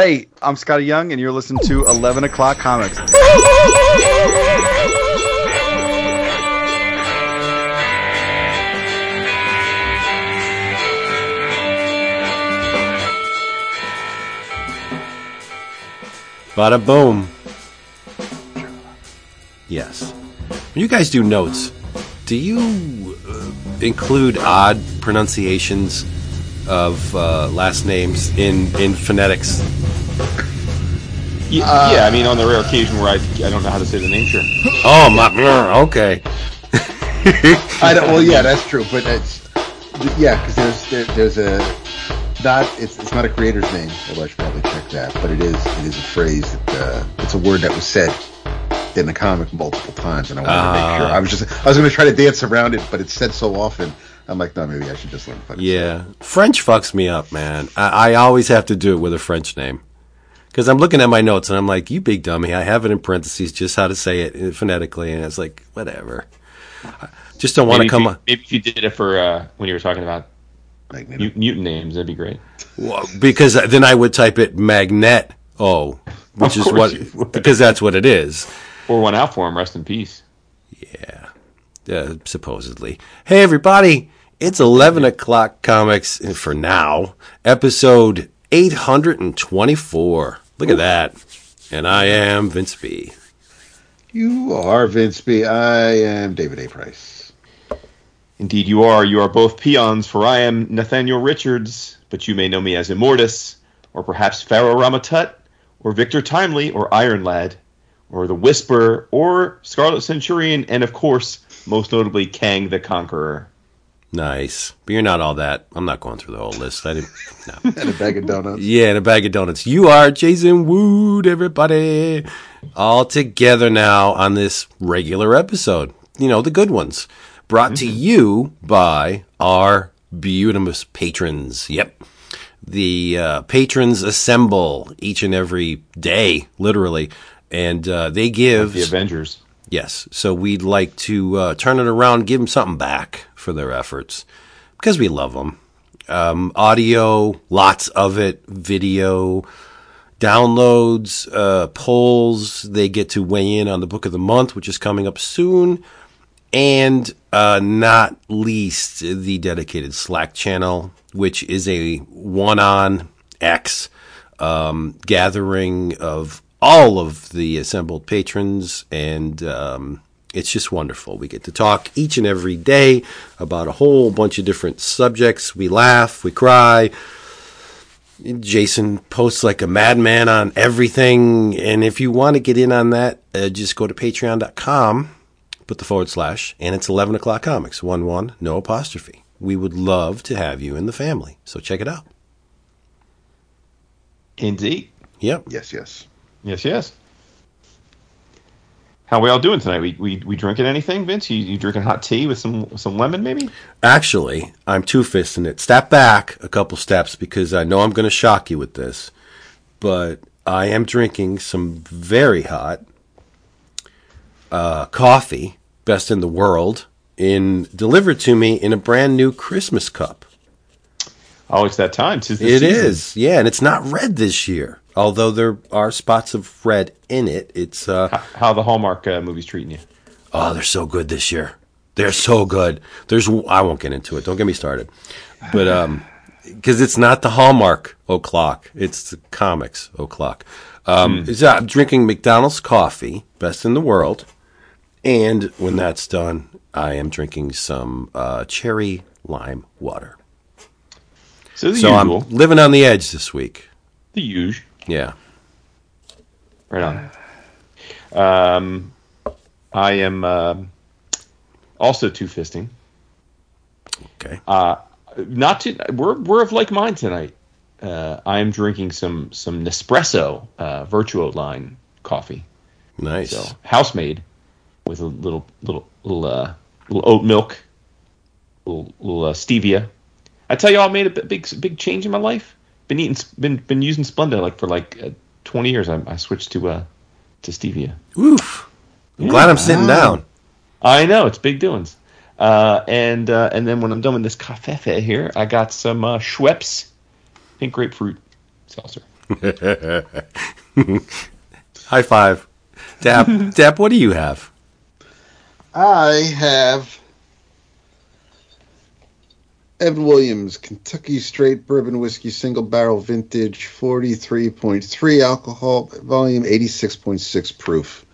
Hey, I'm Scotty Young, and you're listening to 11 O'Clock Comics. Bada boom. Yes. When you guys do notes, do you uh, include odd pronunciations of uh, last names in, in phonetics? Yeah, yeah, I mean, on the rare occasion where I, I don't know how to say the name, sure. Oh, my, okay. I don't. Well, yeah, that's true, but it's yeah, because there's there, there's a not it's it's not a creator's name. Although I should probably check that, but it is it is a phrase that uh, it's a word that was said in the comic multiple times, and I wanted to make sure. I was just I was going to try to dance around it, but it's said so often. I'm like, no, maybe I should just learn. Funny Yeah, French fucks me up, man. I, I always have to do it with a French name because I'm looking at my notes and I'm like, you big dummy. I have it in parentheses just how to say it phonetically, and it's like, whatever. I just don't want to come. if on. maybe if you did it for uh, when you were talking about Like, mut- mutant names, that'd be great. Well, because then I would type it magnet oh, which is what because that's what it is. Or one out for him. Rest in peace. Yeah, uh, supposedly. Hey everybody, it's eleven o'clock comics for now, episode eight hundred and twenty-four. Look at that, and I am Vince B. You are Vince B. I am David A. Price. Indeed, you are. You are both peons, for I am Nathaniel Richards, but you may know me as Immortus, or perhaps Pharaoh Ramatut, or Victor Timely, or Iron Lad, or the Whisper, or Scarlet Centurion, and of course, most notably, Kang the Conqueror. Nice, but you're not all that. I'm not going through the whole list. I didn't. No. And a bag of donuts. Yeah, and a bag of donuts. You are Jason Wood, everybody. All together now on this regular episode. You know, the good ones. Brought to you by our beautimous patrons. Yep. The uh, patrons assemble each and every day, literally. And uh, they give. The Avengers. Yes. So we'd like to uh, turn it around, give them something back for their efforts because we love them. Um, audio, lots of it, video, downloads, uh, polls. They get to weigh in on the book of the month, which is coming up soon. And uh, not least, the dedicated Slack channel, which is a one on X um, gathering of all of the assembled patrons. And um, it's just wonderful. We get to talk each and every day about a whole bunch of different subjects. We laugh, we cry. Jason posts like a madman on everything. And if you want to get in on that, uh, just go to patreon.com, put the forward slash, and it's 11 o'clock comics. 1 1, no apostrophe. We would love to have you in the family. So check it out. Indeed. Yep. Yes, yes. Yes, yes. How we all doing tonight? We we, we drinking anything, Vince? You, you drinking hot tea with some some lemon, maybe? Actually, I'm two fisting it. Step back a couple steps because I know I'm going to shock you with this, but I am drinking some very hot uh, coffee, best in the world, in delivered to me in a brand new Christmas cup. Oh, it's that time. Tis the It season. is, yeah, and it's not red this year. Although there are spots of red in it, it's uh, How the Hallmark uh, movies treating you? Oh, they're so good this year. They're so good. There's I won't get into it. Don't get me started. But um because it's not the Hallmark o'clock. It's the comics o'clock. Um it's- I'm drinking McDonald's coffee, best in the world. And when that's done, I am drinking some uh, cherry lime water. So the so usual. I'm living on the edge this week. The usual. Yeah. Right on. Um, I am um also two fisting. Okay. Not to we're we're of like mind tonight. Uh, I am drinking some some Nespresso uh, Virtuo line coffee. nice. So house made with a little little little uh, little oat milk, little little uh, stevia. I tell you, all, I made a big big change in my life. Been eating, been been using Splenda like for like uh, twenty years. I, I switched to uh to stevia. Oof. I'm glad I'm sitting down. I know it's big doings. Uh, and uh, and then when I'm done with this cafefe here, I got some uh, Schweppes pink grapefruit seltzer. High five. Dap, Dap, what do you have? I have Evan Williams, Kentucky Straight Bourbon Whiskey Single Barrel Vintage, 43.3 alcohol volume, 86.6 proof.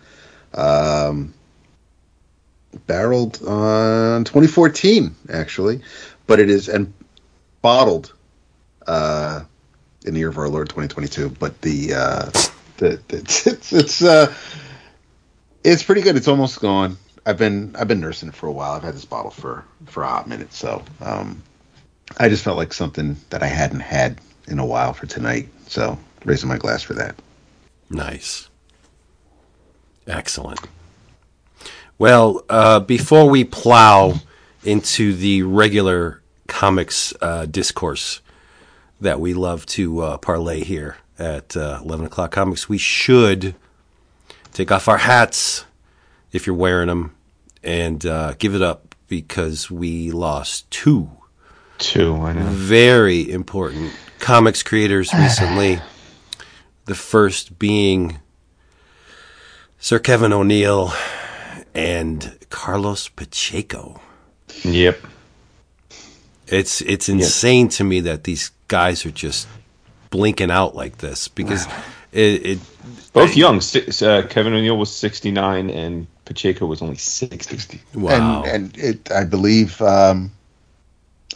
Um, barreled on 2014, actually, but it is, and bottled uh, in the year of our Lord 2022. But the, uh, the, the it's, it's, uh, it's pretty good. It's almost gone. I've been I've been nursing it for a while. I've had this bottle for for a hot minute, so um, I just felt like something that I hadn't had in a while for tonight. So raising my glass for that. Nice. Excellent. Well, uh, before we plow into the regular comics uh, discourse that we love to uh, parlay here at uh, 11 o'clock comics, we should take off our hats if you're wearing them and uh, give it up because we lost two Two, I know. very important comics creators recently. the first being Sir Kevin O'Neill and Carlos Pacheco. Yep. It's it's insane to me that these guys are just blinking out like this because it, it Both young. Uh, Kevin O'Neill was 69 and Pacheco was only 60. wow And and it I believe um,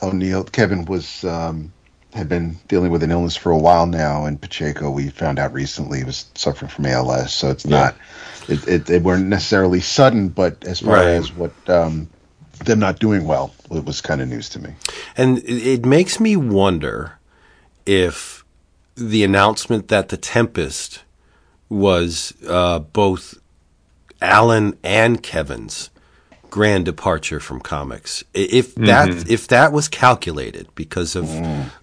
O'Neill Kevin was um, had been dealing with an illness for a while now, and Pacheco we found out recently was suffering from ALS. So it's Yeah. not it, it, it weren't necessarily sudden, but as far Right. as what um, them not doing well, it was kind of news to me. And it it makes me wonder if the announcement that the Tempest was uh, both Alan and Kevin's grand departure from comics. If that if that was calculated because of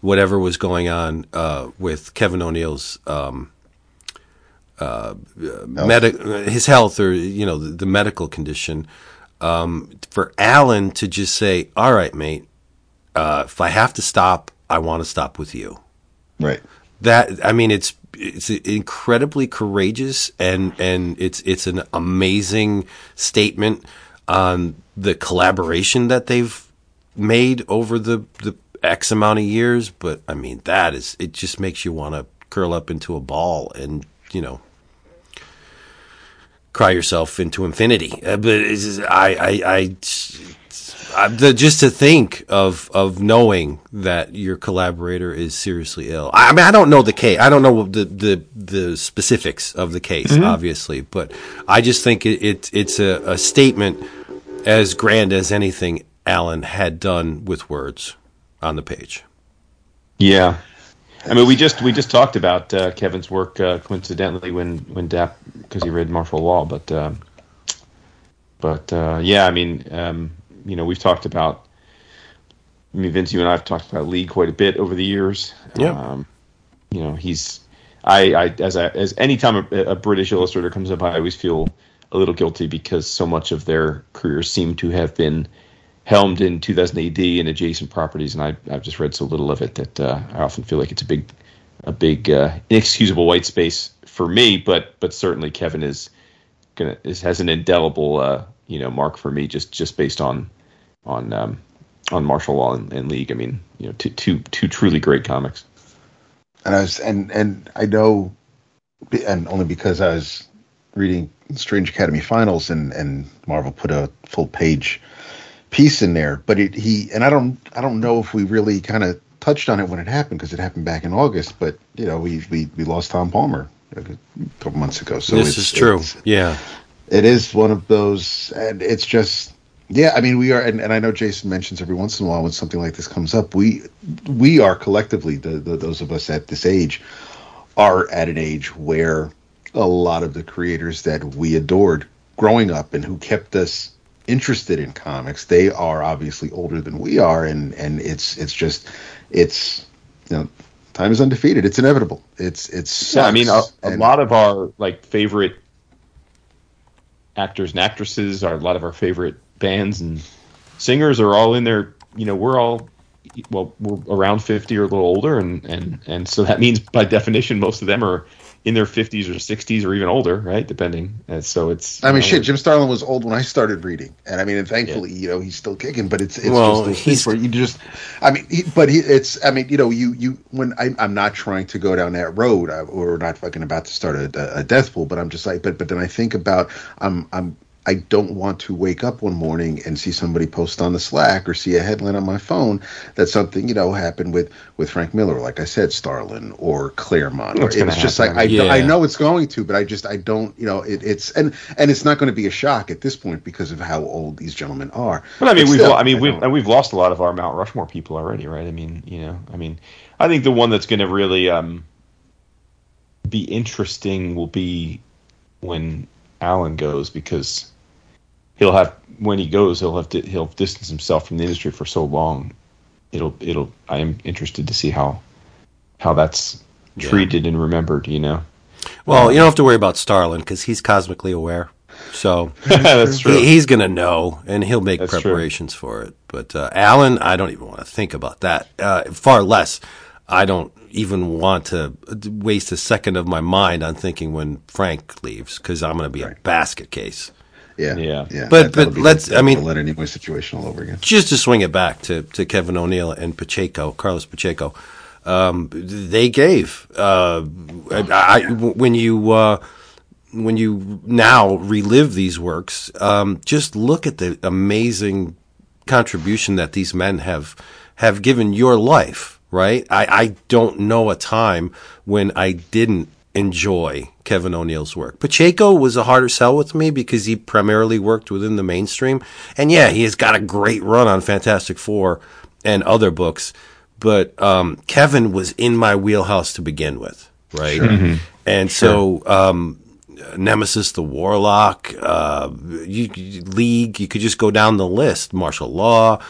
whatever was going on uh, with Kevin O'Neill's um, uh, medi- his health or you know the, the medical condition, um, for Alan to just say, "All right, mate, uh, if I have to stop, I want to stop with you." Right. That I mean, it's it's incredibly courageous and and it's it's an amazing statement on the collaboration that they've made over the the X amount of years. But I mean, that is it just makes you want to curl up into a ball and you know cry yourself into infinity. Uh, but I. I I, the, just to think of of knowing that your collaborator is seriously ill. I, I mean, I don't know the case. I don't know the the, the specifics of the case, obviously, but I just think it, it it's a, a statement as grand as anything Alan had done with words on the page. Yeah. I mean, we just we just talked about uh, Kevin's work uh, coincidentally when when Dap because he read Marshal Law, but um, but uh, yeah, I mean, um, you know, we've talked about. I mean, Vince, you and I have talked about Lee quite a bit over the years. Yeah. Um, you know, he's I, I as I as anytime a, a British illustrator comes up, I always feel a little guilty because so much of their careers seem to have been helmed in 2000 AD and adjacent properties, and I, I've just read so little of it that uh, I often feel like it's a big, a big uh, inexcusable white space for me. But but certainly Kevin is gonna is, has an indelible uh, you know mark for me just just based on on um, on Marshal Law and, and league. I mean you know two two two truly great comics. and I was and and I know, and only because I was reading Strange Academy Finals and and Marvel put a full page piece in there, but it he and I don't I don't know if we really kind of touched on it when it happened because it happened back in August, but you know we we we lost Tom Palmer a couple months ago, so this it's- is true. it's- Yeah. it is one of those and it's just yeah i mean we are and, and i know jason mentions every once in a while when something like this comes up we we are collectively the, the those of us at this age are at an age where a lot of the creators that we adored growing up and who kept us interested in comics they are obviously older than we are and and it's it's just it's you know time is undefeated. It's inevitable. It's it's Yeah, I mean, a, a lot of our like favorite actors and actresses, are a lot of our favorite bands and singers are all in their. You know, we're all well we're around 50 or a little older and and and so that means by definition most of them are in their 50s or 60s or even older right depending and so it's I mean, know, shit. Jim Starlin was old when I started reading, and I mean, and thankfully, you know, he's still kicking. But it's it's Well, just those he's- where you just, I mean, he, but he, it's, I mean, you know, you you when I, I'm not trying to go down that road, I, or not fucking about to start a, a death pool, but I'm just like, but but then I think about, I'm I'm. I don't want to wake up one morning and see somebody post on the Slack or see a headline on my phone that something you know happened with with Frank Miller, like I said, Starlin or Claremont. Or, It's gonna it's just like I, Yeah. I know it's going to, but I just I don't you know it, it's and and it's not going to be a shock at this point because of how old these gentlemen are. But I mean, we've still, I mean we've and we've lost a lot of our Mount Rushmore people already, right? I mean, you know, I mean, I think the one that's going to really um, be interesting will be when Alan goes because he'll have when he goes he'll have to he'll distance himself from the industry for so long. It'll it'll I am interested to see how how that's Yeah. treated and remembered. You know, Well, you don't have to worry about Starlin because he's cosmically aware. So that's true. he, he's going to know, and he'll make That's true. preparations for it. But uh, Alan, I don't even want to think about that. Uh, far less, I don't even want to waste a second of my mind on thinking when Frank leaves because I'm going to be a basket case. Yeah Yeah. yeah. But- that'll but let's- I mean- Leonard Nimoy situation all over again. just to swing it back to, to Kevin O'Neill and Pacheco, Carlos Pacheco, um, they gave. Uh, I, I- when you uh, when you now relive these works, um, just look at the amazing contribution that these men have have given your life. Right? I, I don't know a time when I didn't enjoy Kevin O'Neill's work. Pacheco was a harder sell with me because he primarily worked within the mainstream. And yeah, he has got a great run on Fantastic Four and other books. But um, Kevin was in my wheelhouse to begin with, right? And so um, Nemesis the Warlock, uh, you- League, you could just go down the list. Marshal Law.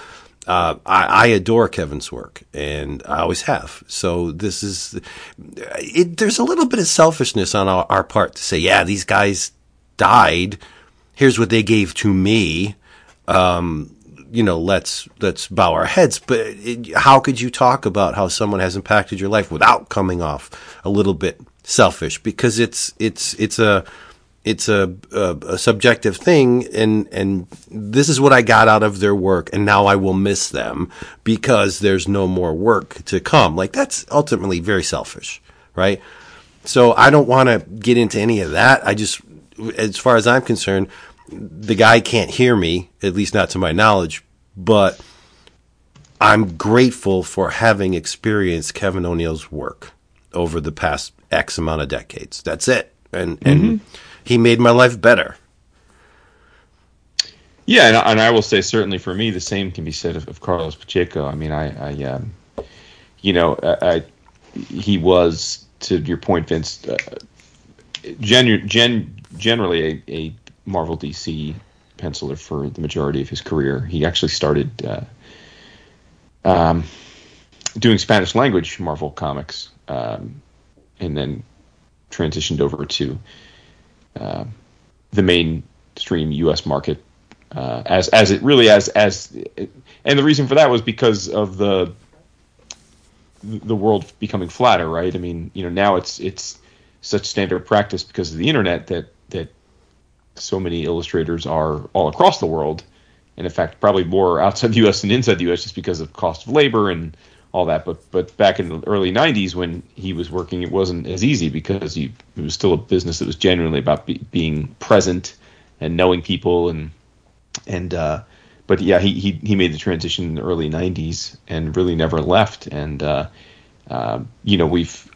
Uh, I, I adore Kevin's work, and I always have. So this is, it, there's a little bit of selfishness on our, our part to say, yeah, these guys died. Here's what they gave to me. Um, you know, let's let's bow our heads. But it, how could you talk about how someone has impacted your life without coming off a little bit selfish? Because it's it's it's a it's a, a, a subjective thing, and and this is what I got out of their work, and now I will miss them because there's no more work to come. Like that's ultimately very selfish, right? So I don't want to get into any of that. I just, as far as I'm concerned, the guy can't hear me, at least not to my knowledge, but I'm grateful for having experienced Kevin O'Neill's work over the past X amount of decades. That's it. And, and mm-hmm. He made my life better. Yeah, and, I- and I will say certainly for me, the same can be said of, of Carlos Pacheco. I mean, I, I um, you know, I, I, he was to your point, Vince, uh, gen, gen, generally a, a Marvel DC penciler for the majority of his career. He actually started uh, um, doing Spanish language Marvel comics, um, and then transitioned over to the mainstream U.S. market uh, as as it really as as and the reason for that was because of the the world becoming flatter, right? I mean, you know, now it's it's such standard practice because of the internet that that so many illustrators are all across the world, and in fact, probably more outside the U.S. than inside the U.S. just because of cost of labor and all that. But but back in the early '90s when he was working, it wasn't as easy because he, it was still a business that was genuinely about be, being present and knowing people and and uh, but yeah, he, he he made the transition in the early '90s and really never left. And uh, uh, you know, we've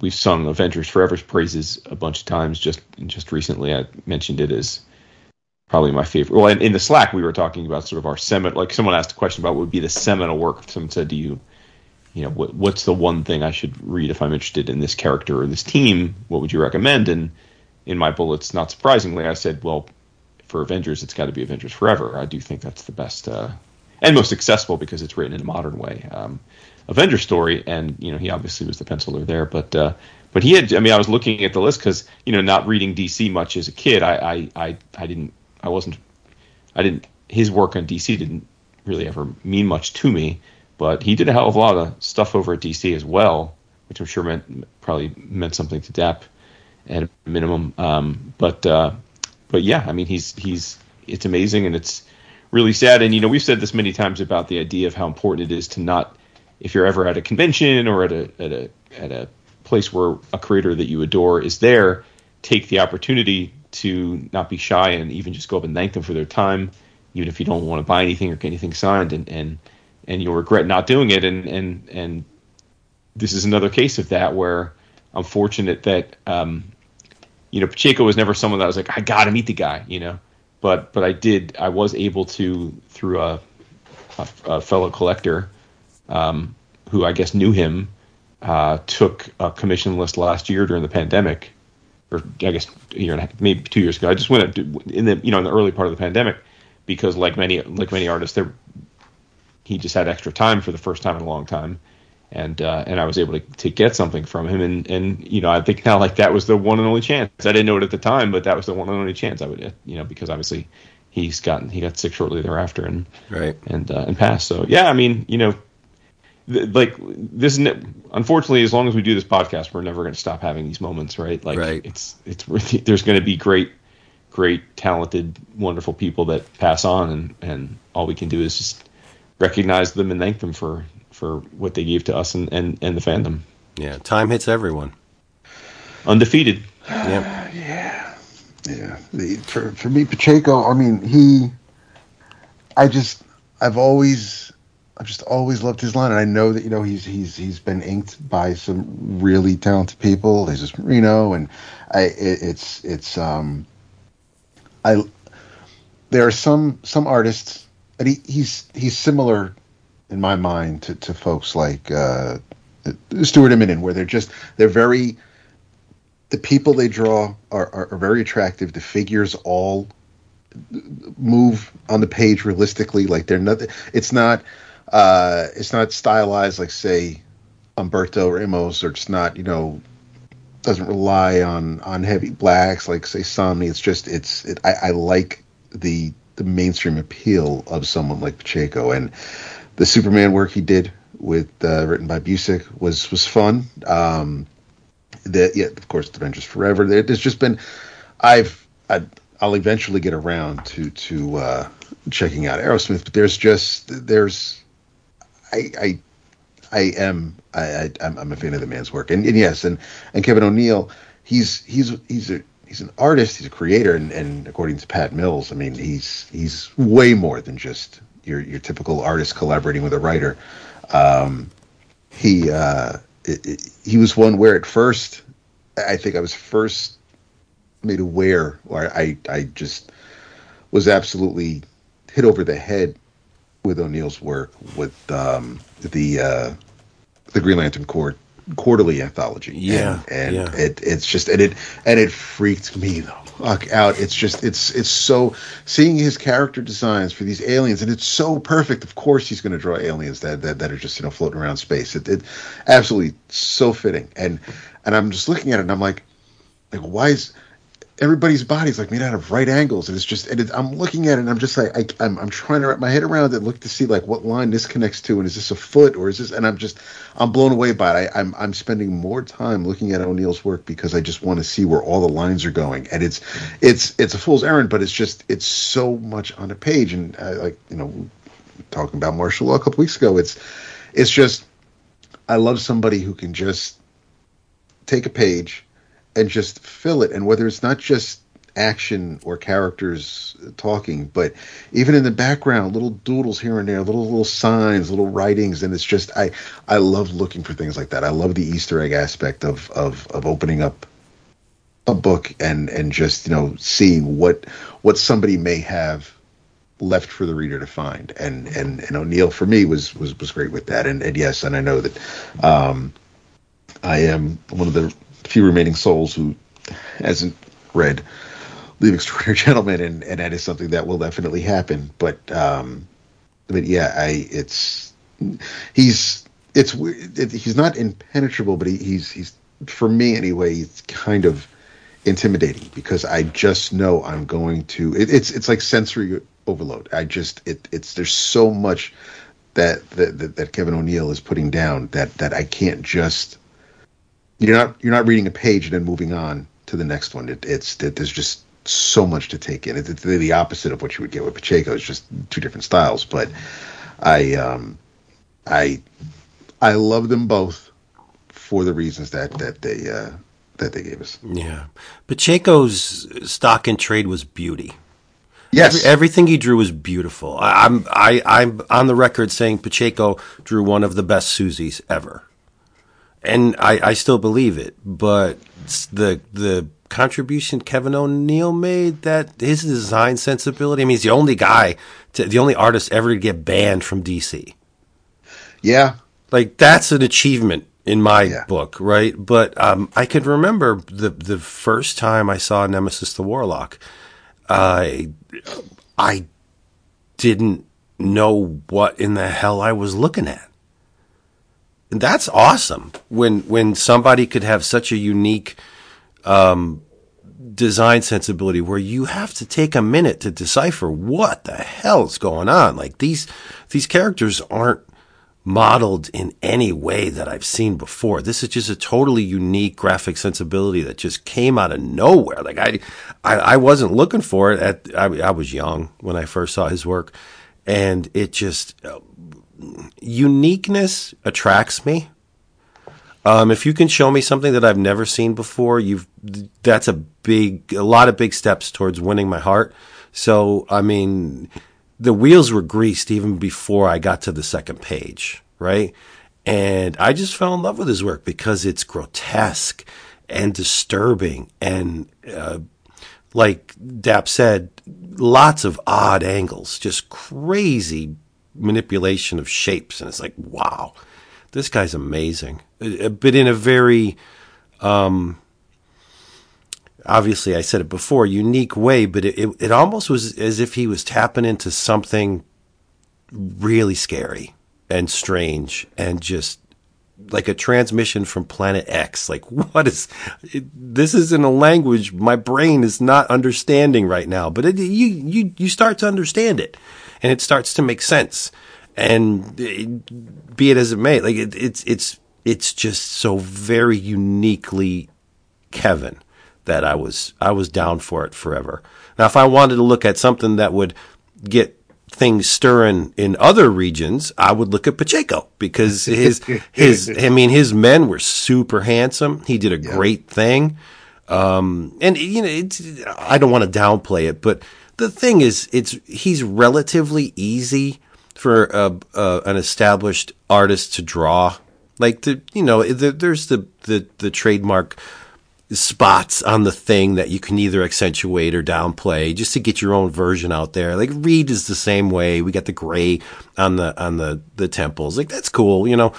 we've sung Avengers Forever's praises a bunch of times. Just just recently, I mentioned it as probably my favorite. Well, in, in the Slack, we were talking about sort of our seminal. Like someone asked a question about what would be the seminal work. Someone said, "Do you?" You know, what, what's the one thing I should read if I'm interested in this character or this team? What would you recommend? And in my bullets, not surprisingly, I said, well, for Avengers, it's got to be Avengers Forever. I do think that's the best uh, and most successful because it's written in a modern way. Um, Avengers story, and you know he obviously was the penciler there, but uh, but he had. I mean, I was looking at the list because you know not reading DC much as a kid, I, I I I didn't I wasn't I didn't his work on DC didn't really ever mean much to me. But he did a hell of a lot of stuff over at DC as well, which I'm sure meant probably meant something to Dap at a minimum. Um, but uh, but yeah, I mean he's he's it's amazing and it's really sad. And you know we've said this many times about the idea of how important it is to not if you're ever at a convention or at a at a at a place where a creator that you adore is there, take the opportunity to not be shy and even just go up and thank them for their time, even if you don't want to buy anything or get anything signed, and and and you'll regret not doing it. And and and this is another case of that where I'm fortunate that um, you know Pacheco was never someone that was like I got to meet the guy, you know, but but I did I was able to through a a, a fellow collector um, who I guess knew him uh, took a commission list last year during the pandemic or I guess a year and a half, maybe two years ago. I just went in the you know in the early part of the pandemic because like many like many artists, there he just had extra time for the first time in a long time, and uh, and I was able to, to get something from him, and and you know I think now like that was the one and only chance. I didn't know it at the time, but that was the one and only chance I would you know because obviously he's gotten he got sick shortly thereafter and right and uh, and passed. So yeah, I mean you know like this unfortunately as long as we do this podcast we're never going to stop having these moments right like right. it's it's really there's going to be great great talented wonderful people that pass on and and all we can do is just recognize them and thank them for for what they gave to us and and, and the fandom. Yeah time hits everyone. Undefeated. Yep. yeah. Yeah. The, for for me pacheco i mean he i just i've always I've just always loved his line, and I know that you know he's he's he's been inked by some really talented people. There's this Merino, and I it, it's it's um I there are some some artists, and he, he's he's similar in my mind to, to folks like uh, Stuart Immonen, where they're just they're very the people they draw are, are, are very attractive. The figures all move on the page realistically, like they're not. It's not uh, it's not stylized like say Humberto Ramos, or it's not you know doesn't rely on on heavy blacks like say Somni. It's just it's it, I, I like the the mainstream appeal of someone like Pacheco and the Superman work he did with uh, written by Busiek was was fun. Um, the yeah, of course, the Avengers Forever. There's just been I've I, I'll eventually get around to to uh, checking out Arrowsmith, but there's just there's I, I, I am I, I am a fan of the man's work, and, and yes, and and Kevin O'Neill, he's he's he's a he's an artist, he's a creator, and, and according to Pat Mills, I mean, he's he's way more than just your your typical artist collaborating with a writer. Um, he uh, it, it, he was one where at first, I think I was first made aware, or I I just was absolutely hit over the head with O'Neill's work with um, the uh, the Green Lantern Corps quarterly anthology. Yeah, and, and yeah. it it's just and it and it freaked me the fuck out. It's just it's it's so seeing his character designs for these aliens, and it's so perfect. Of course, he's going to draw aliens that, that that are just you know floating around space. It, it absolutely so fitting, and and I'm just looking at it, and I'm like, like why is everybody's body's like made out of right angles. And it's just and i'm looking at it and i'm just like I, am I'm, I'm trying to wrap my head around it look to see like what line this connects to and is this a foot or is this and i'm just i'm blown away by it. I, I'm, I'm spending more time looking at o'neill's work because i just want to see where all the lines are going. And it's it's it's a fool's errand but it's just it's so much on a page. And uh, like you know talking about Marshal Law a couple weeks ago it's it's just i love somebody who can just take a page and just fill it. And whether it's not just action or characters talking, but even in the background, little doodles here and there, little little signs, little writings, and it's just I I love looking for things like that. I love the Easter egg aspect of of of opening up a book and and just you know seeing what what somebody may have left for the reader to find and and and O'Neill for me was was was great with that and and yes and I know that um I am one of the few remaining souls who hasn't read League Extraordinary Gentlemen, and, and that is something that will definitely happen. But um, but yeah, I it's he's it's it, he's not impenetrable, but he, he's he's for me anyway. It's kind of intimidating because I just know I'm going to. It, it's it's like sensory overload. I just it it's there's so much that that, that, that Kevin O'Neill is putting down that that I can't just you're not you're not reading a page and then moving on to the next one. It, it's that there's just so much to take in. It's, it's the opposite of what you would get with Pacheco. It's just two different styles. But I um I I love them both for the reasons that that they uh, that they gave us. Yeah. Pacheco's stock and trade was beauty. Yes, Every, everything he drew was beautiful. I, I'm I, I'm on the record saying Pacheco drew one of the best Susies ever, and I, I still believe it. But the the contribution Kevin O'Neill made that his design sensibility. I mean, he's the only guy, to, the only artist ever to get banned from DC. yeah, Like that's an achievement in my Yeah. book, right? But um, I could remember the the first time I saw Nemesis the Warlock. I I didn't know what in the hell I was looking at. That's awesome when when somebody could have such a unique um, design sensibility where you have to take a minute to decipher what the hell's going on. Like these these characters aren't modeled in any way that I've seen before. This is just a totally unique graphic sensibility that just came out of nowhere. Like I, I, I wasn't looking for it at, I, I was young when I first saw his work and it just, uniqueness attracts me. Um, if you can show me something that I've never seen before, you've, that's a big, a lot of big steps towards winning my heart. So, I mean, the wheels were greased even before I got to the second page, right? And I just fell in love with his work because it's grotesque and disturbing and, uh, like Dap said, lots of odd angles, just crazy manipulation of shapes. And it's like, wow, this guy's amazing. Uh, But in a very, obviously I said it before, unique way, but it, it, it almost was as if he was tapping into something really scary and strange and just like a transmission from planet X. Like, what is it, this? Is in a language my brain is not understanding right now, but it, you you you start to understand it, and it starts to make sense. And it, be it as it may, like it, it's it's it's just so very uniquely Kevin that I was I was down for it forever. Now, if I wanted to look at something that would get things stirring in other regions, I would look at Pacheco because his his I mean his men were super handsome. He did a great thing, um, and you know it's, I don't want to downplay it, but the thing is, it's he's relatively easy for a, an established artist to draw. Like the you know the, there's the the the trademark spots on the thing that you can either accentuate or downplay just to get your own version out there. Like Reed is the same way. We got the gray on the on the the temples. Like that's cool, you know.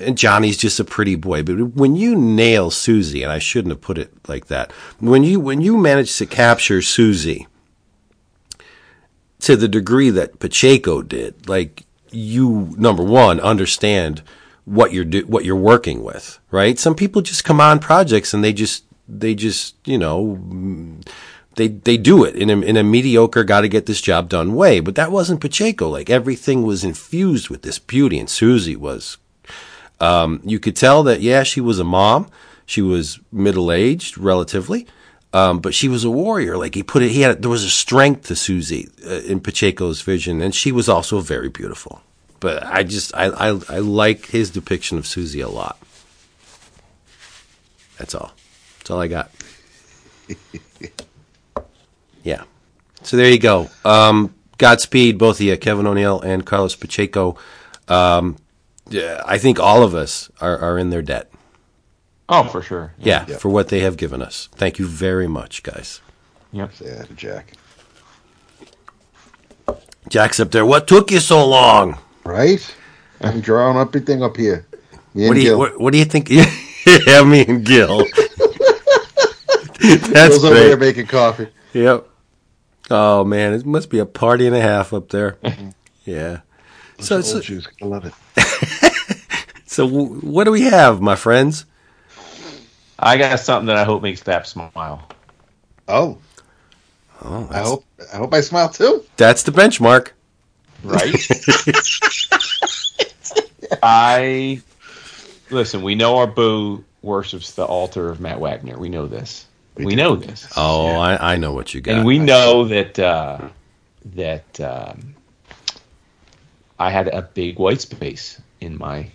And Johnny's just a pretty boy, but when you nail Susie, and I shouldn't have put it like that. When you when you manage to capture Susie to the degree that Pacheco did, like you number one understand what you're do, what you're working with, right? Some people just come on projects and they just they just you know they they do it in a, in a mediocre got to get this job done way, but that wasn't Pacheco. Like everything was infused with this beauty, and Susie was. Um, you could tell that yeah, she was a mom. She was middle aged, relatively. Um, but she was a warrior. Like he put it, he had there was a strength to Susie uh, in Pacheco's vision, and she was also very beautiful. But I just I, I I like his depiction of Susie a lot. That's all. That's all I got. yeah. So there you go. Um, Godspeed, both of you, Kevin O'Neill and Carlos Pacheco. Um, yeah, I think all of us are, are in their debt. Oh, for sure. Yeah, for what they have given us. Thank you very much, guys. Yep. Say that to Jack. Jack's up there. What took you so long? Right? I'm drawing everything up here. Me What do you Gil. what, what do you think? yeah, me and Gil. That's Gil's over there great. making coffee. Yep. Oh man, it must be a party and a half up there. Yeah. So, Old so, juice. I love it. so what do we have, my friends? I got something that I hope makes Dap smile. Oh, Oh, I hope I hope I smile too. that's the benchmark. right? I listen. We know our boo worships the altar of Matt Wagner. We know this. We, know this. Oh, I, I know what you got. and we know that uh, that um, I had a big white space in my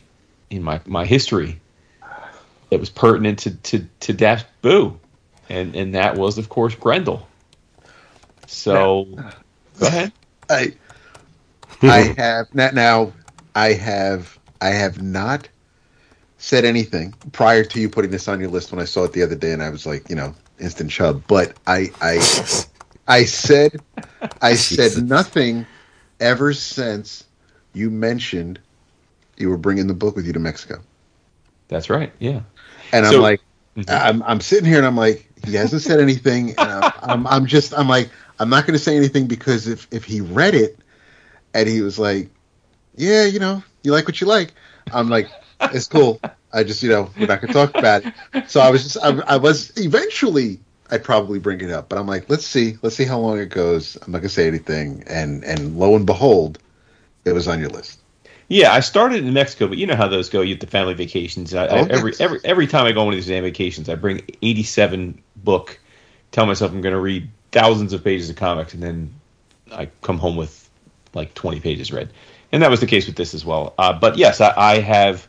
in my my history that was pertinent to to to Dash Boo, and and that was of course Grendel. So go ahead. I I have not now. I have I have not said anything prior to you putting this on your list when I saw it the other day, and I was like, you know, instant chub. But I I I said I said nothing ever since you mentioned you were bringing the book with you to Mexico, That's right. Yeah. And I'm like, Mhm. I'm I'm sitting here and I'm like, he hasn't said anything, and I'm I'm, I'm just I'm like, I'm not going to say anything because if if he read it and he was like, yeah, you know, you like what you like, I'm like, it's cool. I just you know we're not going to talk about it. So I was just I, I was eventually I'd probably bring it up, but I'm like, let's see, let's see how long it goes. I'm not going to say anything, and and lo and behold, it was on your list. Yeah, I started in Mexico, but you know how those go. You get the family vacations. I, I, Oh, every yes. every every time I go on one of these damn vacations, I bring eighty seven book. Tell myself I'm going to read thousands of pages of comics, and then I come home with like twenty pages read. And that was the case with this as well. Uh, but yes, I, I have,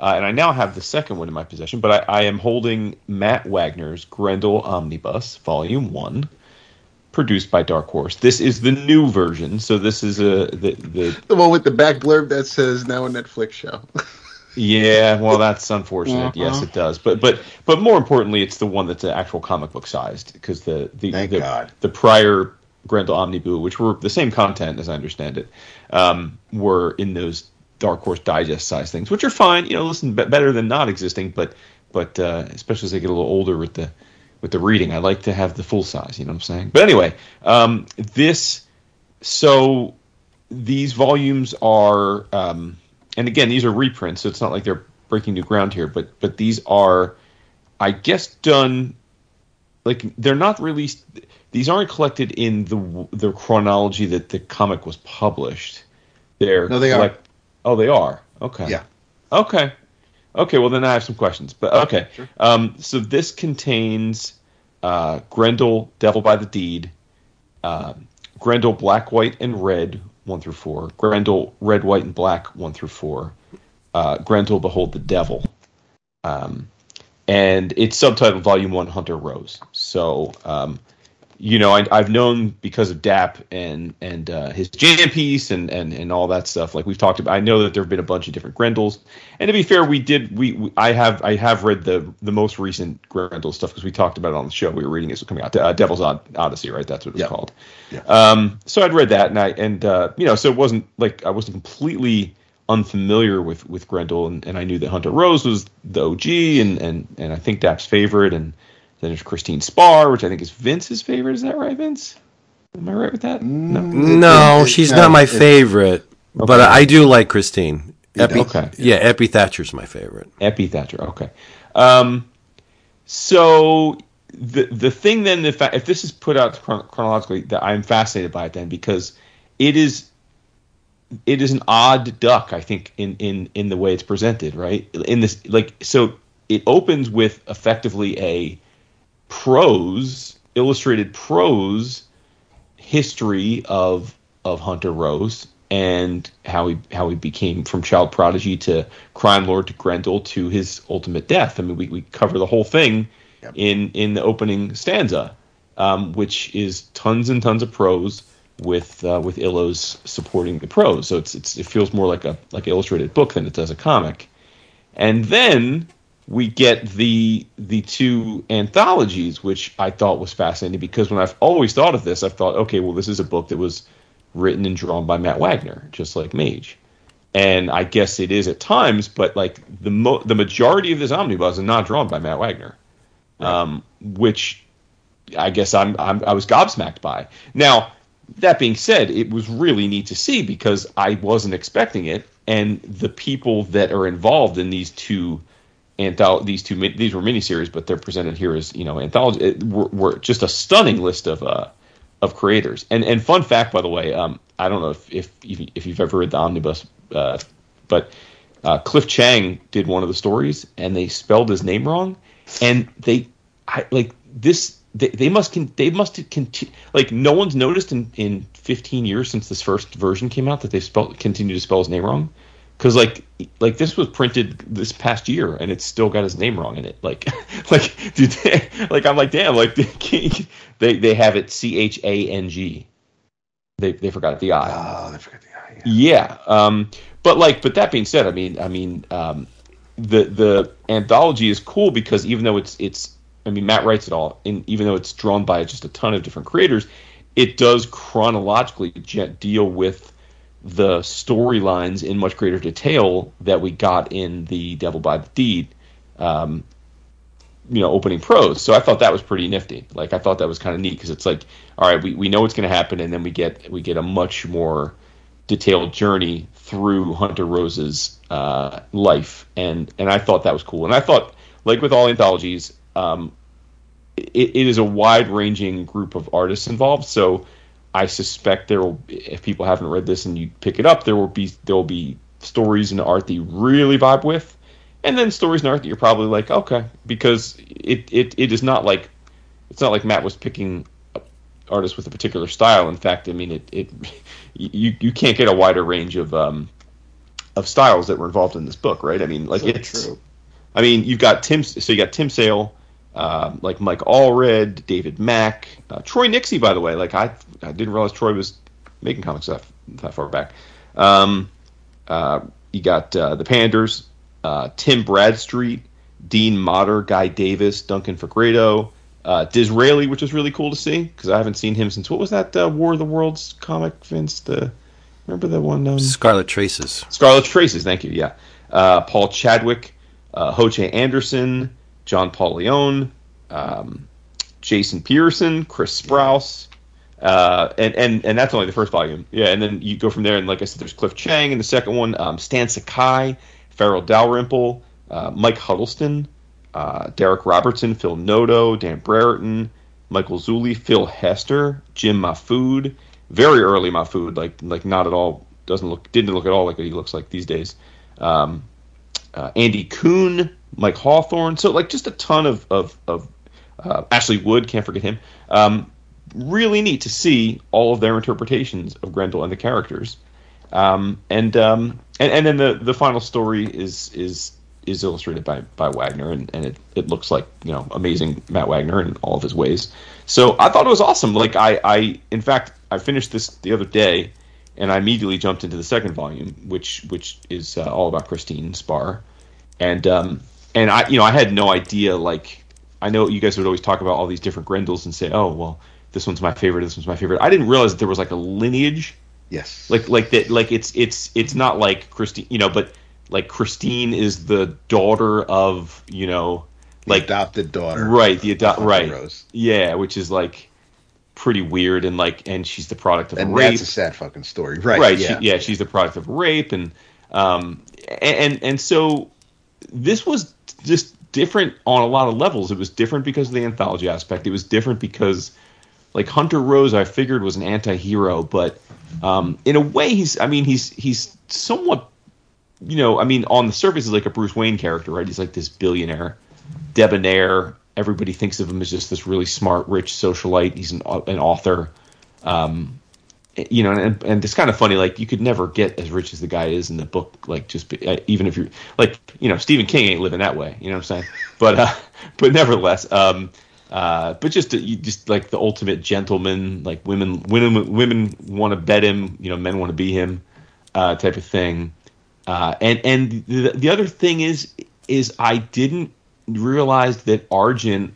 uh, and I now have the second one in my possession. But I, I am holding Matt Wagner's Grendel Omnibus, Volume One, produced by Dark Horse. This is the new version, so this is a the the The one with the back blurb that says now a Netflix show. Yeah, well, that's unfortunate. Yes, it does. But but but more importantly, it's the one that's an actual comic book sized because the the Thank the, God. the prior Grendel Omniboo, which were the same content as I understand it, um, were in those Dark Horse Digest size things, which are fine. You know, listen, be- better than not existing. But but uh, especially as they get a little older with the with the reading, I like to have the full size. You know what I'm saying? But anyway, um, this so these volumes are um, and again these are reprints so it's not like they're breaking new ground here but but these are i guess done like they're not released these aren't collected in the the chronology that the comic was published they're No, they are. collect- oh they are okay Yeah. okay okay well then i have some questions but okay Sure. um, so this contains uh, grendel devil by the deed uh, Grendel Black, White, and Red, 1 through 4. Grendel Red, White, and Black, 1 through 4. Uh, Grendel Behold the Devil. Um, and it's subtitled Volume 1 Hunter Rose. So, um, you know, I, I've known because of DAP and and uh, his jam piece and, and and all that stuff. Like we've talked about, I know that there have been a bunch of different Grendels. And to be fair, we did we, we I have I have read the the most recent Grendel stuff because we talked about it on the show. We were reading it was coming out. Uh, Devil's Odyssey, right? That's what it's Yeah. called. Yeah. Um, so I'd read that, and I and uh, you know, so it wasn't like I wasn't completely unfamiliar with with Grendel, and, and I knew that Hunter Rose was the OG, and and and I think Dap's favorite, and then there's Christine Spar, which I think is Vince's favorite. Is that right, Vince? Am I right with that? No. No, It- it- she's no, not my it- favorite, but I do like Christine. Eppy, Okay. Yeah, Eppy Thatcher's my favorite. Eppy Thatcher. Okay. Um, so the the thing then, if I, if this is put out chronologically, that I'm fascinated by it then because it is it is an odd duck, I think, in in in the way it's presented, right? In this, like, so it opens with effectively a prose, illustrated prose history of of Hunter Rose and how he how he became from child prodigy to crime lord to Grendel to his ultimate death. I mean, we, we cover the whole thing in in the opening stanza, um, which is tons and tons of prose with uh, with Illos supporting the prose. So it's, it's it feels more like a like an illustrated book than it does a comic. And then we get the the two anthologies, which I thought was fascinating because when I've always thought of this, I've thought, okay, well, this is a book that was written and drawn by Matt Wagner, just like Mage. And I guess it is at times, but like the mo- the majority of this omnibus is not drawn by Matt Wagner, um, which I guess I'm, I'm I was gobsmacked by. Now that being said, it was really neat to see because I wasn't expecting it, and the people that are involved in these two antholo- these two these were miniseries, but they're presented here as you know anthology. It, were, were just a stunning list of uh, of creators. And and fun fact, by the way, um, I don't know if if if you've ever read the omnibus, uh, but uh, Cliff Chiang did one of the stories, and they spelled his name wrong, and they I, like this. They, they must con- they must continue like no one's noticed in, in 15 years since this first version came out that they've spelled continue to spell his name wrong because like like this was printed this past year and it's still got his name wrong in it. Like like dude, they, like i'm like damn like they they have it c-h-a-n-g they they forgot the i. Oh, they forgot the eye. yeah. Um but like but that being said i mean i mean um the the anthology is cool because even though it's it's i mean matt writes it all and even though it's drawn by just a ton of different creators it does chronologically deal with the storylines in much greater detail that we got in the Devil by the Deed, um, you know, opening prose. So I thought that was pretty nifty. Like I thought that was kind of neat because it's like, all right, we, we know what's going to happen, and then we get we get a much more detailed journey through Hunter Rose's uh, life, and and I thought that was cool. And I thought, like with all anthologies, um, it, it is a wide ranging group of artists involved. So I suspect there will, if people haven't read this and you pick it up, there will be there will be stories and art that you really vibe with, and then stories and art that you're probably like, okay, because it it, it is not like it's not like Matt was picking artists with a particular style. In fact, I mean it it you you can't get a wider range of um of styles that were involved in this book, right? I mean, like So it's true. I mean, you've got Tim. So you got Tim Sale, uh, like Mike Allred, David Mack, uh, Troy Nixey. By the way, like I, I didn't realize Troy was making comics that that far back. Um, uh, you got uh, the Panders, uh, Tim Bradstreet, Dean Motter, Guy Davis, Duncan Fegredo, uh, D'Israeli, which is really cool to see because I haven't seen him since what was that uh, War of the Worlds comic, Vince? The remember the one? Um, Scarlet Traces. Scarlet Traces, thank you. Yeah, uh, Paul Chadwick, uh, Ho Che Anderson, John Paul Leon, um, Jason Pearson, Chris Sprouse, uh, and and and that's only the first volume. Yeah, and then you go from there, and like I said, there's Cliff Chiang in the second one, um, Stan Sakai, Farel Dalrymple, uh, Mike Huddleston, uh, Darick Robertson, Phil Noto, Dan Brereton, Michael Zulli, Phil Hester, Jim Mahfood, very early Mahfood, like like not at all doesn't look didn't look at all like what he looks like these days. Um, uh, Andy Kuhn, Mike Hawthorne, so like just a ton of of, of uh, Ashley Wood, can't forget him. Um, really neat to see all of their interpretations of Grendel and the characters. Um, and, um, and and then the, the final story is is is illustrated by, by Wagner, and, and it, it looks like you know amazing Matt Wagner in all of his ways. So I thought it was awesome. Like I, I in fact I finished this the other day, and I immediately jumped into the second volume, which which is uh, all about Christine Spar, and um, and I you know I had no idea like I know you guys would always talk about all these different Grendels and say oh well this one's my favorite this one's my favorite. I didn't realize that there was like a lineage Yes. like like that like it's it's it's not like Christine you know but like Christine is the daughter of you know like like adopted daughter. right the adopt right Rose. yeah which is like pretty weird and like and she's the product of And rape that's a sad fucking story. Right. right Yeah. she, yeah she's the product of rape and um and and so this was just different on a lot of levels. It was different because of the anthology aspect. It was different because like Hunter Rose I figured was an anti-hero but um in a way he's I mean he's he's somewhat you know I mean on the surface he's like a Bruce Wayne character right? He's like this billionaire debonair. Everybody thinks of him as just this really smart rich socialite. He's an, an author. Um you know, and, and it's kind of funny. Like you could never get as rich as the guy is in the book. Like just be, even if you're like, you know, Stephen King ain't living that way. You know what I'm saying? But uh, but nevertheless, um, uh, but just uh, you just like the ultimate gentleman. Like women, women, women want to bet him. You know, men want to be him, uh, type of thing. Uh, and and the, the other thing is is I didn't realize that Argent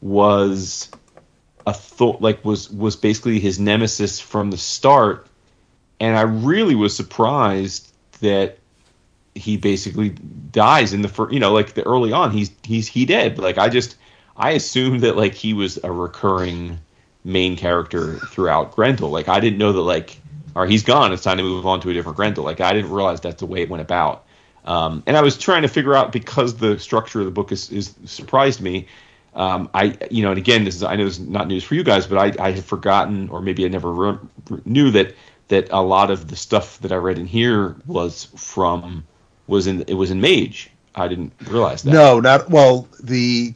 was a thought like was was basically his nemesis from the start. And i really was surprised that he basically dies in the first you know like the early on he's he's he dead. Like i just i assumed that like he was a recurring main character throughout grendel. Like i didn't know that like right he's gone. It's time to move on to a different grendel. Like i didn't realize that's the way it went about. Um, and i was trying to figure out because the structure of the book is, is surprised me Um, I, you know, and again, this is I know this is not news for you guys, but I, I had forgotten, or maybe I never re- knew that that a lot of the stuff that I read in here was from was in it was in Mage. I didn't realize that. No, not well. The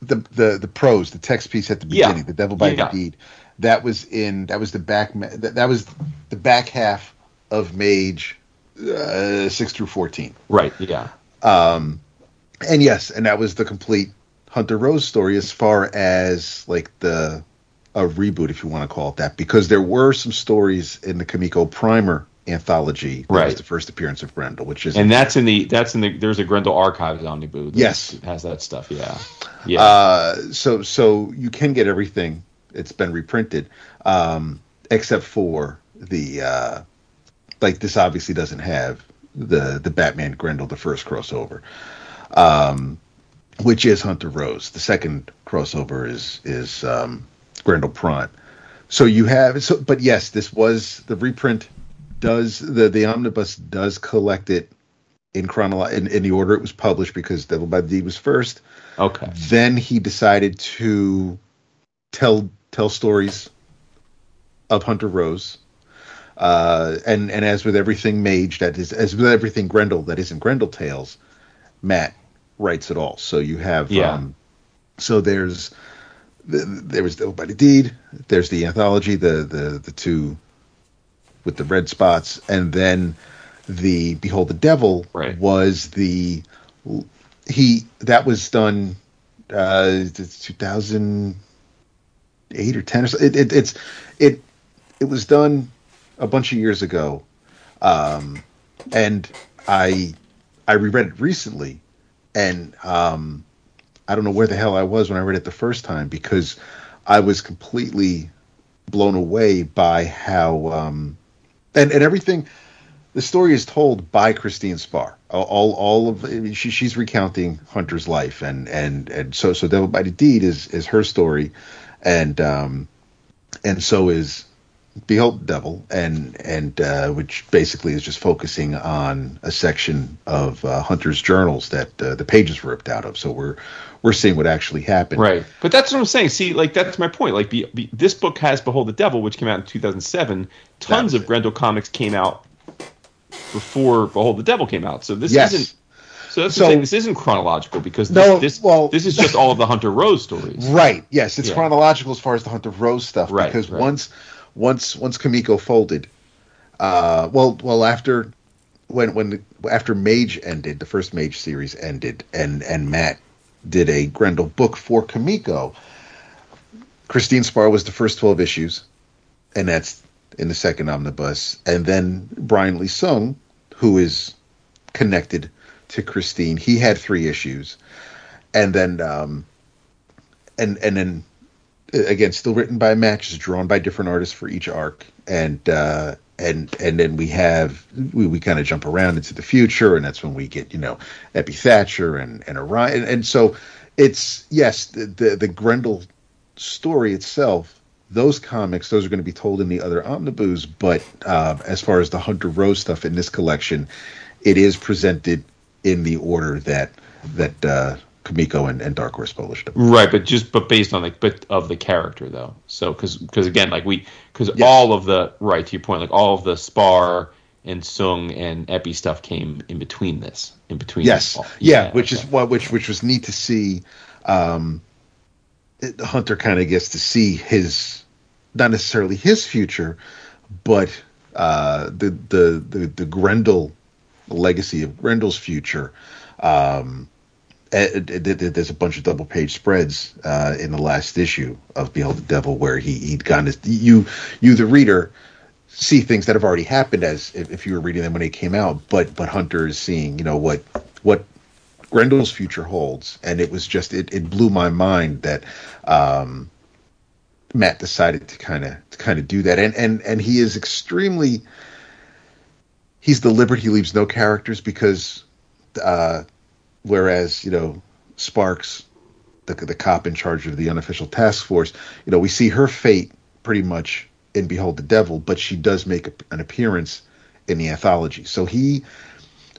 the the the prose, the text piece at the Yeah. beginning, the devil by Yeah. the deed. That was in that was the back that, that was the back half of Mage uh, six through fourteen. Right. Yeah. Um, and yes, and that was the complete Hunter Rose story as far as like the a reboot, if you want to call it that, because there were some stories in the Comico Primer anthology. That was Right. the first appearance of Grendel, which is And that's in the that's in the there's a Grendel Archives omnibus. Yes. has that stuff. Yeah. Yeah. Uh, so so you can get everything. It's been reprinted, um, except for the uh, like this. Obviously, doesn't have the the Batman Grendel the first crossover, um, which is Hunter Rose. The second crossover is is um, Grendel Prime. So you have so, but yes, this was the reprint. Does the the omnibus does collect it in chronolo- in, in the order it was published because Devil by the Deed was first okay. then he decided to tell tell stories of Hunter Rose. Uh, and and as with everything Mage that is as with everything Grendel that isn't Grendel Tales, Matt writes at all. So you have Yeah. um, so there's th- there was Devil by the Deed, there's the anthology, the the the two with the red spots, and then the Behold the Devil Right. was the he that was done uh it's 2008 or 10 or so it, it it's it it was done a bunch of years ago um and i i reread it recently and um i don't know where the hell i was when i read it the first time because i was completely blown away by how um and and everything the story is told by Christine Spar. All, all, of she, she's recounting Hunter's life, and and and so so Devil by the Deed is is her story, and um, and so is Behold the Devil, and and uh, which basically is just focusing on a section of uh, Hunter's journals that uh, the pages were ripped out of. So we're we're seeing what actually happened. Right. But that's what I'm saying. See, like that's my point. Like, be, be, this book has Behold the Devil, which came out in 2007. Tons of it. Grendel comics came out before Behold the Devil came out. So this Yes. isn't. So that's So- saying. This isn't chronological because this, No, this, well- this is just all of the Hunter Rose stories. Right. Yes, it's Yeah. chronological as far as the Hunter Rose stuff Right, because right. once once once Comico folded, uh, well well after when when after Mage ended, the first Mage series ended, and and Matt did a Grendel book for Comico. Christine Spar was the first twelve issues, and that's in the second omnibus, and then Brian Li Sung, who is connected to Christine, he had three issues, and then um, and and then again still written by Matt, just drawn by different artists for each arc, and uh, and and then we have we, we kind of jump around into the future, and that's when we get you know Eppy Thatcher and and Orion, and, and so it's yes the, the the Grendel story itself. Those comics, those are going to be told in the other omnibus, but uh, as far as the Hunter Rose stuff in this collection, it is presented in the order that that uh, Comico and, and Dark Horse published them. Right, but just but based on like but of the character though. So because because again like we because Yes. all of the right to your point like all of the Spar and Sung and Eppy stuff came in between this in between. Yes, all- yeah, which is okay. what which which was neat to see. Um, it- Hunter kind of gets to see his not necessarily his future, but uh, the, the the the Grendel legacy of Grendel's future. Um, there's a bunch of double page spreads uh, in the last issue of Behold the Devil where he he'd gone his, you you the reader see things that have already happened as if, if you were reading them when they came out, but but Hunter is seeing you know what what Grendel's future holds, and it was just it, it blew my mind that um, Matt decided to kind of to kind of do that, and and and he is extremely he's deliberate. He leaves no characters because uh, whereas you know Sparks, the the cop in charge of the unofficial task force, you know we see her fate pretty much in Behold the Devil, but she does make an appearance in the anthology. So he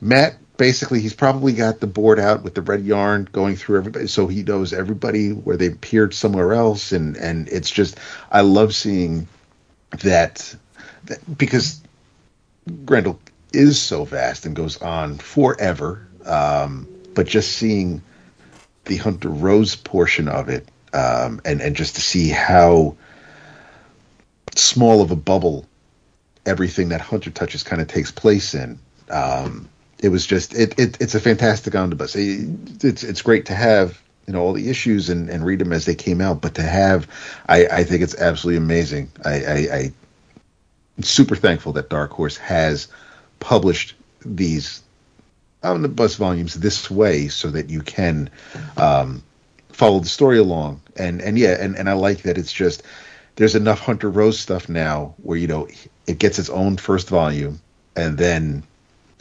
Matt basically he's probably got the board out with the red yarn going through everybody so he knows everybody where they appeared somewhere else and and it's just i love seeing that, that because grendel is so vast and goes on forever um, but just seeing the hunter rose portion of it um, and and just to see how small of a bubble everything that hunter touches kind of takes place in um, it was just it, it it's a fantastic omnibus. It, it's it's great to have you know all the issues and, and read them as they came out, but to have I, I think it's absolutely amazing. I, I, I am super thankful that Dark Horse has published these omnibus volumes this way so that you can um, follow the story along and and yeah and, and I like that it's just there's enough Hunter Rose stuff now where you know it gets its own first volume and then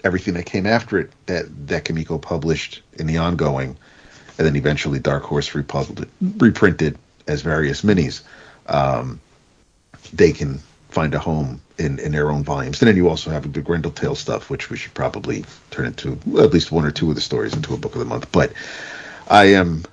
everything that came after it that that Comico published in the ongoing, and then eventually Dark Horse republished, reprinted as various minis. Um, they can find a home in, in their own volumes. And then you also have the Grendel Tale stuff, which we should probably turn into at least one or two of the stories into a book of the month. But I am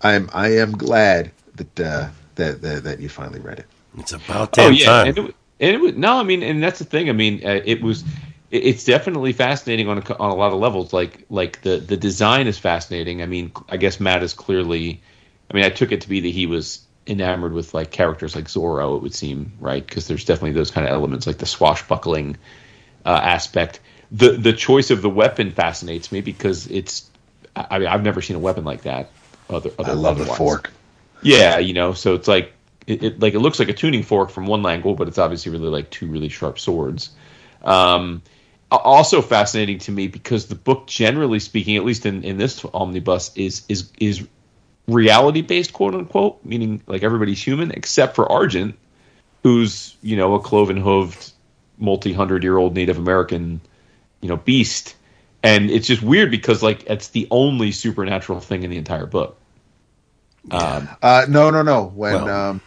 I am I am glad that uh, that, that that you finally read it. It's about damn oh, yeah. time. And it, and it was, no, I mean, and that's the thing. I mean, uh, it was it's definitely fascinating on a, on a lot of levels. Like like the the design is fascinating. I mean, I guess Matt is clearly. I mean, I took it to be that he was enamored with like characters like Zorro. It would seem right because there's definitely those kind of elements like the swashbuckling uh, aspect. The the choice of the weapon fascinates me because it's. I mean, I've never seen a weapon like that. Other, other I love the fork. Yeah, you know, so it's like it, it, like it looks like a tuning fork from one angle, but it's obviously really like two really sharp swords. Um, also fascinating to me because the book, generally speaking, at least in, in this omnibus, is is is reality based, quote unquote, meaning like everybody's human except for Argent, who's you know a cloven hooved, multi hundred year old Native American, you know, beast, and it's just weird because like it's the only supernatural thing in the entire book. Um, uh, no, no, no. When well, um,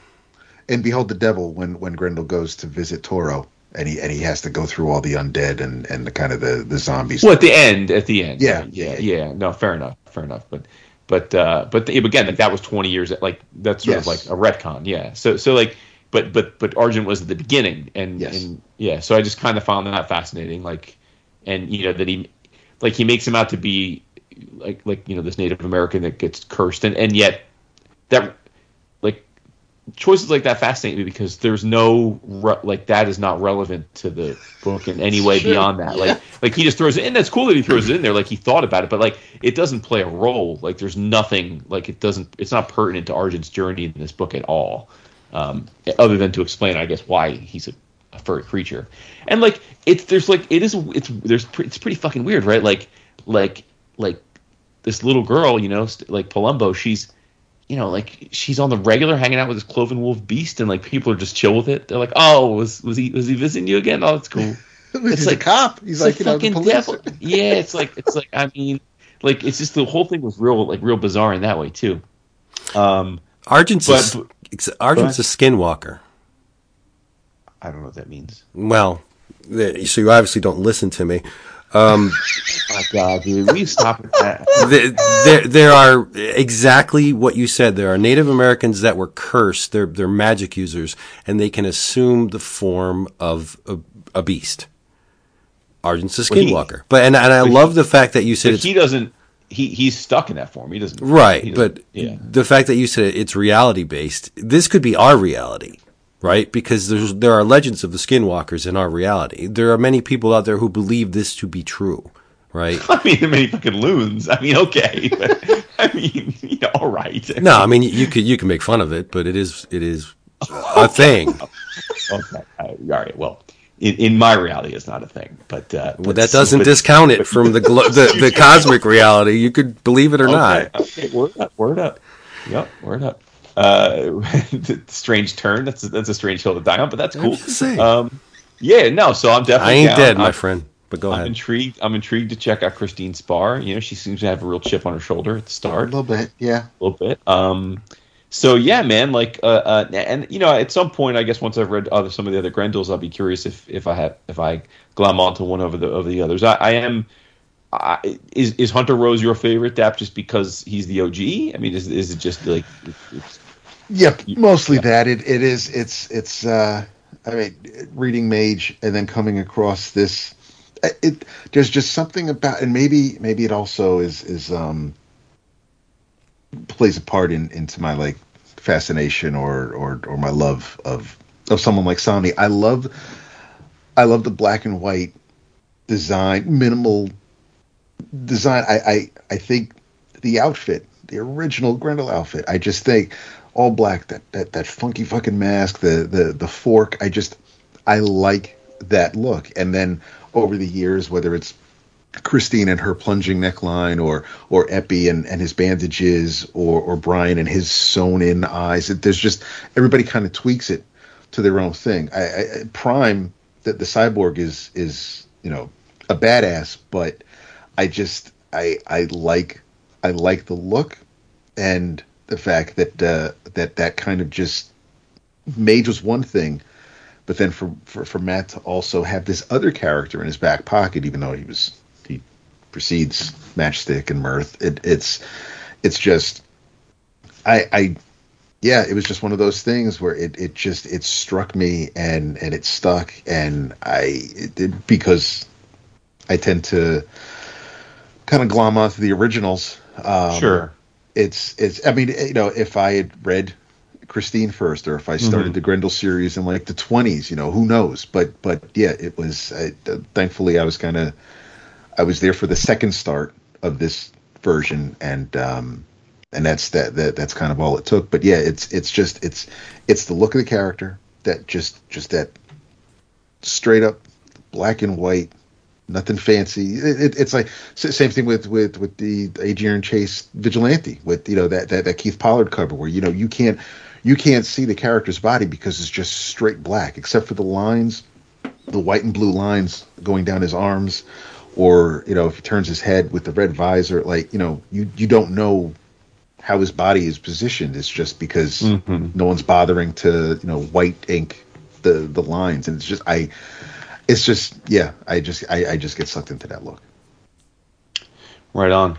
in Behold the Devil, when when Grendel goes to visit Toro, and he and he has to go through all the undead and and the kind of the the zombies. Well, at the end, at the end, yeah, yeah, yeah. No, fair enough, fair enough. But but uh, but again, like that was twenty years. Like that's sort yes. of like a retcon, yeah. So so like, but but but Argent was at the beginning, and yes. and yeah. So I just kind of found that fascinating, like, and you know that he like he makes him out to be like like you know this Native American that gets cursed, and and yet that choices like that fascinate me because there's no re- like that is not relevant to the book in any way sure. beyond that. Like like he just throws it in. That's cool that he throws it in there. Like he thought about it, but like it doesn't play a role. Like there's nothing. Like it doesn't. It's not pertinent to Argent's journey in this book at all. Um, other than to explain, I guess, why he's a, a furry creature. And like it's there's like it is it's there's it's pretty fucking weird, right? Like like like this little girl, you know, like Palumbo, she's you know, like she's on the regular hanging out with this cloven wolf beast, and like people are just chill with it. They're like, "Oh, was was he was he visiting you again? Oh, that's cool." it's like a cop. He's like, you know, fucking devil. yeah, it's like it's like I mean, like it's just the whole thing was real like real bizarre in that way too. Um, Argent's but, a, Argent's a skinwalker. I don't know what that means. Well, so you obviously don't listen to me. Um, oh my God, dude, we stop at that. There, there are exactly what you said. There are Native Americans that were cursed. They're they're magic users, and they can assume the form of a, a beast. Argent's a skinwalker, well, but and and I love he, the fact that you said he doesn't. He he's stuck in that form. He doesn't. Right, he doesn't, but yeah. the fact that you said it's reality based. This could be our reality right? Because there's, there are legends of the skinwalkers in our reality. There are many people out there who believe this to be true, right? I mean, there are many fucking loons. I mean, okay, but I mean, you know, all right. No, I mean, you could you can make fun of it, but it is it is a thing. okay, all right. Well, in, in, my reality, it's not a thing, but uh, well, that doesn't but, discount it from the glo- the, the cosmic reality. You could believe it or okay, not. Okay, word up, word up. Yep, word up uh, strange turn. That's a, that's a strange hill to die on, but that's cool. Um, yeah, no. So I'm definitely. I ain't down. dead, my I'm, friend. But go I'm ahead. intrigued. I'm intrigued to check out Christine Spar. You know, she seems to have a real chip on her shoulder at the start. A little bit, yeah. A little bit. Um, so yeah, man. Like, uh, uh, and you know, at some point, I guess once I've read other some of the other Grendels, I'll be curious if if I have if I glom onto one over the over the others. I, I am Is is Hunter Rose your favorite, Dap, just because he's the OG? I mean, is is it just like it's, Yep, mostly that. It it is. It's it's. uh I mean, reading Mage and then coming across this. It there's just something about, and maybe maybe it also is is um plays a part in into my like fascination or or or my love of of someone like Samnee. I love I love the black and white design, minimal design. I I, I think the outfit, the original Grendel outfit, I just think all black, that that that funky fucking mask, the the the fork. I just I like that look. And then over the years, whether it's Christine and her plunging neckline, or or Eppy and, and his bandages, or or Brian and his sewn in eyes. There's just everybody kind of tweaks it to their own thing. I, I, Prime, that the cyborg is is you know a badass, but I just I I like I like the look and the fact that uh, that that kind of just Mage was one thing, but then for, for for Matt to also have this other character in his back pocket, even though he was he precedes Matchstick and Mirth, it, it's it's just I I yeah, it was just one of those things where it, it just it struck me and and it stuck and I it, it, because I tend to kind of glom onto the originals. Um, sure. It's it's I mean you know if I had read Christine first or if I started Mhm. the Grendel series in like the 20s, you know, who knows? But but yeah, it was I, thankfully I was kind of I was there for the second start of this version and um and that's that, that that's kind of all it took but yeah it's it's just it's it's the look of the character that just just that straight up black and white nothing fancy. It, it, it's like same thing with with with the adrian chase vigilante with you know that, that that keith pollard cover where you know you can't you can't see the character's body because it's just straight black except for the lines the white and blue lines going down his arms or you know if he turns his head with the red visor like you know you you don't know how his body is positioned. It's just because Mhm. no one's bothering to you know white ink the the lines. And it's just i it's just yeah i just i, I just get sucked into that look Right on.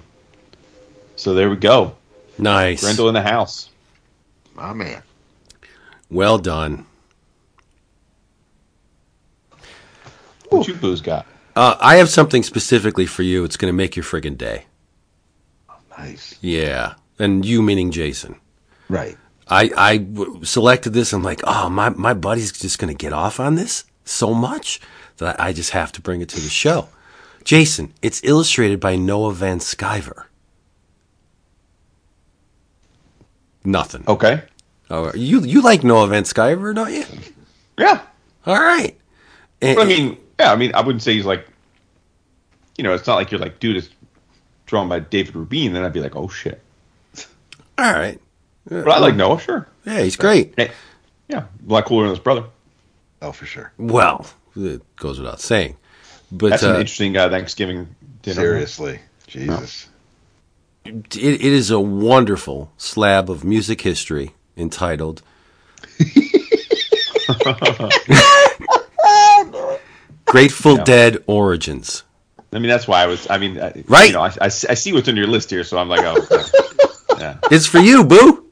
So there we go. Nice. Grendel in the house. my man Well done. What you booze got? Uh, I have something specifically for you. It's going to make your friggin' day. nice Yeah. And you meaning Jason. right I, I w- selected this. I'm like, oh, my, my buddy's just going to get off on this so much that I just have to bring it to the show. Jason, it's illustrated by Noah Van Sciver. Nothing. Okay. Oh, you you like Noah Van Sciver, don't you? Yeah. All right. And- I mean, yeah, I mean, I wouldn't say he's like, you know, it's not like you're like, dude, it's drawn by David Rubin. Then I'd be like, oh shit. all right. But I like Noah, sure. Yeah, he's great. Yeah, a lot cooler than his brother. Oh for sure Well, it goes without saying. But That's uh, an interesting uh, Thanksgiving dinner. seriously jesus it, it is a wonderful slab of music history entitled Grateful Dead Origins. I mean, that's why I was. I mean, I, Right. You know, I, I, see- I see what's on your list here, so I'm like, oh, yeah, It's for you, Boo.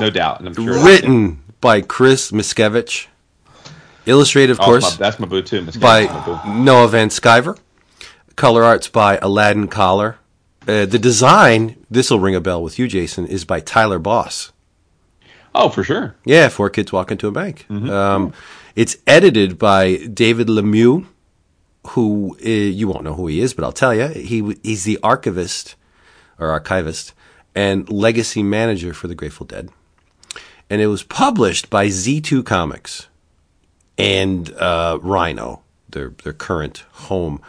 no doubt. And I'm sure Written by Chris Miskiewicz. Illustrated, of Oh, course, that's my, that's my boo too. By Kate, my boo. Noah Van Sciver. Color arts by Aladdin Collar. Uh, the design, this will ring a bell with you, Jason, is by Tyler Boss. Oh, for sure. Yeah, four kids walk into a bank. Um, it's edited by David Lemieux, who uh, you won't know who he is, but I'll tell you. He he's the archivist or archivist and legacy manager for the Grateful Dead, and it was published by Z2 Comics and uh, Rhino, their their current home.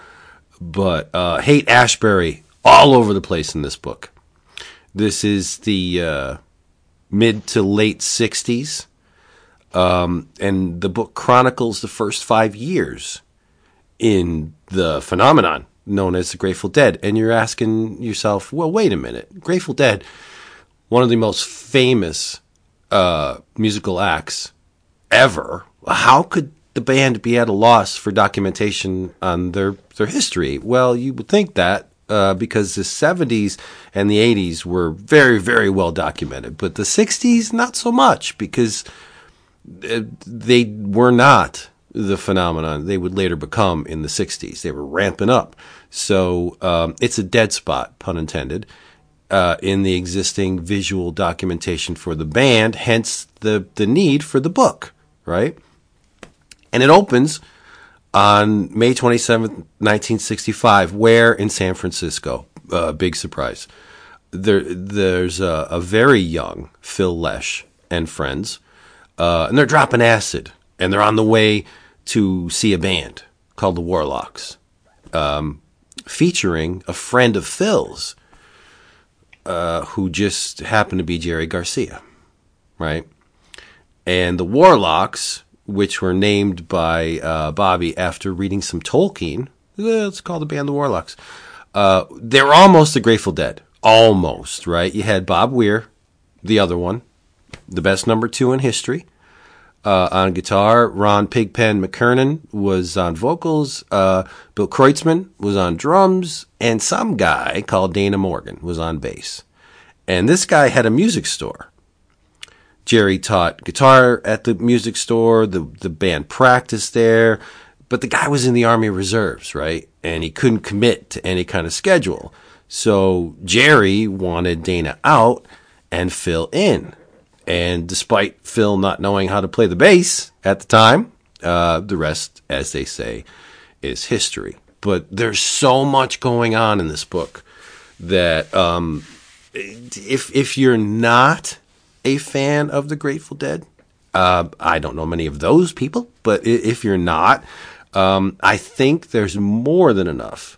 But uh, Haight-Ashbury all over the place in this book. This is the uh, mid to late 60s. Um, and the book chronicles the first five years in the phenomenon known as the Grateful Dead. And you're asking yourself, well, wait a minute. Grateful Dead, one of the most famous uh, musical acts ever. How could the band be at a loss for documentation on their, their history? Well, you would think that uh, because the 70s and the 80s were very, very well documented, but the 60s, not so much because uh, they were not the phenomenon they would later become in the 60s. They were ramping up. So um, it's a dead spot, pun intended, uh, in the existing visual documentation for the band, hence the, the need for the book, right? And it opens on May 27th, 1965. Where? In San Francisco. Uh, big surprise. There, there's a, a, very young Phil Lesh and friends, uh, and they're dropping acid, and they're on the way to see a band called the Warlocks, um, featuring a friend of Phil's, uh, who just happened to be Jerry Garcia, right? And the Warlocks which were named by uh, Bobby after reading some Tolkien. It's called the band The Warlocks. Uh, they were almost the Grateful Dead. Almost, right? You had Bob Weir, the other one, the best number two in history, uh, on guitar. Ron Pigpen McKernan was on vocals. Uh, Bill Kreutzmann was on drums. And some guy called Dana Morgan was on bass. And this guy had a music store. Jerry taught guitar at the music store. The the band practiced there, but the guy was in the Army Reserves, right? And he couldn't commit to any kind of schedule. So Jerry wanted Dana out and Phil in. And despite Phil not knowing how to play the bass at the time, uh, the rest, as they say, is history. But there's so much going on in this book that um, if if you're not a fan of the Grateful Dead. Uh, I don't know many of those people, but if you're not, um, I think there's more than enough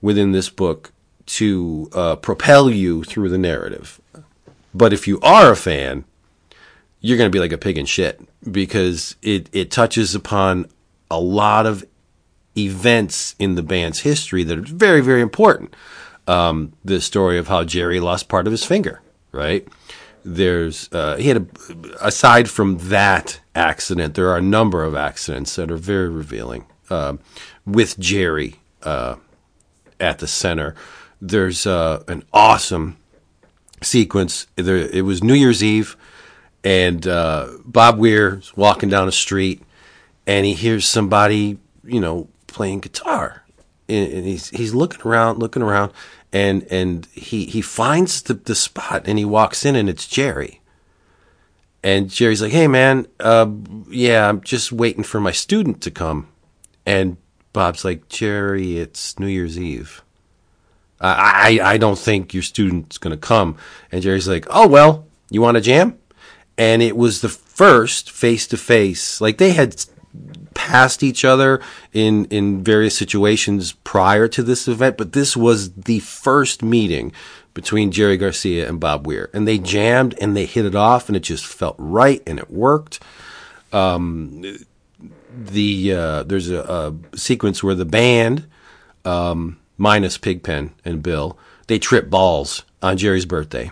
within this book to uh, propel you through the narrative. But if you are a fan, you're going to be like a pig in shit because it, it touches upon a lot of events in the band's history that are very, very important. Um, the story of how Jerry lost part of his finger, right? There's uh, he had a, aside from that accident, there are a number of accidents that are very revealing. Uh, with Jerry uh, at the center, there's uh, an awesome sequence. There, it was New Year's Eve, and uh, Bob Weir's walking down the street, and he hears somebody, you know, playing guitar, and he's he's looking around, looking around, and and he he finds the the spot and he walks in and it's Jerry. And Jerry's like, "Hey man, uh, yeah, I'm just waiting for my student to come." And Bob's like, "Jerry, it's New Year's Eve. I I, I don't think your student's gonna come." And Jerry's like, "Oh well, you want to jam?" And it was the first face to face. Like they had past each other in in various situations prior to this event, but this was the first meeting between Jerry Garcia and Bob Weir, and they jammed and they hit it off, and it just felt right and it worked. Um, the uh, there's a, a, sequence where the band, um, minus Pigpen and Bill, they trip balls on Jerry's birthday,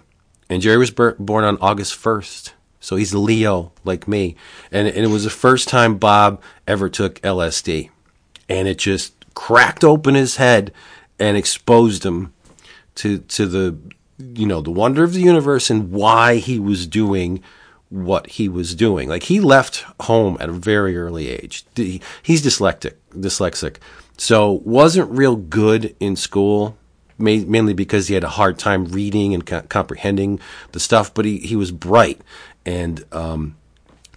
and Jerry was born on August first. So he's Leo like me. And, and it was the first time Bob ever took LSD. And it just cracked open his head and exposed him to, to the, you know, the wonder of the universe and why he was doing what he was doing. Like he left home at a very early age. He's dyslexic, dyslexic. So wasn't real good in school mainly because he had a hard time reading and comprehending the stuff, but he, he was bright and um,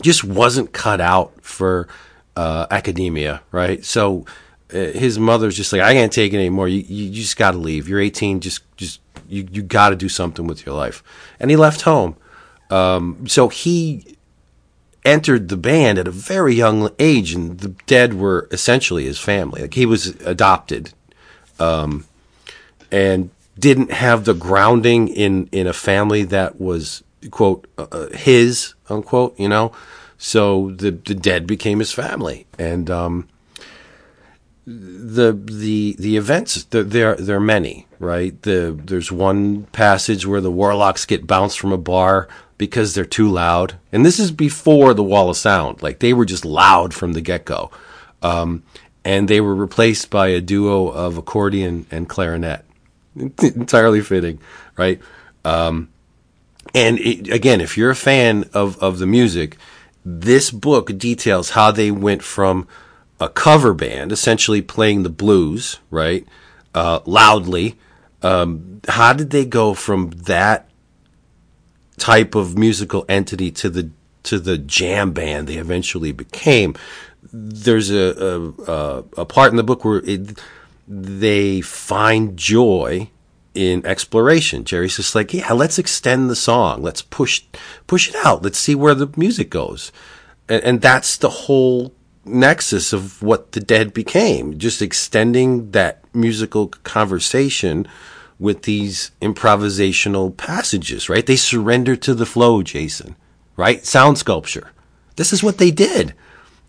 just wasn't cut out for uh, academia, right? So uh, his mother's just like, I can't take it anymore. You, you, just got to leave. You're 18. Just, just you, you got to do something with your life. And he left home. Um, so he entered the band at a very young age, and the Dead were essentially his family. Like he was adopted, um, and didn't have the grounding in in a family that was quote uh, uh, his unquote you know? So the the dead became his family. And um, the the the events there there are many right? The there's one passage where the warlocks get bounced from a bar because they're too loud. And this is before the wall of sound. Like they were just loud from the get-go. Um, and they were replaced by a duo of accordion and clarinet. Entirely fitting, right? Um, and it, again, if you're a fan of, of the music, this book details how they went from a cover band, essentially playing the blues, right, uh, loudly. Um, how did they go from that type of musical entity to the to the jam band they eventually became? There's a a, a part in the book where it, they find joy in exploration. Jerry's just like, yeah, let's extend the song. Let's push, push it out. Let's see where the music goes. And, and, that's the whole nexus of what the dead became. Just extending that musical conversation with these improvisational passages, right? They surrender to the flow, Jason, right? Sound sculpture. This is what they did.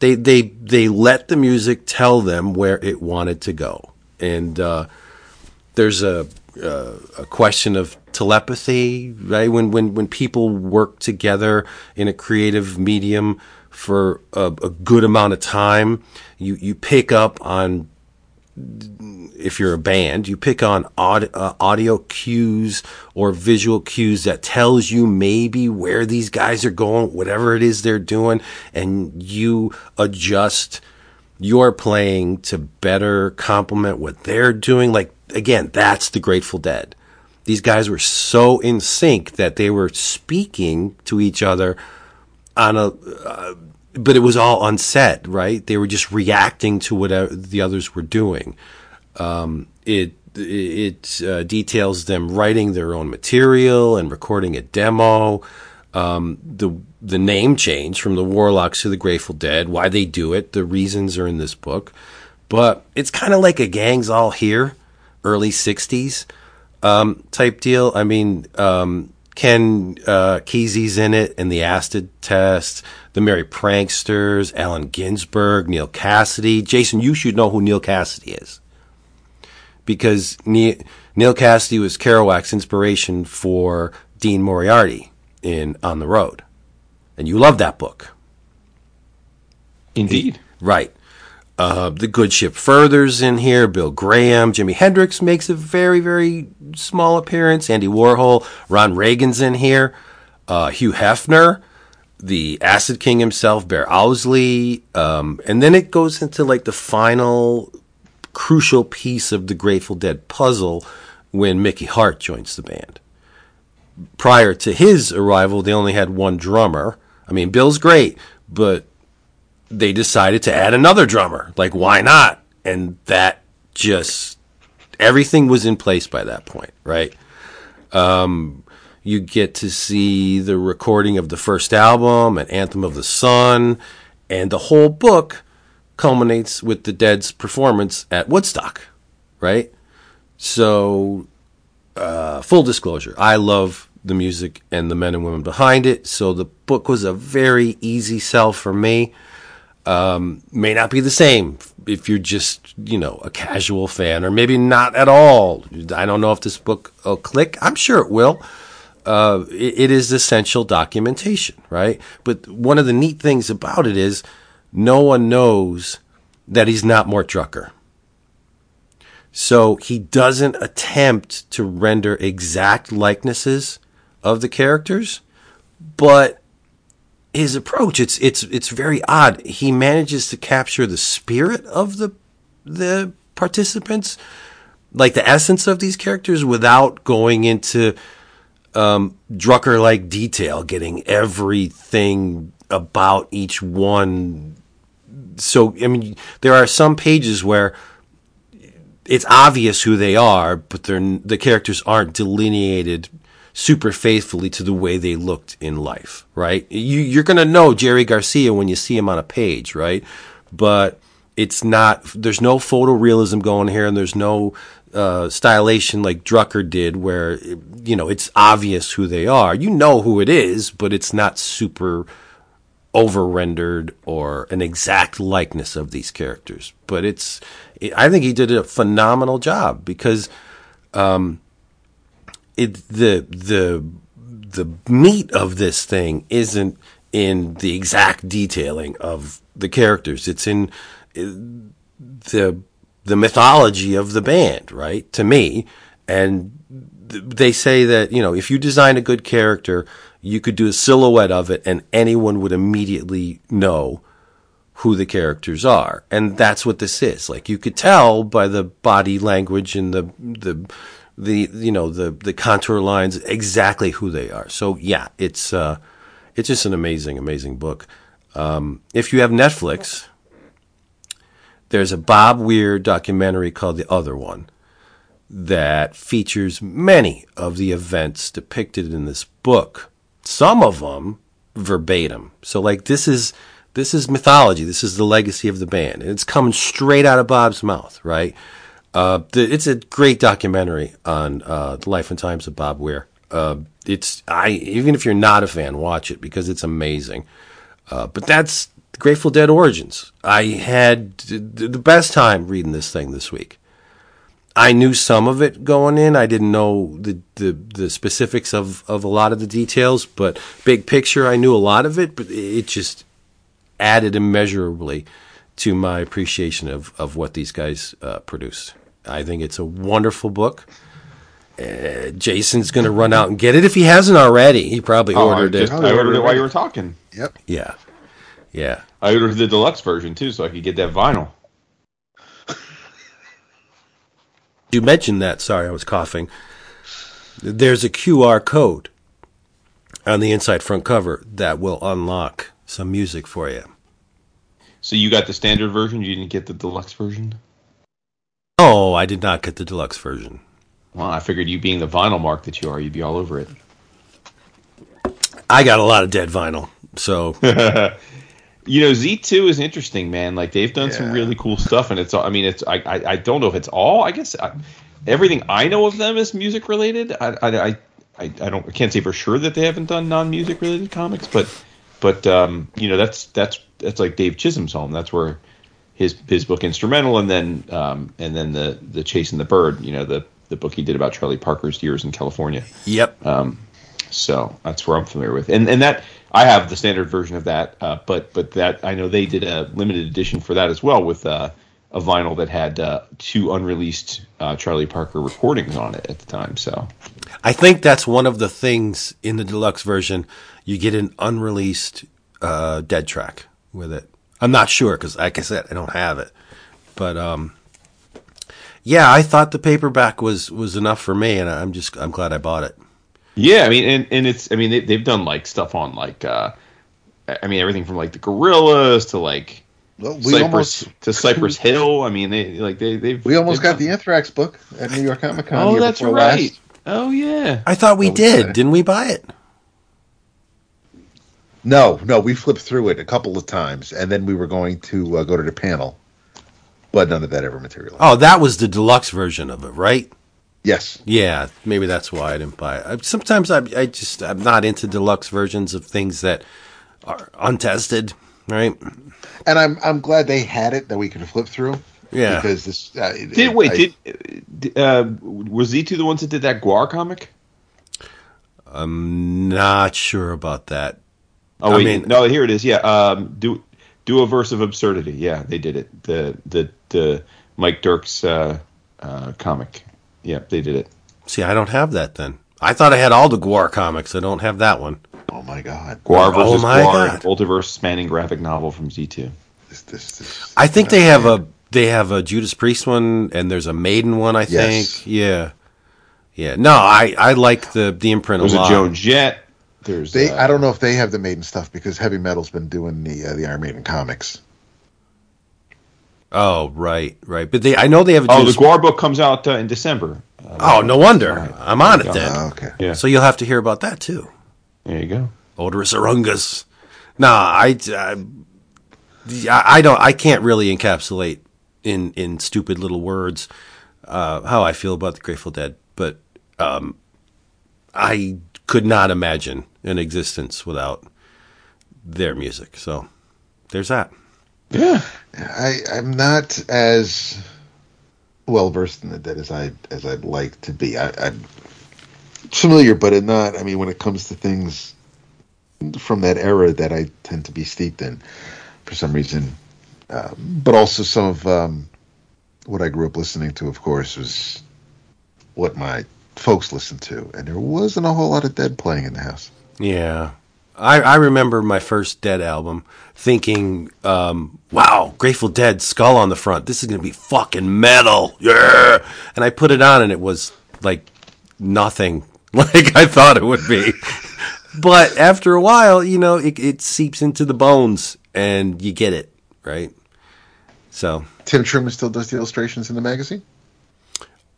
They, they, they let the music tell them where it wanted to go. And, uh, there's a, uh, a question of telepathy, right? When when when people work together in a creative medium for a, a good amount of time, you you pick up on if you're a band, you pick on audio, uh, audio cues or visual cues that tells you maybe where these guys are going, whatever it is they're doing, and you adjust your playing to better complement what they're doing. Like again, that's the Grateful Dead. These guys were so in sync that they were speaking to each other on a, uh, but it was all unset, right? They were just reacting to what the others were doing. Um, it it uh, details them writing their own material and recording a demo. Um, the the name change from the Warlocks to the Grateful Dead, why they do it, the reasons are in this book. But it's kind of like a gang's all here early 60s um, type deal. I mean, um, Ken uh, Kesey's in it and the acid test, the Merry Pranksters, Allen Ginsberg, Neal Cassady. Jason, you should know who Neal Cassady is. Because Neil, Neal Cassady was Kerouac's inspiration for Dean Moriarty in On the Road. And you love that book. Indeed. Right. Uh, the Good Ship Furthers in here. Bill Graham, Jimi Hendrix makes a very, very small appearance. Andy Warhol, Ron Reagan's in here. Uh, Hugh Hefner, the Acid King himself, Bear Owsley, um, and then it goes into like the final crucial piece of the Grateful Dead puzzle when Mickey Hart joins the band. Prior to his arrival, they only had one drummer. I mean, Bill's great, but they decided to add another drummer. Like, why not? And that just everything was in place by that point, right? Um, you get to see the recording of the first album and Anthem of the Sun, and the whole book culminates with the Dead's performance at Woodstock, right? So, uh, full disclosure, I love the music and the men and women behind it. So the book was a very easy sell for me um, may not be the same if you're just, you know, a casual fan or maybe not at all. I don't know if this book will click. I'm sure it will. Uh, it, it is essential documentation, right? But one of the neat things about it is no one knows that he's not Mort Drucker. So he doesn't attempt to render exact likenesses of the characters, but his approach it's it's it's very odd. He manages to capture the spirit of the the participants, like the essence of these characters, without going into um, Drucker like detail, getting everything about each one. So I mean, there are some pages where it's obvious who they are, but they're the characters aren't delineated super faithfully to the way they looked in life, right? You, you're going to know Jerry Garcia when you see him on a page, right? But it's not, there's no photorealism going here and there's no uh, stylization like Drucker did where, you know, it's obvious who they are. You know who it is, but it's not super over rendered or an exact likeness of these characters. But it's, I think he did a phenomenal job because, um, it the the the meat of this thing isn't in the exact detailing of the characters. It's in the the mythology of the band, right? To me, and they say that you know if you design a good character, you could do a silhouette of it, and anyone would immediately know who the characters are, and that's what this is. Like you could tell by the body language and the the the you know the the contour lines exactly who they are. So yeah, it's uh, it's just an amazing amazing book. Um, if you have Netflix, there's a Bob Weir documentary called The Other One that features many of the events depicted in this book. Some of them verbatim. So like this is this is mythology. This is the legacy of the band. It's coming straight out of Bob's mouth, right? Uh, it's a great documentary on uh, the life and times of Bob Weir. Uh, it's I even if you're not a fan, watch it because it's amazing. Uh, but that's Grateful Dead Origins. I had the best time reading this thing this week. I knew some of it going in. I didn't know the, the, the specifics of, of a lot of the details, but big picture, I knew a lot of it, but it just added immeasurably to my appreciation of, of what these guys uh, produced. I think it's a wonderful book. Uh, Jason's going to run out and get it if he hasn't already. He probably Oh, ordered I, just, it. I ordered it while you were talking. Yep. Yeah. Yeah. I ordered the deluxe version too, so I could get that vinyl. You mentioned that. Sorry, I was coughing. There's a QR code on the inside front cover that will unlock some music for you. So you got the standard version. You didn't get the deluxe version. Oh, I did not get the deluxe version. Well, I figured you being the vinyl mark that you are, you'd be all over it. I got a lot of dead vinyl, so You know, Z two is interesting, man. Like they've done some really cool stuff, and it's. I mean, it's. I. I, I don't know if it's all. I guess I, everything I know of them is music related. I. I. I, I, I don't. I can't say for sure that they haven't done non music related comics, but. But um, you know, that's that's that's like Dave Chisholm's home. That's where his his book instrumental, and then um, and then the the Chasing the Bird. You know, the the book he did about Charlie Parker's years in California. yep. So that's where I'm familiar with, and and that I have the standard version of that, uh, but but that I know they did a limited edition for that as well with uh, a vinyl that had uh, two unreleased uh, Charlie Parker recordings on it at the time. So I think that's one of the things in the deluxe version. You get an unreleased uh, dead track with it. I'm not sure because, like I said, I don't have it. But um, yeah, I thought the paperback was was enough for me, and I'm just I'm glad I bought it. yeah, I mean, and, and it's I mean they, they've done like stuff on like uh, I mean everything from like the Gorillaz to like Well, we Cypress almost to Cypress Hill. I mean they like they they've we almost they've got the Anthrax book at New York Comic Con. oh that's right last. oh yeah I thought we Well, did, didn't we buy it? No, no, we flipped through it a couple of times, and then we were going to uh, go to the panel, but none of that ever materialized. Oh, that was the deluxe version of it, right? Yes, Yeah, maybe that's why I didn't buy it. I, sometimes I, I just I'm not into deluxe versions of things that are untested, right? and I'm I'm glad they had it that we could flip through. Yeah. because this uh, did wait I- did uh, was Z two the ones that did that GWAR comic? I'm not sure about that. Oh I wait, mean- no, here it is. Yeah, um, do do a verse of absurdity. Yeah, they did it. The the the Mike Dirks uh, uh, comic. Yeah, they did it. See, I don't have that then. I thought I had all the GWAR comics. I don't have that one. Oh my god, GWAR Oh versus my GWAR, God. multiverse spanning graphic novel from Z two. this, this, this, I think they have a they have a Judas Priest one and there's a Maiden one. I Yes. think. Yeah, yeah. No, I I like the the imprint There's a a. Joan Jett. There's They, uh, I don't know if they have the Maiden stuff because Heavy Metal's been doing the uh, the Iron Maiden comics. Oh, right, right. But they I know they have a Oh, the Judas. GWAR book comes out uh, in December. Uh, oh, no wonder. I'm on it Yeah. then. Oh, okay. Yeah. So you'll have to hear about that too. there you go. Oderus Urungus. Nah, I, I, I don't, I can't really encapsulate in, in stupid little words, uh, how I feel about the Grateful Dead, but, um, I could not imagine an existence without their music. So there's that. Yeah. I I'm not as well versed in the Dead as I as I'd like to be. I, I'm familiar, but not. I mean, when it comes to things from that era that I tend to be steeped in, for some reason. Um, but also some of um, what I grew up listening to, of course, was what my folks listened to, and there wasn't a whole lot of Dead playing in the house. Yeah. I, I remember my first Dead album thinking, um, wow, Grateful Dead skull on the front. This is going to be fucking metal. Yeah. And I put it on and it was like nothing like I thought it would be. but after a while, you know, it, it seeps into the bones and you get it, right? So Tim Truman still does the illustrations in the magazine.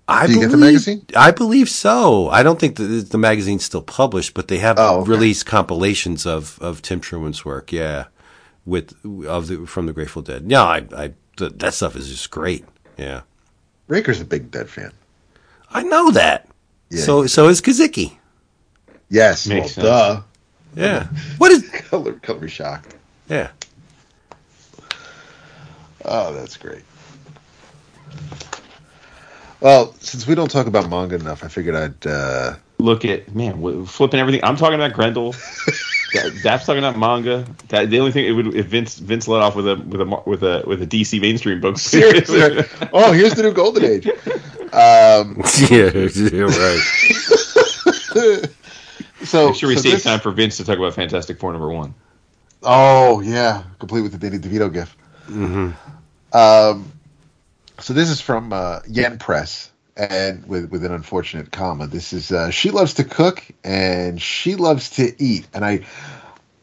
I Do you get believe, the magazine? I believe so. I don't think the, the magazine's still published, but they have Oh, okay. released compilations of, of Tim Truman's work. Yeah, with of the from the Grateful Dead. Yeah, I, I th- that stuff is just great. Yeah, Raker's a big Dead fan. I know that. Yeah. So so is Kaziki. Yes, Makes well, duh. Yeah. What is? Color, color shocked. Yeah. Oh, that's great. Well, since we don't talk about manga enough, I figured I'd. Uh, Look at man, flipping everything. I'm talking about Grendel. that, that's talking about manga. That the only thing it would if Vince Vince let off with a with a with a with a DC mainstream book. seriously. oh, here's the new Golden Age. Um, yeah. yeah. Right. so, Make sure we so save this- time for Vince to talk about Fantastic Four number one. Oh yeah, complete with the Danny DeVito gif. Mm-hmm. Um, so this is from uh, Yen Press, and with with an unfortunate comma. This is uh, she loves to cook and she loves to eat. And I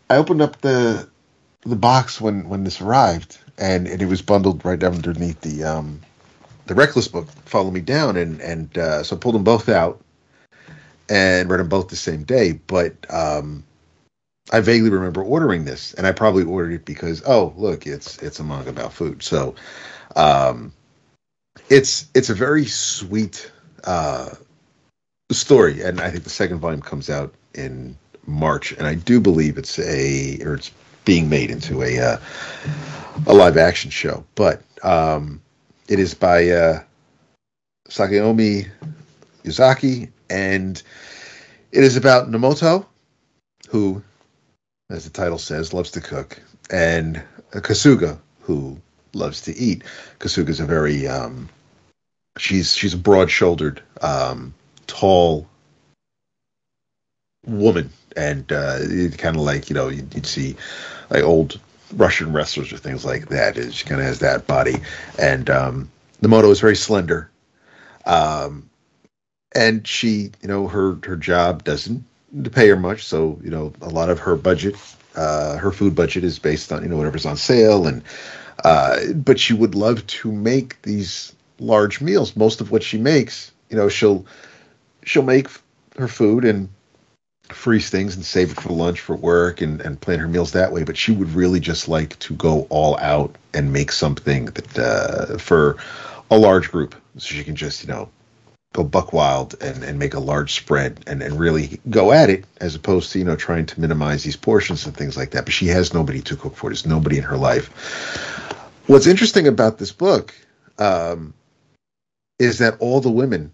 I opened up the the box when when this arrived, and, and it was bundled right underneath the um, the Reckless book. Follow me down, and and uh, so I pulled them both out and read them both the same day. But um, I vaguely remember ordering this, and I probably ordered it because oh look, it's it's a manga about food. So, um, it's it's a very sweet uh, story, and I think the second volume comes out in March, and I do believe it's a or it's being made into a uh, a live action show, but um, it is by uh, Sakaomi Yuzaki, and it is about Nomoto, who as the title says, loves to cook, and Kasuga, who loves to eat. Kasuga is a very um, she's she's a broad-shouldered, um, tall woman, and uh, kind of like you know you'd, you'd see like old Russian wrestlers or things like that. Is she kind of has that body, and um, Nomoto is very slender. Um, and she, you know, her her job doesn't pay her much. So you know, a lot of her budget, uh, her food budget is based on you know whatever's on sale, and uh, but she would love to make these large meals. Most of what she makes, you know, she'll she'll make her food and freeze things and save it for lunch for work and, and plan her meals that way. But she would really just like to go all out and make something that uh, for a large group, so she can just you know go buck wild and, and make a large spread and, and really go at it as opposed to, you know, trying to minimize these portions and things like that. But she has nobody to cook for. There's nobody in her life. What's interesting about this book um, is that all the women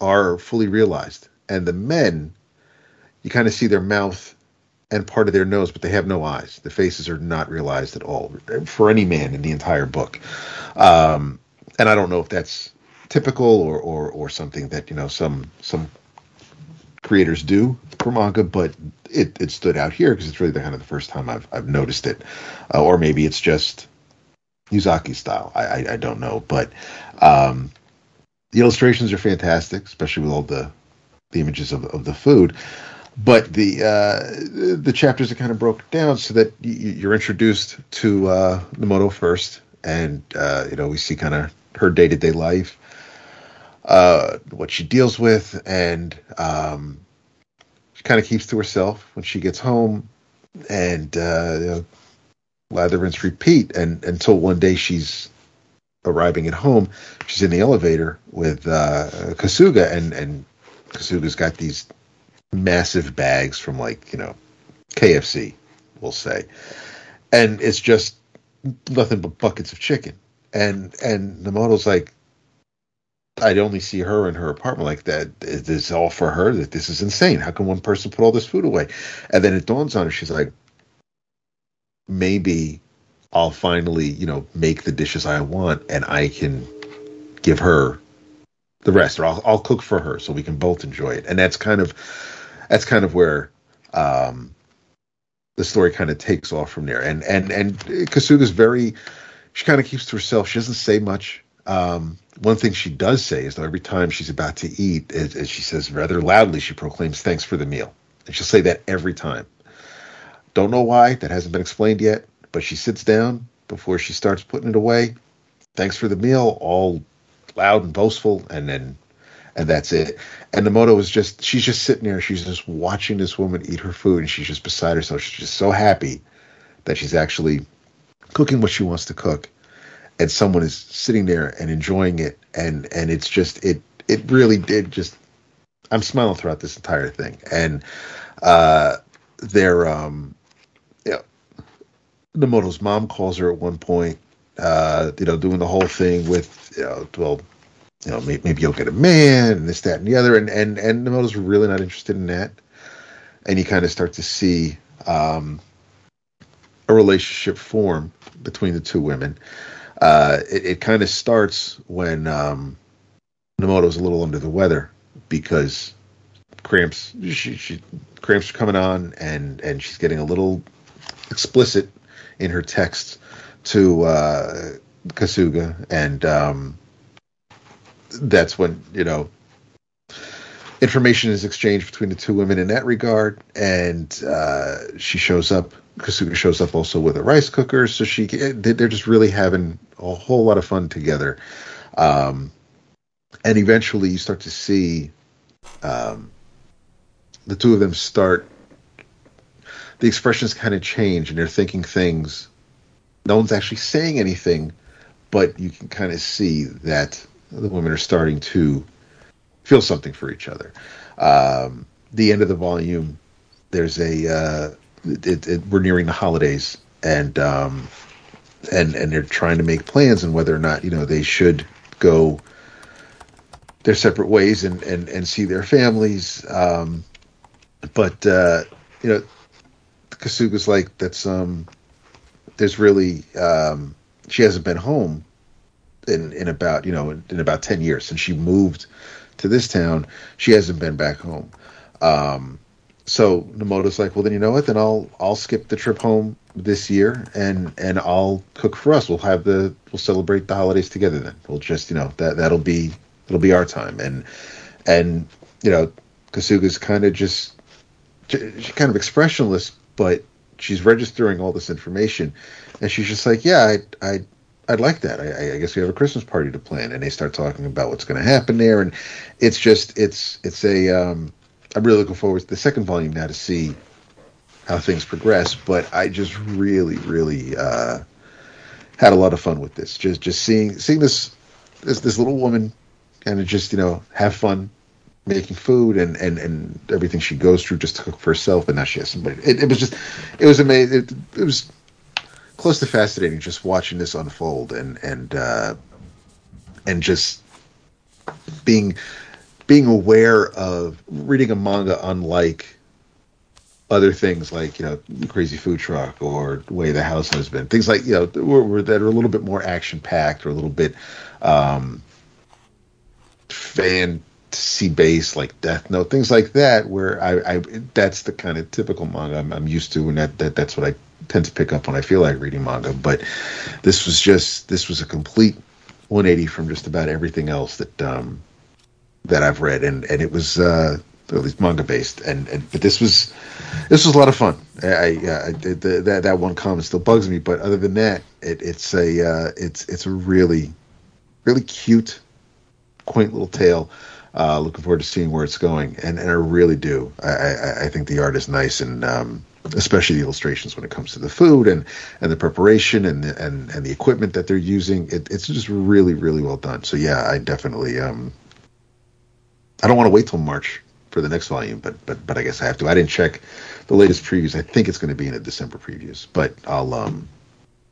are fully realized. And the men, you kind of see their mouth and part of their nose, but they have no eyes. The faces are not realized at all for any man in the entire book. Um, and I don't know if that's typical or, or or something that you know some some creators do for manga, but it, it stood out here because it's really the kind of the first time I've I've noticed it, uh, or maybe it's just Yuzaki style. I, I I don't know, but um, the illustrations are fantastic, especially with all the the images of of the food. But the uh, the chapters are kind of broken down so that you're introduced to uh, Nomoto first, and uh, you know we see kind of her day to day life, uh, what she deals with, and um, she kind of keeps to herself when she gets home, and uh, you know, lather, rinse, repeat, and until one day she's arriving at home, she's in the elevator with uh, Kasuga, and and Kasuga's got these massive bags from like you know KFC, we'll say, and it's just nothing but buckets of chicken, and and Nomoto's like. I'd only see her in her apartment like that. Is this is all for her? That this is insane. How can one person put all this food away? And then it dawns on her. She's like, maybe I'll finally, you know, make the dishes I want, and I can give her the rest, or I'll, I'll cook for her so we can both enjoy it. And that's kind of that's kind of where um, the story kind of takes off from there. And and and Kasuga's very she kind of keeps to herself. She doesn't say much. Um, one thing she does say is that every time she's about to eat, as, as she says rather loudly, she proclaims thanks for the meal, and she'll say that every time. Don't know why that hasn't been explained yet, but she sits down before she starts putting it away. Thanks for the meal, all loud and boastful, and then and that's it. And Nomoto is just she's just sitting there, she's just watching this woman eat her food, and she's just beside herself. She's just so happy that she's actually cooking what she wants to cook, and someone is sitting there and enjoying it, and and it's just it it really did just. I'm smiling throughout this entire thing, and uh, they're um, Nomoto's mom calls her at one point, uh, you know, doing the whole thing with, you know, well, you know, maybe, maybe you'll get a man and this, that, and the other. And, and, and Nomoto's really not interested in that. And you kind of start to see um, a relationship form between the two women. Uh, it, it kind of starts when um, Nomoto's a little under the weather because cramps, she, she, cramps are coming on and, and she's getting a little explicit in her texts to uh, Kasuga, and um, that's when you know information is exchanged between the two women in that regard. And uh, she shows up. Kasuga shows up also with a rice cooker, so she they're just really having a whole lot of fun together. Um, and eventually, you start to see um, the two of them start. The expressions kind of change, and they're thinking things no one's actually saying anything, but you can kind of see that the women are starting to feel something for each other. Um, the end of the volume, there's a uh, it, it, we're nearing the holidays, and um, and and they're trying to make plans on whether or not you know they should go their separate ways and and and see their families. Um, but uh, you know, Kasuga's like that's um there's really um, she hasn't been home in in about you know in, in, about ten years since she moved to this town. She hasn't been back home. Um, so Nomoto's like, well, then you know what? Then I'll I'll skip the trip home this year and and I'll cook for us. We'll have the we'll celebrate the holidays together. Then we'll just you know that that'll be it'll be our time and and you know Kasuga's kind of just she's kind of expressionless, but she's registering all this information, and she's just like, "Yeah, I, I, I'd like that. I, I guess we have a Christmas party to plan." And they start talking about what's going to happen there, and it's just, it's, it's a. Um, I'm really looking forward to the second volume now to see how things progress. But I just really, really uh, had a lot of fun with this. Just, just seeing, seeing this, this, this little woman kind of just, you know, have fun making food and, and, and everything she goes through just to cook for herself, and now she has somebody. It, it was just, it was amazing. It, it, was close to fascinating just watching this unfold and and uh, and just being being aware of reading a manga unlike other things like you know crazy food truck or way the house has been things like you know that are a little bit more action packed or a little bit um fan fantasy based like Death Note, things like that, where I, I that's the kind of typical manga I'm, I'm, used to, and that, that that's what I tend to pick up when I feel like reading manga. But this was just this was a complete 180 from just about everything else that um that I've read, and and it was uh, at least manga based, and, and but this was this was a lot of fun. I, I, I the, that that one comment still bugs me, but other than that, it, it's a uh, it's it's a really really cute, quaint little tale uh, looking forward to seeing where it's going, and, and I really do. I, I, I think the art is nice, and um, especially the illustrations when it comes to the food and, and the preparation and the, and and the equipment that they're using. It, it's just really really well done. So yeah, I definitely. Um, I don't want to wait till March for the next volume, but but but I guess I have to. I didn't check the latest previews. I think it's going to be in the December previews, but I'll um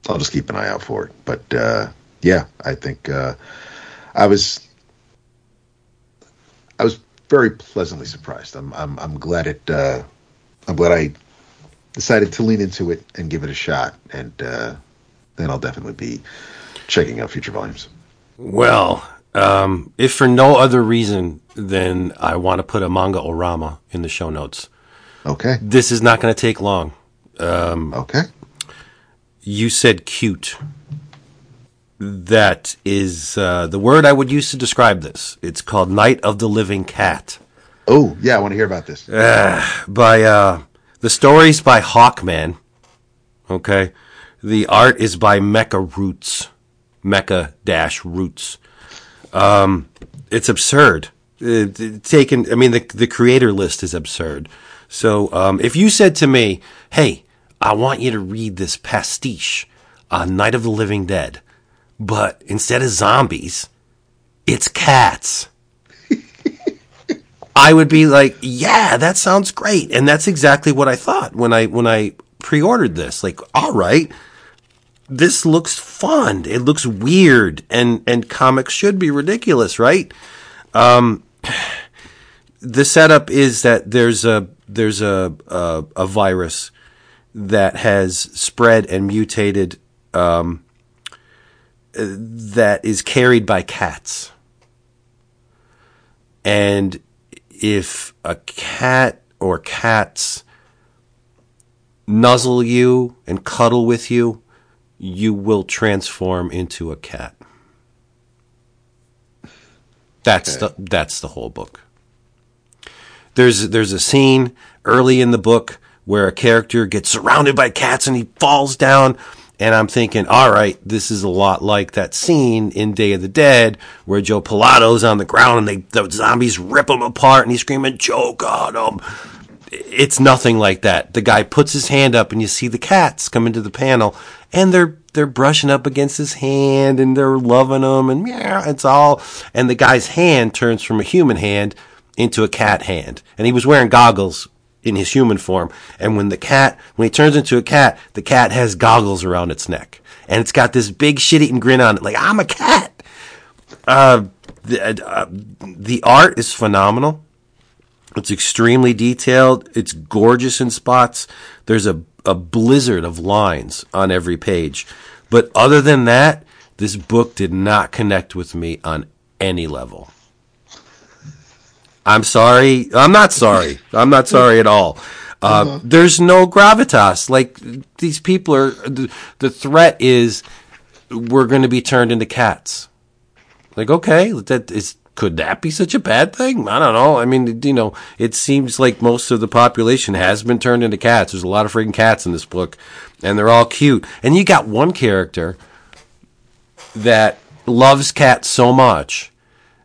I'll just keep an eye out for it. But uh, yeah, I think uh, I was I was very pleasantly surprised. I'm I'm I'm glad it. Uh, I'm glad I decided to lean into it and give it a shot, and uh, then I'll definitely be checking out future volumes. Well, Um, if for no other reason than I want to put a manga orama in the show notes. Okay. This is not going to take long. Okay. You said cute. That is uh, the word I would use to describe this. It's called Night of the Living Cat. Oh, yeah, I want to hear about this. by uh the stories by Hawkman. Okay. The art is by Mecha Roots. Mecha dash Roots. Um it's absurd. It, it- taken I mean the the creator list is absurd. So um if you said to me, "Hey, I want you to read this pastiche on Night of the Living Dead, but instead of zombies, it's cats." I would be like, yeah, that sounds great. And that's exactly what I thought when I when I pre-ordered this. Like, all right, this looks fun. It looks weird and and comics should be ridiculous, right? Um the setup is that there's a there's a a, a virus that has spread and mutated um that is carried by cats. And if a cat or cats nuzzle you and cuddle with you, you will transform into a cat. That's the that's the whole book. There's there's a scene early in the book where a character gets surrounded by cats and he falls down and I'm thinking, all right, this is a lot like that scene in Day of the Dead where Joe Pilato's on the ground and they the zombies rip him apart and he's screaming, "Joe got him." It's nothing like that. The guy puts his hand up and you see the cats come into the panel and they're they're brushing up against his hand and they're loving him and yeah, it's all and the guy's hand turns from a human hand into a cat hand. And he was wearing goggles in his human form. And when the cat, when he turns into a cat, the cat has goggles around its neck. And it's got this big shit eating grin on it, like, I'm a cat. Uh, the, uh, the art is phenomenal. It's extremely detailed. It's gorgeous in spots. There's a, a blizzard of lines on every page. But other than that, this book did not connect with me on any level. I'm sorry. I'm not sorry. I'm not sorry at all. Uh, There's no gravitas. Like these people are. The, the threat is we're going to be turned into cats. Like okay, that is. Could that be such a bad thing? I don't know. I mean, you know, it seems like most of the population has been turned into cats. There's a lot of freaking cats in this book, and they're all cute. And you got one character that loves cats so much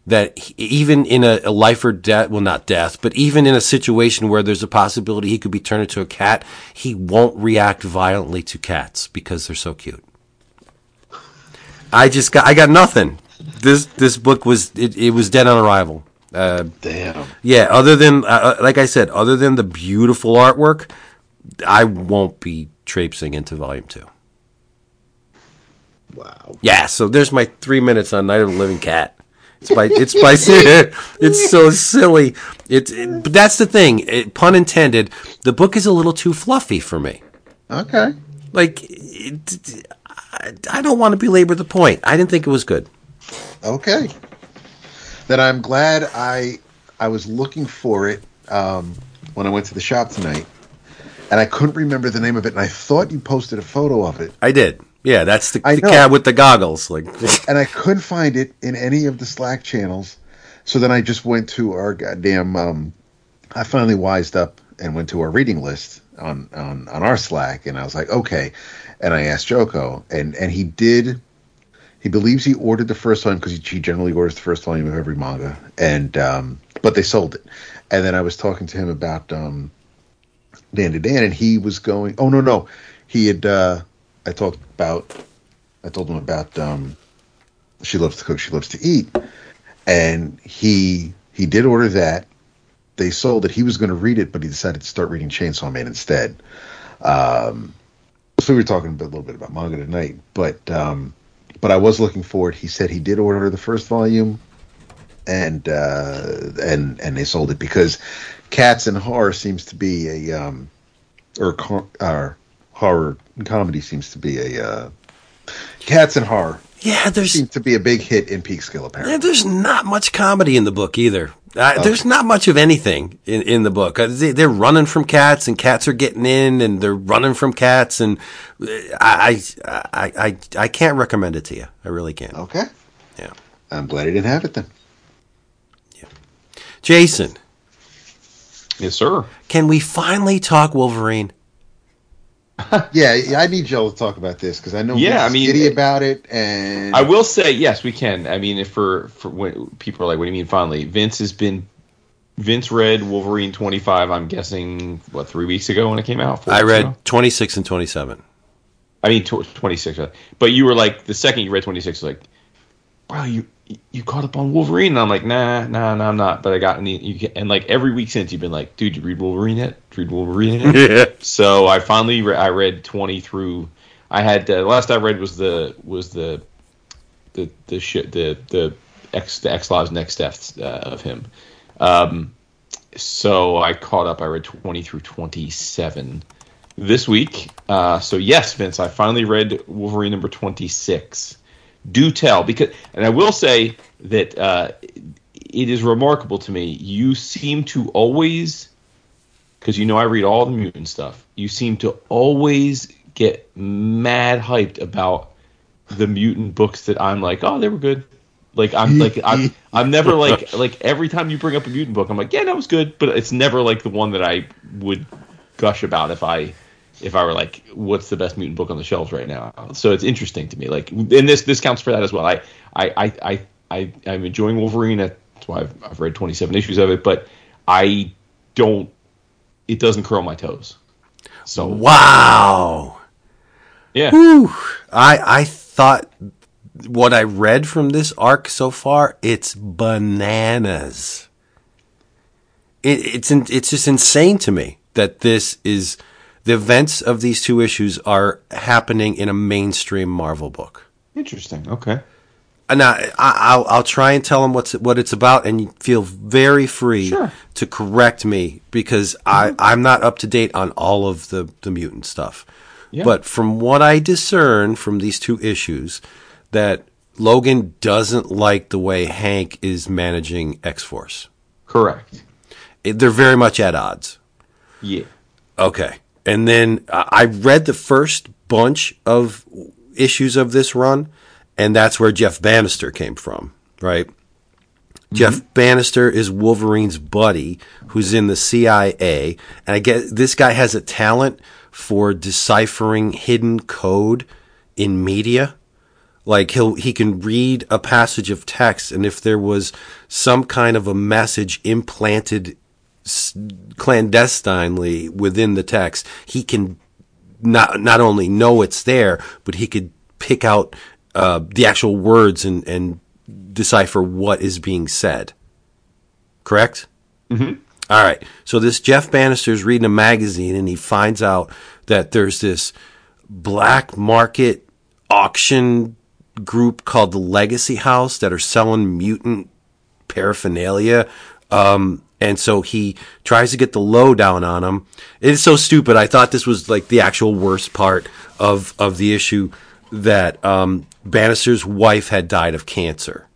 that even in a, a life or death, well, not death, but even in a situation where there's a possibility he could be turned into a cat, he won't react violently to cats because they're so cute. I just got, I got nothing. This this book was it, it was dead on arrival. Uh, Damn. yeah, other than uh, like I said, other than the beautiful artwork, I won't be traipsing into volume two. Wow. Yeah, so there's my three minutes on Night of the Living Cat. It's by it's by it's so silly. It's it, but that's the thing. It, pun intended. The book is a little too fluffy for me. Okay. Like it, I, I don't want to belabor the point. I didn't think it was good. Okay. Then I'm glad I I was looking for it um, when I went to the shop tonight, and I couldn't remember the name of it, and I thought you posted a photo of it, I did. Yeah, that's the, the cat with the goggles. Like and I couldn't find it in any of the Slack channels. So then I just went to our goddamn. Um, I finally wised up and went to our reading list on on on our Slack, and I was like, okay. And I asked Joko, and and he did. He believes he ordered the first volume because he, he generally orders the first volume of every manga, and um, but they sold it. And then I was talking to him about um, Dandadan, and he was going. Oh no, no, he had. Uh, I talked about. I told him about. Um, she loves to cook. She loves to eat, and he he did order that. They sold it. He was going to read it, but he decided to start reading Chainsaw Man instead. Um, so we were talking a, bit, a little bit about manga tonight, but um, but I was looking forward. He said he did order the first volume, and uh, and and they sold it because cats and horror seems to be a um, or uh, horror and comedy seems to be a uh, cats and horror Yeah, there seems to be a big hit in Peekskill, Yeah, apparently. there's not much comedy in the book either. Uh, There's not much of anything in, in the book. Uh, they, they're running from cats, and cats are getting in, and they're running from cats, and uh, I, I, I, I, I can't recommend it to you. I really can't. Okay. Yeah, I'm glad I didn't have it then. Yeah. Jason, Yes, sir. can we finally talk Wolverine? Yeah, yeah, I need Joel to talk about this because I know Yeah, I is mean, giddy about it, and I will say yes, we can. I mean, if for for when people are like, "What do you mean finally?" Vince has been Vince read Wolverine twenty five. I'm guessing what three weeks ago when it came out. I read 26 and 27. I mean, tw- 26. uh, But you were like, the second you read 26, like, bro, you you caught up on Wolverine. And I'm like, nah, nah, nah, I'm not. But I got any, you, and like every week since, you've been like, dude, you read Wolverine yet? Did you read Wolverine yet? Yeah. so I finally, re- I read 20 through. I had uh, the last I read was the was the the the shit the the X the X Lives next steps uh, of him. Um, so I caught up. I read 20 through 27 this week. Uh, so yes, Vince, I finally read Wolverine number 26. Do tell because, and I will say that uh, it is remarkable to me. You seem to always, because you know I read all the mutant stuff. You seem to always get mad hyped about the mutant books that I'm like, oh, they were good. Like I'm like I'm I'm never like like every time you bring up a mutant book, I'm like, yeah, that was good, but it's never like the one that I would gush about if I if I were like, what's the best mutant book on the shelves right now? So it's interesting to me. Like, and this this counts for that as well. I I I I, I I'm enjoying Wolverine. That's why I've, I've read 27 issues of it, but I don't. It doesn't curl my toes. So Wow. yeah, Whew. I I thought what I read from this arc so far, it's bananas. It, it's in, it's just insane to me that this is the events of these two issues are happening in a mainstream Marvel book. interesting. Okay. Uh, now, I, I'll, I'll try and tell them what's what it's about, and feel very free Sure. to correct me because I, mm-hmm. I'm not up to date on all of the, the mutant stuff. Yeah. But from what I discern from these two issues, that Logan doesn't like the way Hank is managing X Force. Correct. They're very much at odds. Yeah. Okay. And then uh, I read the first bunch of issues of this run, and that's where Jeff Bannister came from, right? Jeff Bannister is Wolverine's buddy who's in the CIA. And I get this guy has a talent for deciphering hidden code in media. Like he'll he can read a passage of text and if there was some kind of a message implanted clandestinely within the text, he can not not only know it's there, but he could pick out uh, the actual words and and decipher what is being said. Correct. Mm-hmm. All right. So this Jeff Bannister's reading a magazine and he finds out that there's this black market auction group called the Legacy House that are selling mutant paraphernalia. Um, and so he tries to get the lowdown on him. It's so stupid. I thought this was like the actual worst part of, of the issue that, um, Bannister's wife had died of cancer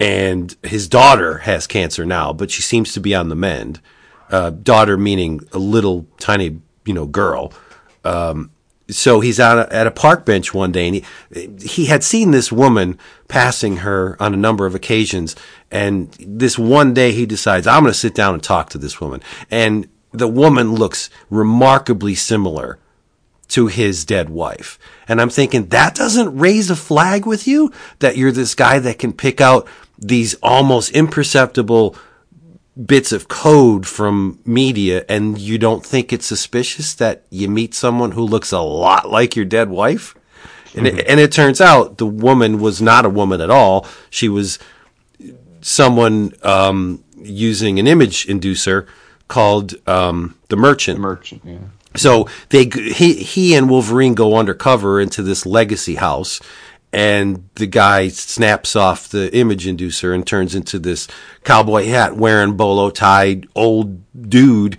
and his daughter has cancer now, but she seems to be on the mend. Uh, daughter meaning a little tiny, you know, girl. Um, so he's out at a park bench one day, and he he had seen this woman passing her on a number of occasions, and this one day he decides I'm going to sit down and talk to this woman, and the woman looks remarkably similar to his dead wife. And I'm thinking that doesn't raise a flag with you that you're this guy that can pick out these almost imperceptible bits of code from media and you don't think it's suspicious that you meet someone who looks a lot like your dead wife? And, it, and it turns out the woman was not a woman at all. She was someone um, using an image inducer called um, the Merchant. Merchant. Yeah. So they he he and Wolverine go undercover into this legacy house, and the guy snaps off the image inducer and turns into this cowboy hat wearing bolo tied old dude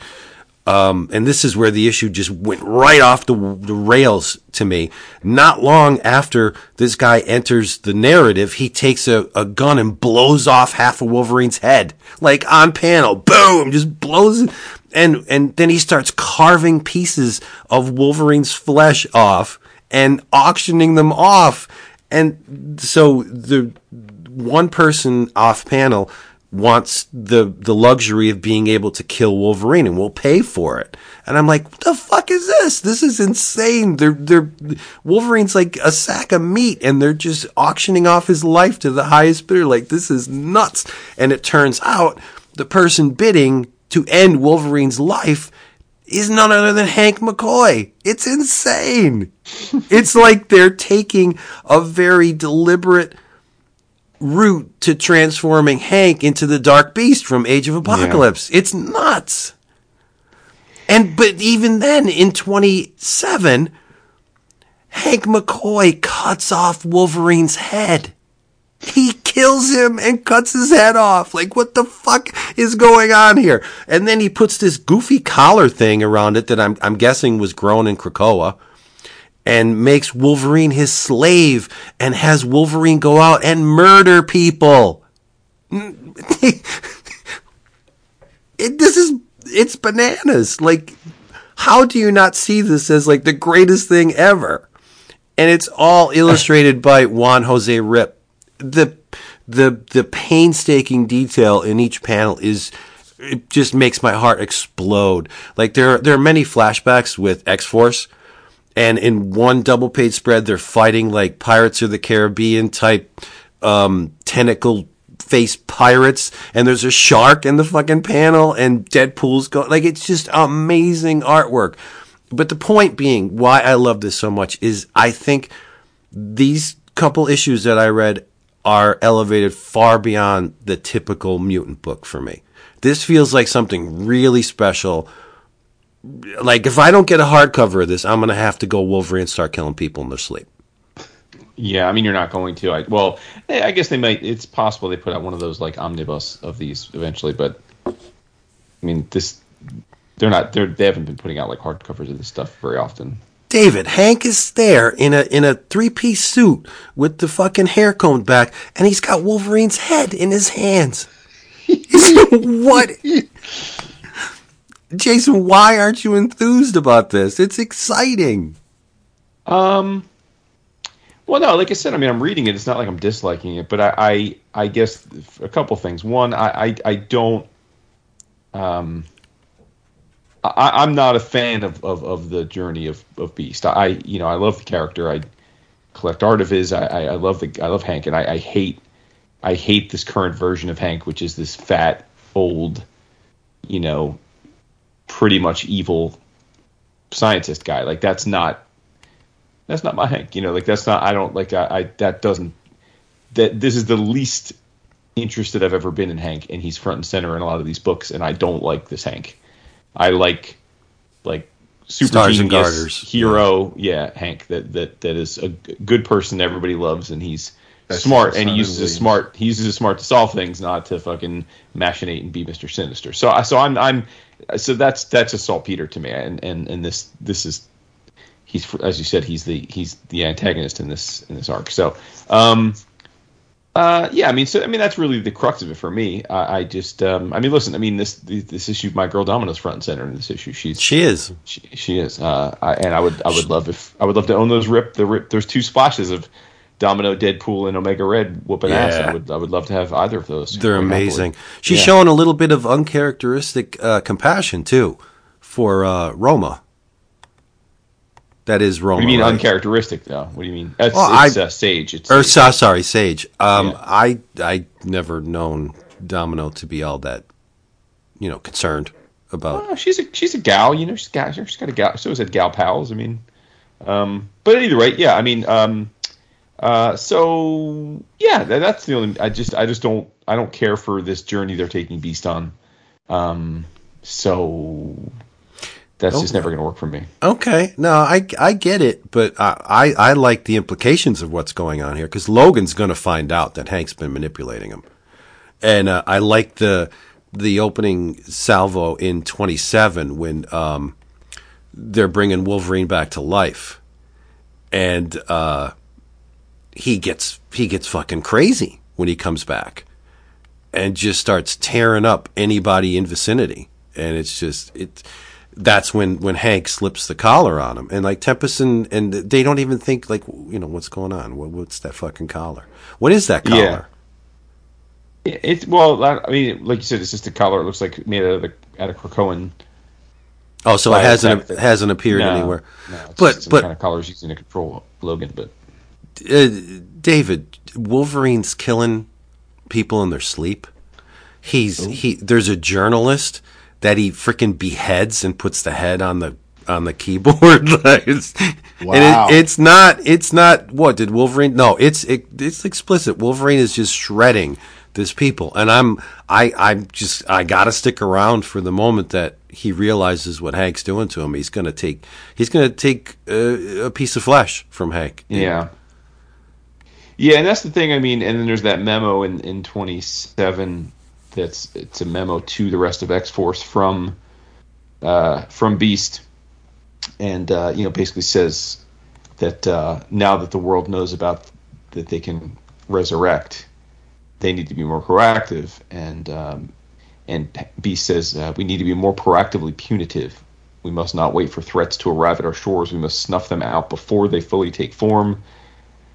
Um, and this is where the issue just went right off the, the rails to me. Not long after this guy enters the narrative, he takes a, a gun and blows off half of Wolverine's head, like on panel, boom, just blows it. And, and then he starts carving pieces of Wolverine's flesh off and auctioning them off. And so the one person off panel wants the the luxury of being able to kill Wolverine and will pay for it. And I'm like, what the fuck is this? This is insane. They're they're Wolverine's like a sack of meat and they're just auctioning off his life to the highest bidder. Like this is nuts. And it turns out the person bidding to end Wolverine's life is none other than Hank McCoy. It's insane. it's like they're taking a very deliberate route to transforming Hank into the Dark Beast from Age of Apocalypse. Yeah. It's nuts. And but even then, in 27, Hank McCoy cuts off Wolverine's head. He kills him and cuts his head off. Like, what the fuck is going on here? And then he puts this goofy collar thing around it that I'm, I'm guessing was grown in Krakoa and makes Wolverine his slave and has Wolverine go out and murder people. it, this is, it's bananas. Like, how do you not see this as like the greatest thing ever? And it's all illustrated by Juan Jose Ryp. The, the, the painstaking detail in each panel is, it just makes my heart explode. Like there, there are many flashbacks with X Force and in one double page spread, they're fighting like Pirates of the Caribbean type um, tentacle face pirates, and there's a shark in the fucking panel, and Deadpool's going like it's just amazing artwork. But the point being, why I love this so much is I think these couple issues that I read are elevated far beyond the typical mutant book for me. This feels like something really special like if I don't get a hardcover of this, I'm gonna have to go Wolverine and start killing people in their sleep. Yeah, I mean you're not going to. I, well, I guess they might. It's possible they put out one of those like omnibus of these eventually, but I mean this, they're not. They're they haven't been putting out like hardcovers of this stuff very often. David, Hank is there in a in a three piece suit with the fucking hair combed back, and he's got Wolverine's head in his hands. what? Jason, why aren't you enthused about this? It's exciting. Um. Well, no, like I said, I mean, I'm reading it. It's not like I'm disliking it, but I, I, I guess a couple things. One, I, I, I don't. Um. I, am not a fan of, of, of the journey of, of Beast. I, you know, I love the character. I collect art of his. I, I, I love the, I love Hank, and I, I hate, I hate this current version of Hank, which is this fat, old, you know, pretty much evil scientist guy. Like that's not that's not my Hank. You know, like that's not I don't like I, I that doesn't that this is the least interested I've ever been in Hank, and he's front and center in a lot of these books, and I don't like this Hank. I like like super Stars genius hero, yeah. yeah, Hank that that that is a good person everybody loves, and he's that's smart, and he uses a smart he uses a smart to solve things, not to fucking machinate and be Mister Sinister. So I so I'm I'm so that's that's a saltpeter to me, and and and this this is he's as you said he's the he's the antagonist in this in this arc. So, um, uh, yeah, I mean, so I mean that's really the crux of it for me. I, I just, um, I mean, listen, I mean this this issue, my girl Domino's front and center in this issue. She's she is she, she is, uh, I, and I would I would love if I would love to own those Ryp the Ryp. There's two splashes of Domino, Deadpool, and Omega Red whooping yeah. ass. I would I would love to have either of those. They're amazing. She's yeah. showing a little bit of uncharacteristic uh, compassion too for uh, Roma. That is Roma. What do you mean right? uncharacteristic though? What do you mean? It's, well, it's I, uh, Sage. It's or Sage. sorry, Sage. Um, yeah. I I never known Domino to be all that, you know, concerned about. Oh, she's a she's a gal. You know, she's got she's got a gal. So is that gal pals. I mean, um, but either way, yeah. I mean, um, uh, so yeah, that, that's the only. I just I just don't I don't care for this journey they're taking Beast on. Um, so that's okay. just never going to work for me. Okay, no, I I get it, but I I, I like the implications of what's going on here because Logan's going to find out that Hank's been manipulating him, and uh, I like the the opening salvo in 27 when um, they're bringing Wolverine back to life, and uh, he gets he gets fucking crazy when he comes back, and just starts tearing up anybody in vicinity, and it's just it. That's when when Hank slips the collar on him, and like Tempest and, and they don't even think like you know what's going on. What, what's that fucking collar? What is that collar? Yeah. It's well, I mean, like you said, it's just a collar. It looks like made out of the out of Krakoan. Oh, so it hasn't not- hasn't appeared No, anywhere. No, it's but but kind of collars using to control Logan. But uh, David, Wolverine's killing people in their sleep. He's he. There's a journalist that he freaking beheads and puts the head on the on the keyboard. It's, Wow. And it, it's not. It's not. What did Wolverine? No, it's it, it's explicit. Wolverine is just shredding this people, and I'm I I'm just I gotta stick around for the moment that he realizes what Hank's doing to him. He's gonna take he's gonna take uh, a piece of flesh from Hank. yeah, yeah, and that's the thing. I mean, and then there's that memo in in 27. That's it's a memo to the rest of X Force from uh, from Beast, and uh, you know basically says that uh, now that the world knows about that they can resurrect, they need to be more proactive. And um, and Beast says uh, we need to be more proactively punitive. We must not wait for threats to arrive at our shores. We must snuff them out before they fully take form.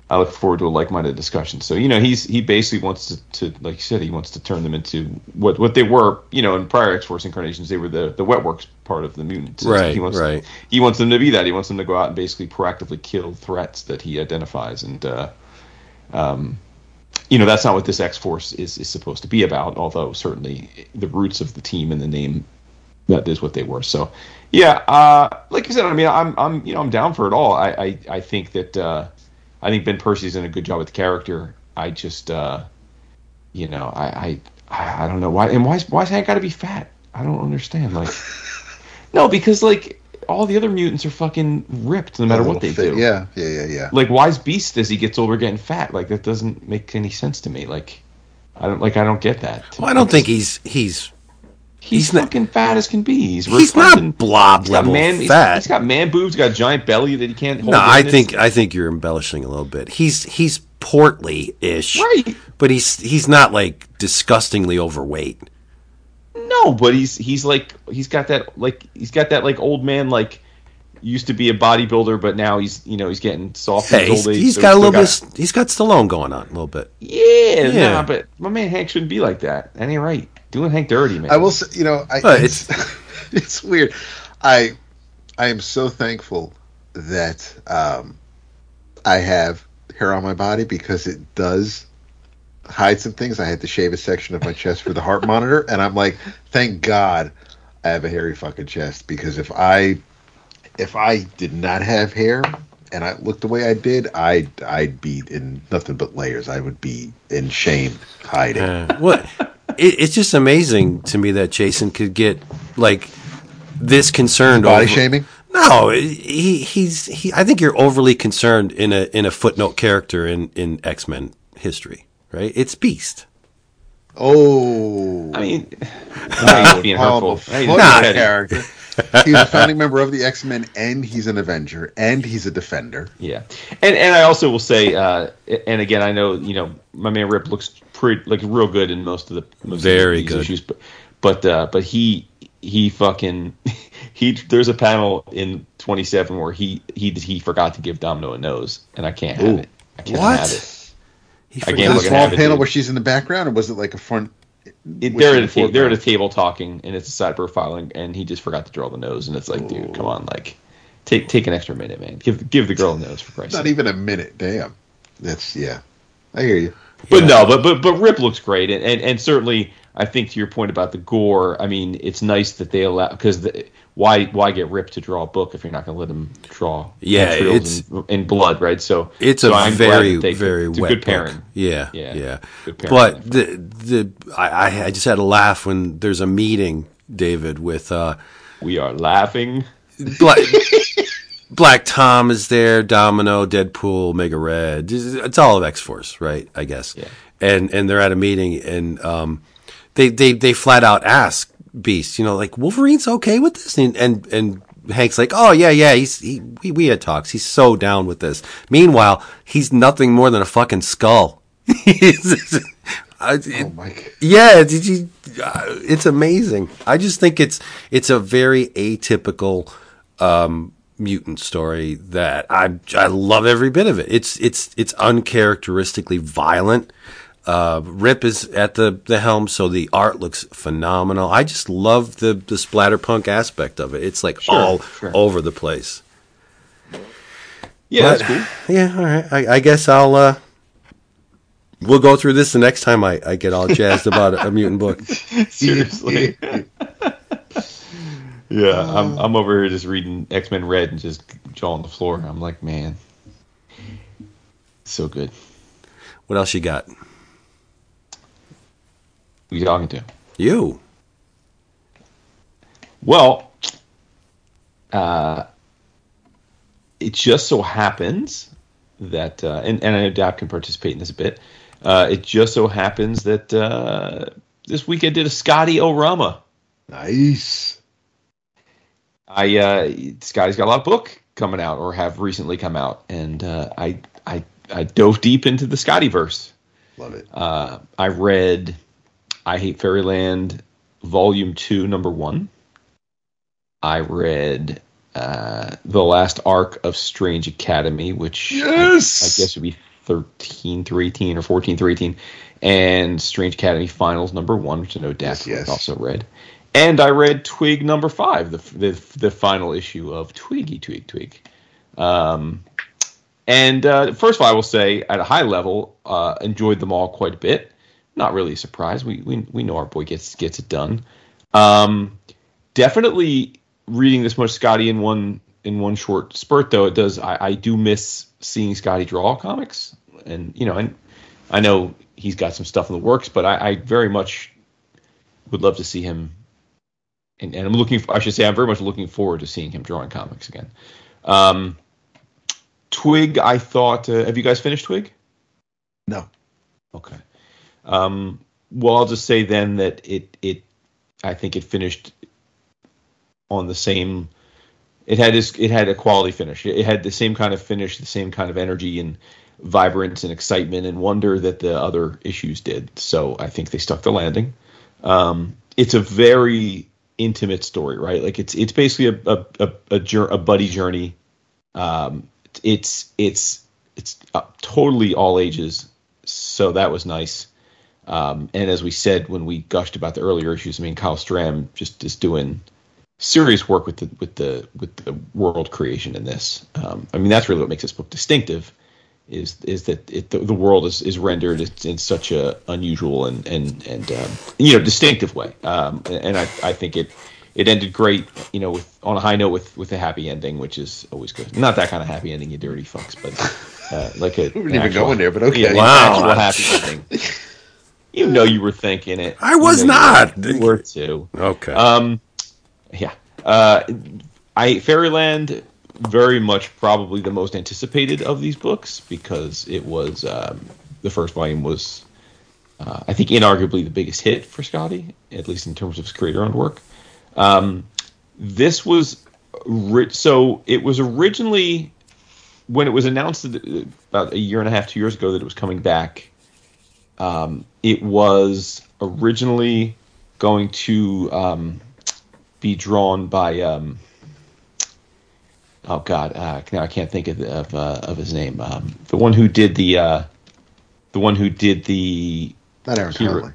I look forward to a like-minded discussion. So you know, he's he basically wants to, to like you said, he wants to turn them into what what they were. You know, in prior X-Force incarnations, they were the the wetworks part of the mutants. Right, He wants, right. He wants them to be that. He wants them to go out and basically proactively kill threats that he identifies. And uh, um, you know, that's not what this X-Force is is supposed to be about. Although certainly the roots of the team and the name that is what they were. So, yeah, uh, like you said, I mean, I'm, I'm, you know, I'm down for it all. I, I, I think that, uh, I think Ben Percy's done a good job with the character. I just, uh, you know, I, I, I don't know why, and why's, why's Hank got to be fat? I don't understand. Like, no, because like all the other mutants are fucking ripped no matter what they fit. do. Yeah, yeah, yeah, yeah. Like, why's Beast as he gets older getting fat? Like, that doesn't make any sense to me. Like, I don't like. I don't get that. Well, I don't think he's he's He's, He's not- fucking fat as can be. He's, He's not blob He's got level man, he's- fat. he's got man boobs. He's Got a giant belly that he can't hold. no. I in. think I think you're embellishing a little bit. He's he's portly ish, Right. But he's he's not like disgustingly overweight. no, but he's he's like he's got that like he's got that like old man like used to be a bodybuilder, but now he's you know he's getting soft Hey, he's, old age. he's so got a little bit. He's got Stallone going on a little bit. Yeah, Yeah. nah, but my man Hank shouldn't be like that. That ain't right. Doing Hank dirty, man. I will say, you know, I, But it's it's weird. I I am so thankful that um, I have hair on my body because it does hide some things. I had to shave a section of my chest for the heart monitor, and I'm like, thank God I have a hairy fucking chest because if I if I did not have hair and I looked the way I did, I'd I'd be in nothing but layers. I would be in shame hiding. Uh, what? It, it's just amazing to me that Jason could get like this concerned Body over- shaming. No, he he's he. I think you're overly concerned in a in a footnote character in in X Men history, right? It's Beast. Oh, I mean, now he's being Well, hurtful. a he's funny being Nah. character. He's a founding member of the X Men, and he's an Avenger, and he's a Defender. Yeah, and and I also will say, uh, and again, I know you know my man Ryp looks pretty like real good in most of the most Very of these good. issues, but but uh, but he he fucking he there's a panel in 27 where he he he forgot to give Domino a nose, and I can't have Ooh. it. I can't What? have it. He I forgot- can't Was look it a small it, panel dude. where she's in the background, or was it like a front? It, they're at a ta- they're at a table talking, and it's a side profile, and, and he just forgot to draw the nose, and it's like, dude, come on, like take take an extra minute, man. Give give the girl a nose for Christ's Not sake. even a minute. Damn. That's yeah. I hear you. But no, but but but Ryp looks great, and, and and certainly I think to your point about the gore. I mean, it's nice that they allow because the, why why get Ryp to draw a book if you're not going to let him draw Yeah, it's- and blood, right? So It's so a I'm very they- very it's a wet good pairing. Yeah, yeah, Yeah. But the the I I just had to laugh when there's a meeting, David, with uh, We are laughing. Black, Black Tom is there, Domino, Deadpool, Mega Red. It's all of X Force, right? I guess. Yeah. And and they're at a meeting, and um, they they they flat out ask Beast, you know, like Wolverine's okay with this, and and, and Hank's like, oh yeah, yeah, he's he, we we had talks. He's so down with this. Meanwhile, he's nothing more than a fucking skull. I- it- Oh my! God. yeah, did you? Uh, it's amazing. I just think it's it's a very atypical um, mutant story that I I love every bit of it. It's it's it's uncharacteristically violent. Uh, Ryp is at the, the helm, so the art looks phenomenal. I just love the the splatterpunk aspect of it. It's like Sure, all sure. over the place. Yeah, But- that's cool. Yeah, all right. I, I guess I'll. Uh, we'll go through this the next time I, I get all jazzed about a, a mutant book. Seriously. yeah, I'm I'm over here just reading X Men Red and just jaw on the floor. I'm like, man, so good. What else you got? Who you talking to? You. Well, uh, it just so happens that, uh, and, and I know Dap can participate in this a bit. Uh, it just so happens that uh, this week I did a Skottie Orama. Nice. I uh, Skottie's got a lot of book coming out or have recently come out, and uh, I I I dove deep into the Skottie verse. Love it. Uh, I read I Hate Fairyland Volume Two, Number One. I read uh, the last arc of Strange Academy, which I- Yes! I, guess would be 13 through 18 or 14 through 18, and Strange Academy Finals Number One, which I know Daphne yes. also read. And I read Twig Number Five, the the, the final issue of Twiggy Twig Twig. Um, and uh, first of all, I will say, at a high level, uh, enjoyed them all quite a bit. Not really a surprise. We we, we know our boy gets gets it done. Um, definitely reading this much Skottie in one in one short spurt, though it does. I, I do miss seeing Skottie draw comics, and you know, and I know he's got some stuff in the works, but I, I very much would love to see him. And, and I'm looking. For, I should say, I'm very much looking forward to seeing him drawing comics again. Um, Twig, I thought. Uh, have you guys finished Twig? No. Okay. Um, well, I'll just say then that it it I think it finished on the same. It had this, it had a quality finish. It had the same kind of finish, the same kind of energy and vibrance and excitement and wonder that the other issues did. So I think they stuck the landing. Um, it's a very intimate story, right? Like it's it's basically a a a, a, a buddy journey. Um, it's it's it's uh, totally all ages, so that was nice. Um, and as we said when we gushed about the earlier issues, I mean Kyle Strahm just is doing serious work with the with the with the world creation in this. Um, I mean that's really what makes this book distinctive, is is that it, the, the world is, is rendered in, in such a unusual and and and um, you know distinctive way. Um, and I I think it it ended great, you know, with on a high note with with a happy ending, which is always good. Not that kind of happy ending, you dirty fucks, but uh, like a We didn't even go in there, but okay. yeah, Wow. wow. happy ending. You know you were thinking it. I was You know not. You were too. Okay. Um, yeah. Uh, I Fairyland very much probably the most anticipated of these books because it was um, the first volume was uh, I think inarguably the biggest hit for Skottie, at least in terms of his creator-owned work. Um, this was ri- so it was originally when it was announced that, about a year and a half, two years ago that it was coming back. Um, it was originally going to um, be drawn by um, oh god uh, now I can't think of of, uh, of his name um, the one who did the uh, the one who did the Not Aaron Hero- Conley.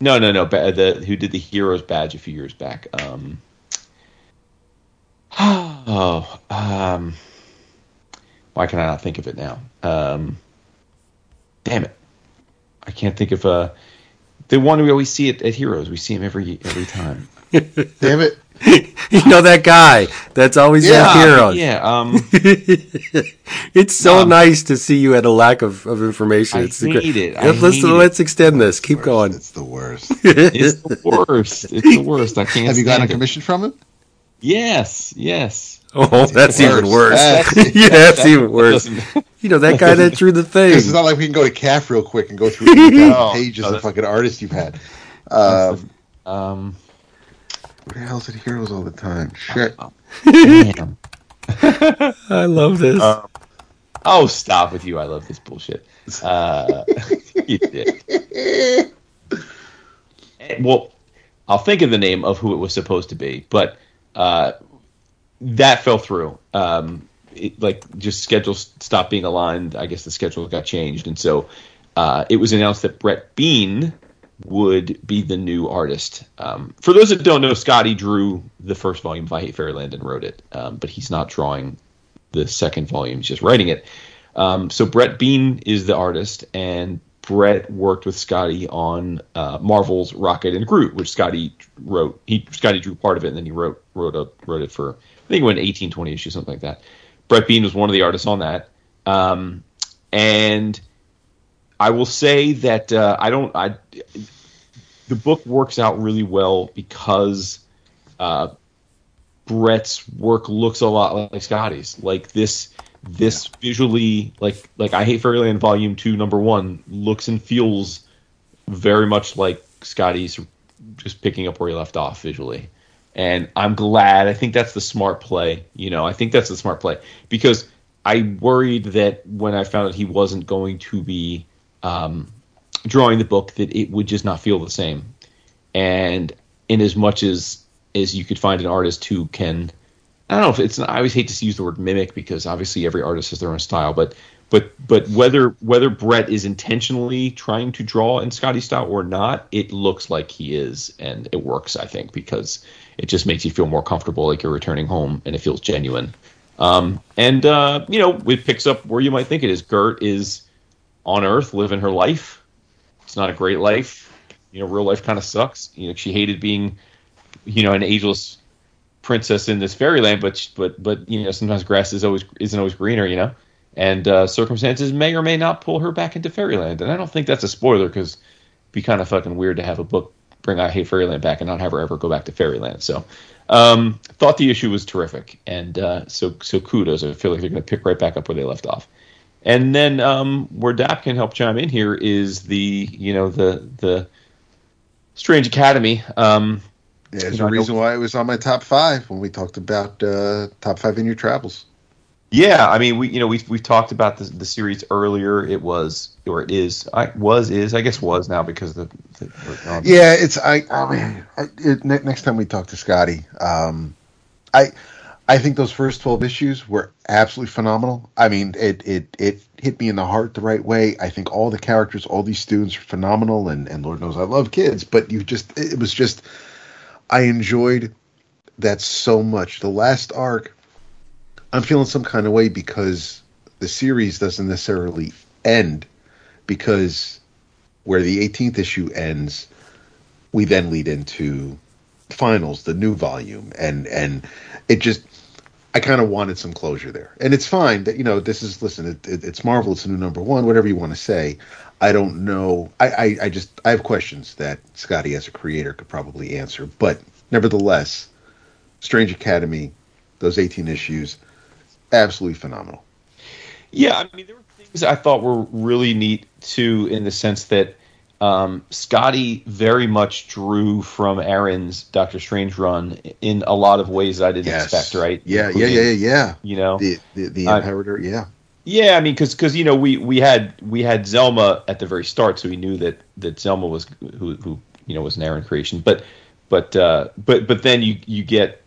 no no no ba- the who did the heroes badge a few years back um, oh um, why can I not think of it now um, damn it I can't think of uh the one we always see at, at Heroes. We see him every every time. Damn it. you know that guy that's always Yeah, at Heroes. yeah. Um, It's so Um, nice to see you at a lack of, of information. I it's the great- it. I Let's, let's, hate it. let's extend this. Keep going. It's the worst. it's the worst. It's the worst. I can't. Have you gotten a stand it. commission from him? Yes, yes. Oh, that's even worse. That's- yeah, that's that- even worse. You know that guy that drew the thing. It's not like we can go to CAF real quick and go through No, pages no, of fucking artists you've had. Um, Um, where the hell's it heroes all the time? Shit. damn. I love this. Uh, oh, stop with you! I love this bullshit. Uh, you dick. Eh, Well, I'll think of the name of who it was supposed to be, but uh, that fell through. Um, it, like, just schedules stopped being aligned. I guess the schedule got changed, and so uh, it was announced that Brett Bean would be the new artist. Um, for those that don't know, Skottie drew the first volume of I Hate Fairyland and wrote it, um, but he's not drawing the second volume; he's just writing it. Um, so Brett Bean is the artist, and Brett worked with Skottie on uh, Marvel's Rocket and Groot, which Skottie wrote. He Skottie drew part of it, and then he wrote wrote a, wrote it for I think it went 18, 20 issues, something like that. Brett Bean was one of the artists on that, um, and I will say that uh, I don't. I the book works out really well because uh, Brett's work looks a lot like Skottie's. Like this, this visually, like like I Hate Fairyland Volume Two, Number One, looks and feels very much like Skottie's, just picking up where he left off visually. And I'm glad. I think that's the smart play. You know, I think that's the smart play because I worried that when I found out he wasn't going to be um, drawing the book, that it would just not feel the same. And in as much as as you could find an artist who can I don't know if it's I always hate to use the word mimic because obviously every artist has their own style, but but but whether whether Brett is intentionally trying to draw in Skottie style or not, it looks like he is, and it works. I think because it just makes you feel more comfortable, like you're returning home, and it feels genuine. Um, and uh, you know, it picks up where you might think it is. Gert is on Earth living her life. It's not a great life. You know, real life kind of sucks. You know, she hated being, you know, an ageless princess in this fairyland, but but but you know, sometimes grass is always isn't always greener. You know, and uh, circumstances may or may not pull her back into fairyland. And I don't think that's a spoiler because it'd be kind of fucking weird to have a book bring I Hate Fairyland back and not have her ever go back to fairyland. So. Um, thought the issue was terrific, and uh, so so kudos. I feel like they're going to pick right back up where they left off. And then um, where Dap can help chime in here is the you know the the Strange Academy. Um, There's a I reason why it was on my top five when we talked about uh, top five in your travels. yeah, I mean we you know we we talked about the the series earlier. It was or it is I was is I guess was now because the, the Yeah, it's I. Oh man, I, it, next time we talk to Skottie, um, I I think those first twelve issues were absolutely phenomenal. I mean, it it it hit me in the heart the right way. I think all the characters, all these students are phenomenal, and and Lord knows I love kids, but you just it was just I enjoyed that so much. The last arc, I'm feeling some kind of way because the series doesn't necessarily end because where the 18th issue ends, we then lead into finals, the new volume, and and it just I kind of wanted some closure there, and it's fine that you know this is listen, it, it, it's Marvel, it's a new number one, whatever you want to say. I don't know. I, I I just I have questions that Skottie as a creator could probably answer, but nevertheless, Strange Academy, those 18 issues, absolutely phenomenal. Yeah, I mean, there were things I thought were really neat too, in the sense that um, Skottie very much drew from Aaron's Doctor Strange run in a lot of ways I didn't expect. Right? Yeah, yeah, yeah, yeah, yeah. You know, The the, the Uh, Imperator, yeah. yeah. I mean, because you know we we had we had Zelma at the very start, so we knew that that Zelma was who who you know was an Aaron creation, but but uh, but but then you you get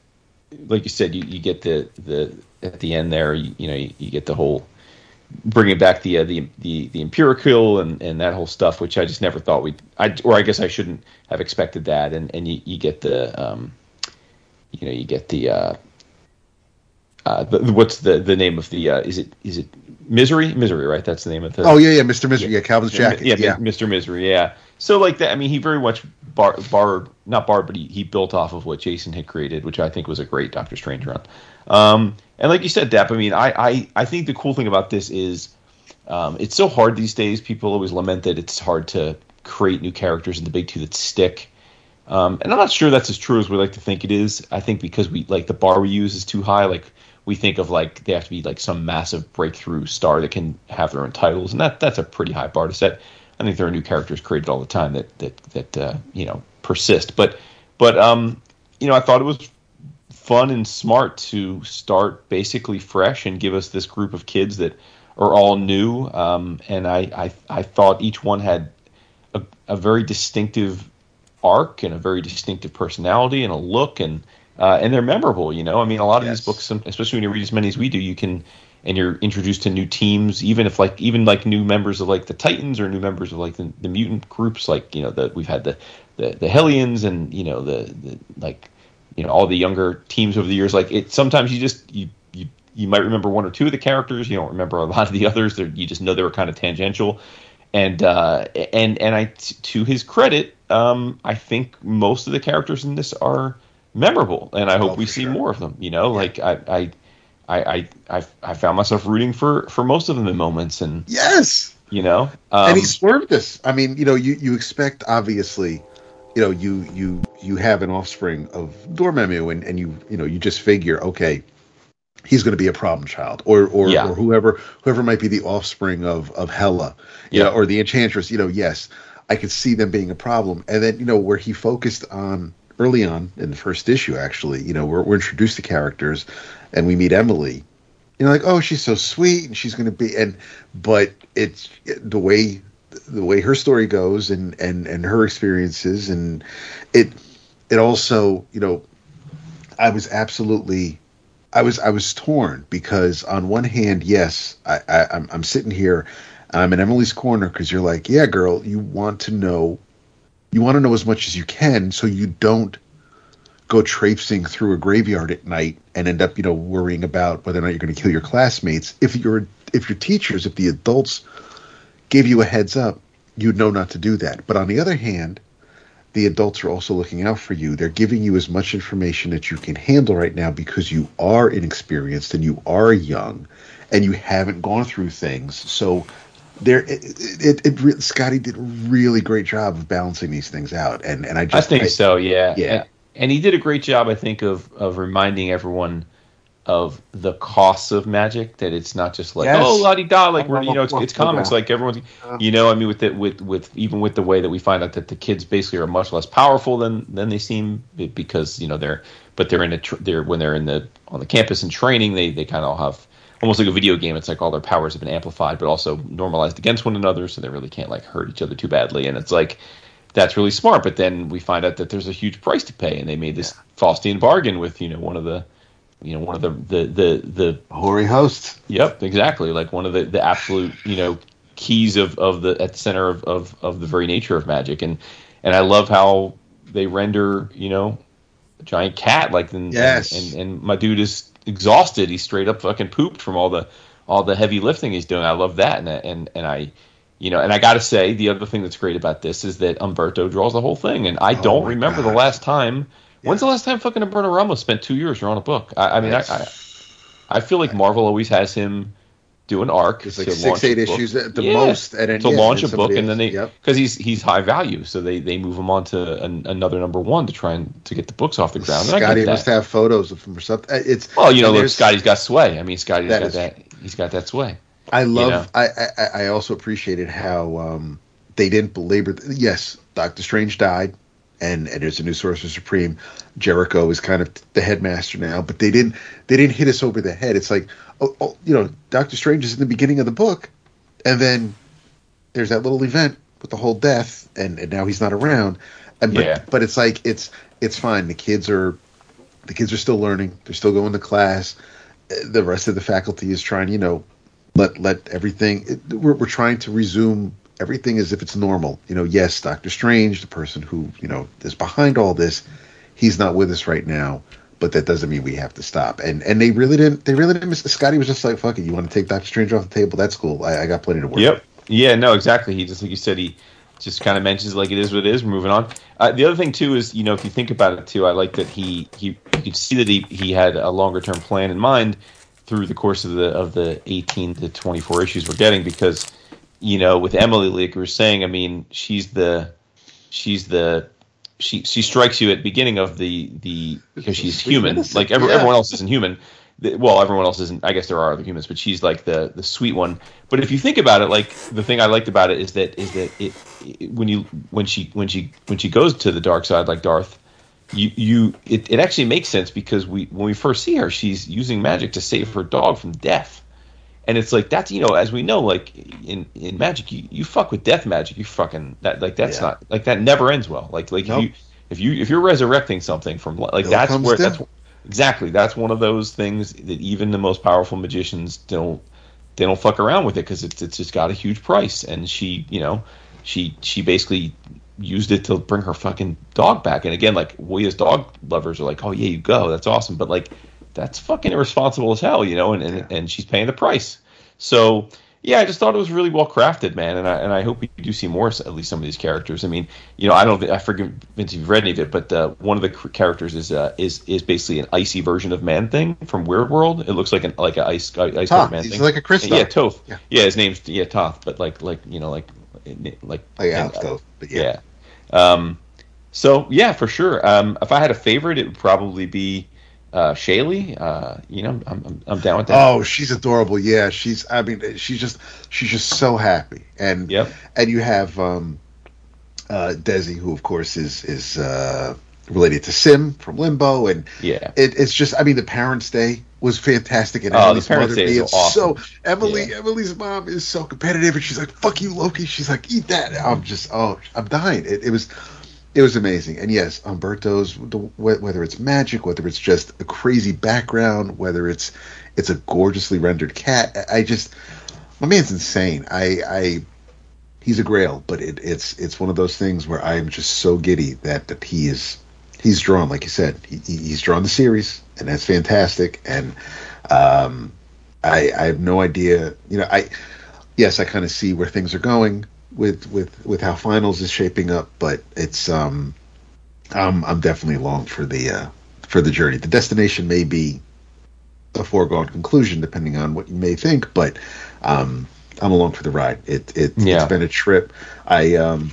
like you said you, you get the the at the end there you, you know you, you get the whole bringing back the uh, the the the Empirikul and and that whole stuff which I just never thought we'd I or I guess I shouldn't have expected that and and you, you get the um you know you get the uh uh the, what's the the name of the uh is it is it misery misery right that's the name of the Oh yeah, yeah, Mr. Misery, yeah, Calvin's jacket, yeah, yeah. Mr. Misery, yeah. So like that, I mean, he very much bar, borrowed, not borrowed, but he, he built off of what Jason had created, which I think was a great Doctor Strange run. Um, and like you said, Dap, I mean, I, I, I think the cool thing about this is um, it's so hard these days. People always lament that it's hard to create new characters in the big two that stick. Um, and I'm not sure that's as true as we like to think it is. I think because we like the bar we use is too high. Like we think of like they have to be like some massive breakthrough star that can have their own titles, and that that's a pretty high bar to set. I think there are new characters created all the time that that that uh, you know persist. But but um, you know, I thought it was fun and smart to start basically fresh and give us this group of kids that are all new. Um, and I, I I thought each one had a, a very distinctive arc and a very distinctive personality and a look and uh, and they're memorable. You know, I mean, a lot of Yes. these books, especially when you read as many as we do, you can and you're introduced to new teams, even if like even like new members of like the Titans or new members of like the, the mutant groups, like you know that we've had the the, the Hellions and you know the, the like you know all the younger teams over the years. Like it, sometimes you just you you you might remember one or two of the characters, you don't remember a lot of the others. They're, you just know they were kind of tangential. And uh, and and I t- to his credit, um, I think most of the characters in this are memorable, and I hope Oh, we see sure. more of them. You know, like I, I, I, I, I, I found myself rooting for for most of them in moments, and Yes. you know, um, and he swerved us. I mean, you know, you, you expect obviously, you know, you you you have an offspring of Dormammu, and and you you know you just figure, okay, he's going to be a problem child, or or, Yeah. or whoever whoever might be the offspring of of Hela, Yeah. know, or the Enchantress. You know, yes, I could see them being a problem, and then you know where he focused on early on in the first issue, actually, you know, we're, we're introduced to characters, and we meet Emily. You know, like, oh, she's so sweet, and she's going to be, and but it's the way the way her story goes and and and her experiences. And it it also you know i was absolutely i was i was torn because on one hand yes i, I i'm, I'm sitting here i'm in emily's corner because you're like yeah girl you want to know you want to know as much as you can so you don't go traipsing through a graveyard at night and end up you know worrying about whether or not you're going to kill your classmates. If you're if your teachers if the adults gave you a heads up, you'd know not to do that. But on the other hand, the adults are also looking out for you. They're giving you as much information that you can handle right now because you are inexperienced and you are young and you haven't gone through things. So there it, it, it, Skottie did a really great job of balancing these things out and and I I just think so, yeah, Yeah. And, and he did a great job, I think, of of reminding everyone of the costs of magic. That it's not just like oh, Yes. oh la di da, like we're you know it's, it's comics, like everyone's you know I mean with it with with even with the way that we find out that the kids basically are much less powerful than than they seem because you know they're but they're in a tr- they're when they're in the on the campus and training they they kind of all have almost like a video game. It's like all their powers have been amplified, but also normalized against one another, so they really can't like hurt each other too badly. And it's like that's really smart. But then we find out that there's a huge price to pay, and they made this Faustian bargain with you know one of the you know one of the the the the hoary host. Yep, exactly. Like one of the, the absolute, you know, keys of, of the at the center of, of, of the very nature of magic. And and I love how they render, you know, a giant cat like and, Yes. and, and, and my dude is exhausted. He's straight up fucking pooped from all the all the heavy lifting he's doing. I love that. And and and I you know, and I got to say, the other thing that's great about this is that Humberto draws the whole thing, and I oh don't Oh my remember the last time. When's the last time fucking Humberto Ramos spent two years drawing a book? I, I mean, I, I, I feel like Marvel always has him do an arc. It's like to six, eight issues at the Yeah, most, and then to launch a book, and then they because yep. he's he's high value, so they they move him on to an, another number one to try and to get the books off the ground. And Skottie must have photos of him or something. Uh, It's well, you know, look, Skottie's got sway. I mean, Skottie's That got is- that. He's got that sway. I love. know? I, I I also appreciated how um, they didn't belabor. Yes, Doctor Strange died, and and there's a new Sorcerer Supreme. Jericho is kind of the headmaster now, but they didn't they didn't hit us over the head. It's like, oh, oh you know, Doctor Strange is in the beginning of the book, and then there's that little event with the whole death, and, and now he's not around. And but, Yeah. but it's like it's it's fine. The kids are the kids are still learning. They're still going to class. The rest of the faculty is trying, you know, let let everything. It, we're we're trying to resume everything as if it's normal. You know, yes, Doctor Strange, the person who you know is behind all this, he's not with us right now. But that doesn't mean we have to stop. And and they really didn't. They really didn't. Miss, Skottie was just like, "Fuck it, you want to take Doctor Strange off the table? That's cool. I, I got plenty to work." Yep. Yeah. No. Exactly. He just like you said. He just kind of mentions like it is what it is. We're moving on. Uh, the other thing too is you know if you think about it too, I like that he he you could see that he he had a longer term plan in mind through the course of the of the 18 to 24 issues we're getting because you know with Emily like we were saying, I mean she's the she's the she she strikes you at the beginning of the the because she's human like every, yeah. everyone else isn't human well, everyone else isn't. I guess there are other humans, but she's like the the sweet one. But if you think about it, like the thing I liked about it is that is that it, it when you when she when she when she goes to the dark side like Darth, you you it, it actually makes sense because we when we first see her, she's using magic to save her dog from death. And it's like that's you know as we know like in in magic you, you fuck with death magic you fucking that like that's Yeah. not like that never ends well like like Nope. if you if you if you're resurrecting something from like that's where death. that's exactly that's one of those things that even the most powerful magicians don't they don't fuck around with it because it's it's just got a huge price and she you know she she basically used it to bring her fucking dog back and again like we as dog lovers are like oh yeah you go that's awesome but like that's fucking irresponsible as hell you know and and, and she's paying the price so yeah, I just thought it was really well crafted, man, and I and I hope we do see more at least some of these characters. I mean, you know, I don't I forget Vince if you've read any of it, but uh, one of the characters is uh, is is basically an icy version of Man Thing from Weird World. It looks like an like an ice ice Toth. Man He's Thing. like a Christoph. Yeah, Toth. Yeah. Yeah. his name's yeah Toth, but like like you know like like Like Alex Toth, but yeah. yeah. Um, so yeah, for sure. Um, if I had a favorite, it would probably be uh, Shaylee. Uh, you know, I'm, I'm I'm down with that. Oh, she's adorable. Yeah, she's. I mean, she's just. She's just so happy, and Yep. and you have um, uh, Desi, who of course is is uh, related to Sim from Limbo, and Yeah. it, it's just. I mean, the Parents' Day was fantastic, and Oh, Emily's Parents' mother Day is being awesome. so Emily. Yeah. Emily's mom is so competitive, and she's like, "Fuck you, Loki." She's like, "Eat that." I'm just. Oh, I'm dying. It, it was. It was amazing, and yes, Humberto's whether it's magic, whether it's just a crazy background, whether it's it's a gorgeously rendered cat. I just my man's insane. I I he's a grail, but it, it's it's one of those things where I'm just so giddy that that he is he's drawn, like you said, he- he's drawn the series, and that's fantastic. And um, I I have no idea, you know, I yes, I kind of see where things are going with with with how finals is shaping up, but it's um I'm I'm definitely along for the uh for the journey. The destination may be a foregone conclusion depending on what you may think, but um I'm along for the ride. It it Yeah. it's been a trip. I um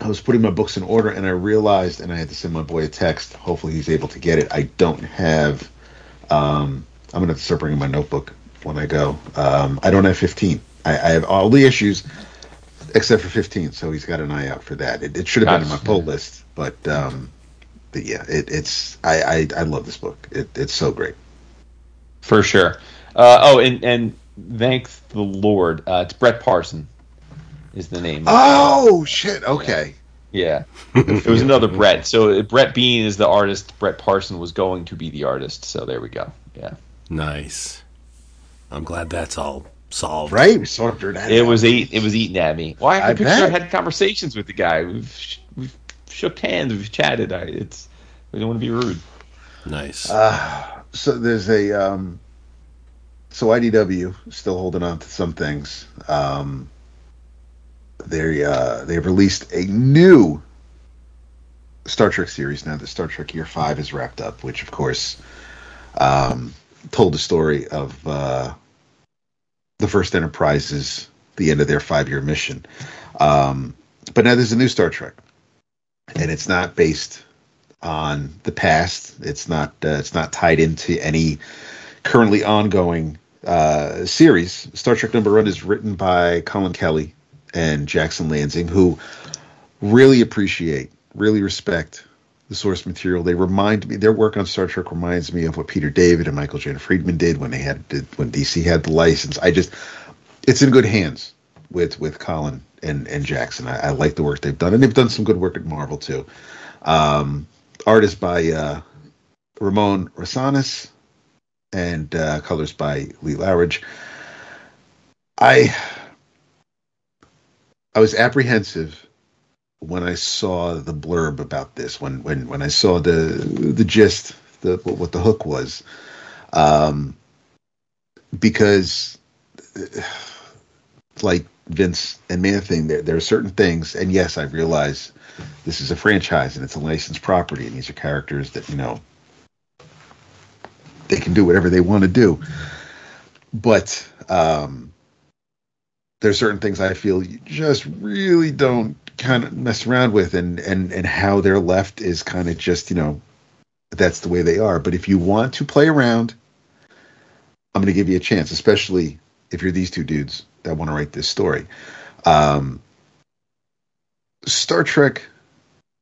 I was putting my books in order and I realized and I had to send my boy a text. Hopefully he's able to get it. I don't have um I'm gonna have to start bringing my notebook when I go. Um I don't have 15. I, I have all the issues except for 15. So he's got an eye out for that. It, it should have been in my Gotcha. pull list, but um, but yeah, it, it's I, I I love this book. It, it's so great. For sure. Uh, oh, and and thank the Lord, uh, it's Brett Parson, is the name. Oh shit! Okay, yeah, it was another Brett. So uh, Brett Bean is the artist. Brett Parson was going to be the artist. So there we go. Yeah, Nice. I'm glad that's all solved. right? We sorted that. it out. was eat. It was eating at me. Well, I, I I picture I had conversations with the guy. We've we've shook hands. We've chatted. I, it's we don't want to be rude. Nice. Uh, so there's a um, so IDW still holding on to some things. Um, they uh, they've released a new Star Trek series now that Star Trek Year Five is wrapped up, which of course um, told the story of uh, the first Enterprise is the end of their five year mission. Um, but now there's a new Star Trek, and it's not based on the past. It's not uh, it's not tied into any currently ongoing uh, series. Star Trek Number One is written by Collin Kelly and Jackson Lansing, who really appreciate, really respect the source material. They remind me their work on Star Trek reminds me of what Peter David and Michael J. Friedman did when they had did, when DC had the license. I just it's in good hands with with Collin and and Jackson. I, I like the work they've done, and they've done some good work at Marvel too. Um, art is by uh, Ramon Rosanas and uh, colors by Lee Loughridge. I I was apprehensive when I saw the blurb about this. When when when I saw the the gist, the what the hook was, um, because uh, like Vince and Man thing, there there are certain things, and yes, I realize this is a franchise and it's a licensed property, and these are characters that you know they can do whatever they want to do. But um, there's certain things I feel you just really don't kind of mess around with, and and and how they're left is kind of just you know that's the way they are. But if you want to play around I'm going to give you a chance, especially if you're these two dudes that want to write this story. Um, Star Trek,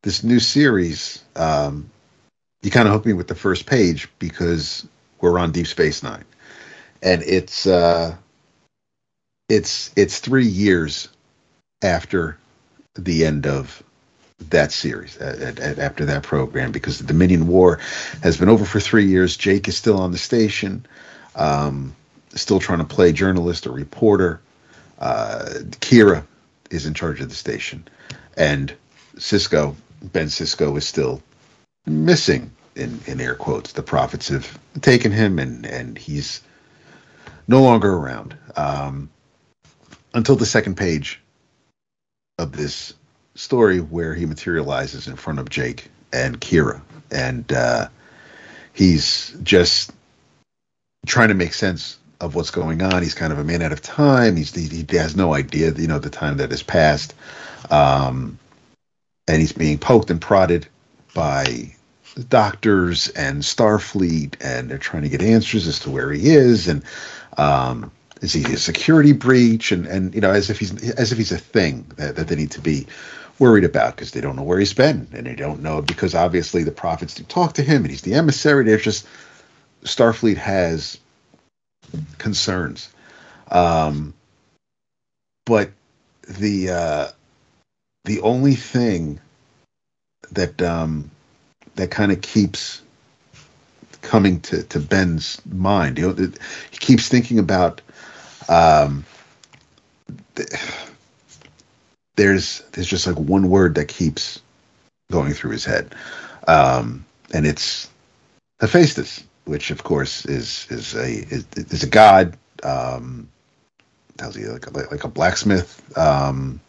this new series, um, you kind of hooked me with the first page because we're on Deep Space Nine, and it's uh, it's it's three years after the end of that series at, at, after that program because the Dominion War has been over for three years. Jake is still on the station, um, still trying to play journalist or reporter. Uh, Kira is in charge of the station, and Sisko Ben Sisko is still missing in, in air quotes. The prophets have taken him, and and he's no longer around um, until the second page of this story where he materializes in front of Jake and Kira, and uh, he's just trying to make sense of what's going on. He's kind of a man out of time. He's he, he has no idea, you know, the time that has passed, um, and he's being poked and prodded by the doctors and Starfleet, and they're trying to get answers as to where he is, and um, is he a security breach, and and you know, as if he's as if he's a thing that, that they need to be worried about because they don't know where he's been, and they don't know because obviously the prophets do talk to him, and he's the emissary. There's just Starfleet has concerns, um, but the uh, the only thing that um, that kind of keeps coming to, to Ben's mind. You know, he keeps thinking about um, the, there's there's just like one word that keeps going through his head, um, and it's Hephaestus, which of course is is a is, is a god. Um, tells you like a, like a blacksmith. Um,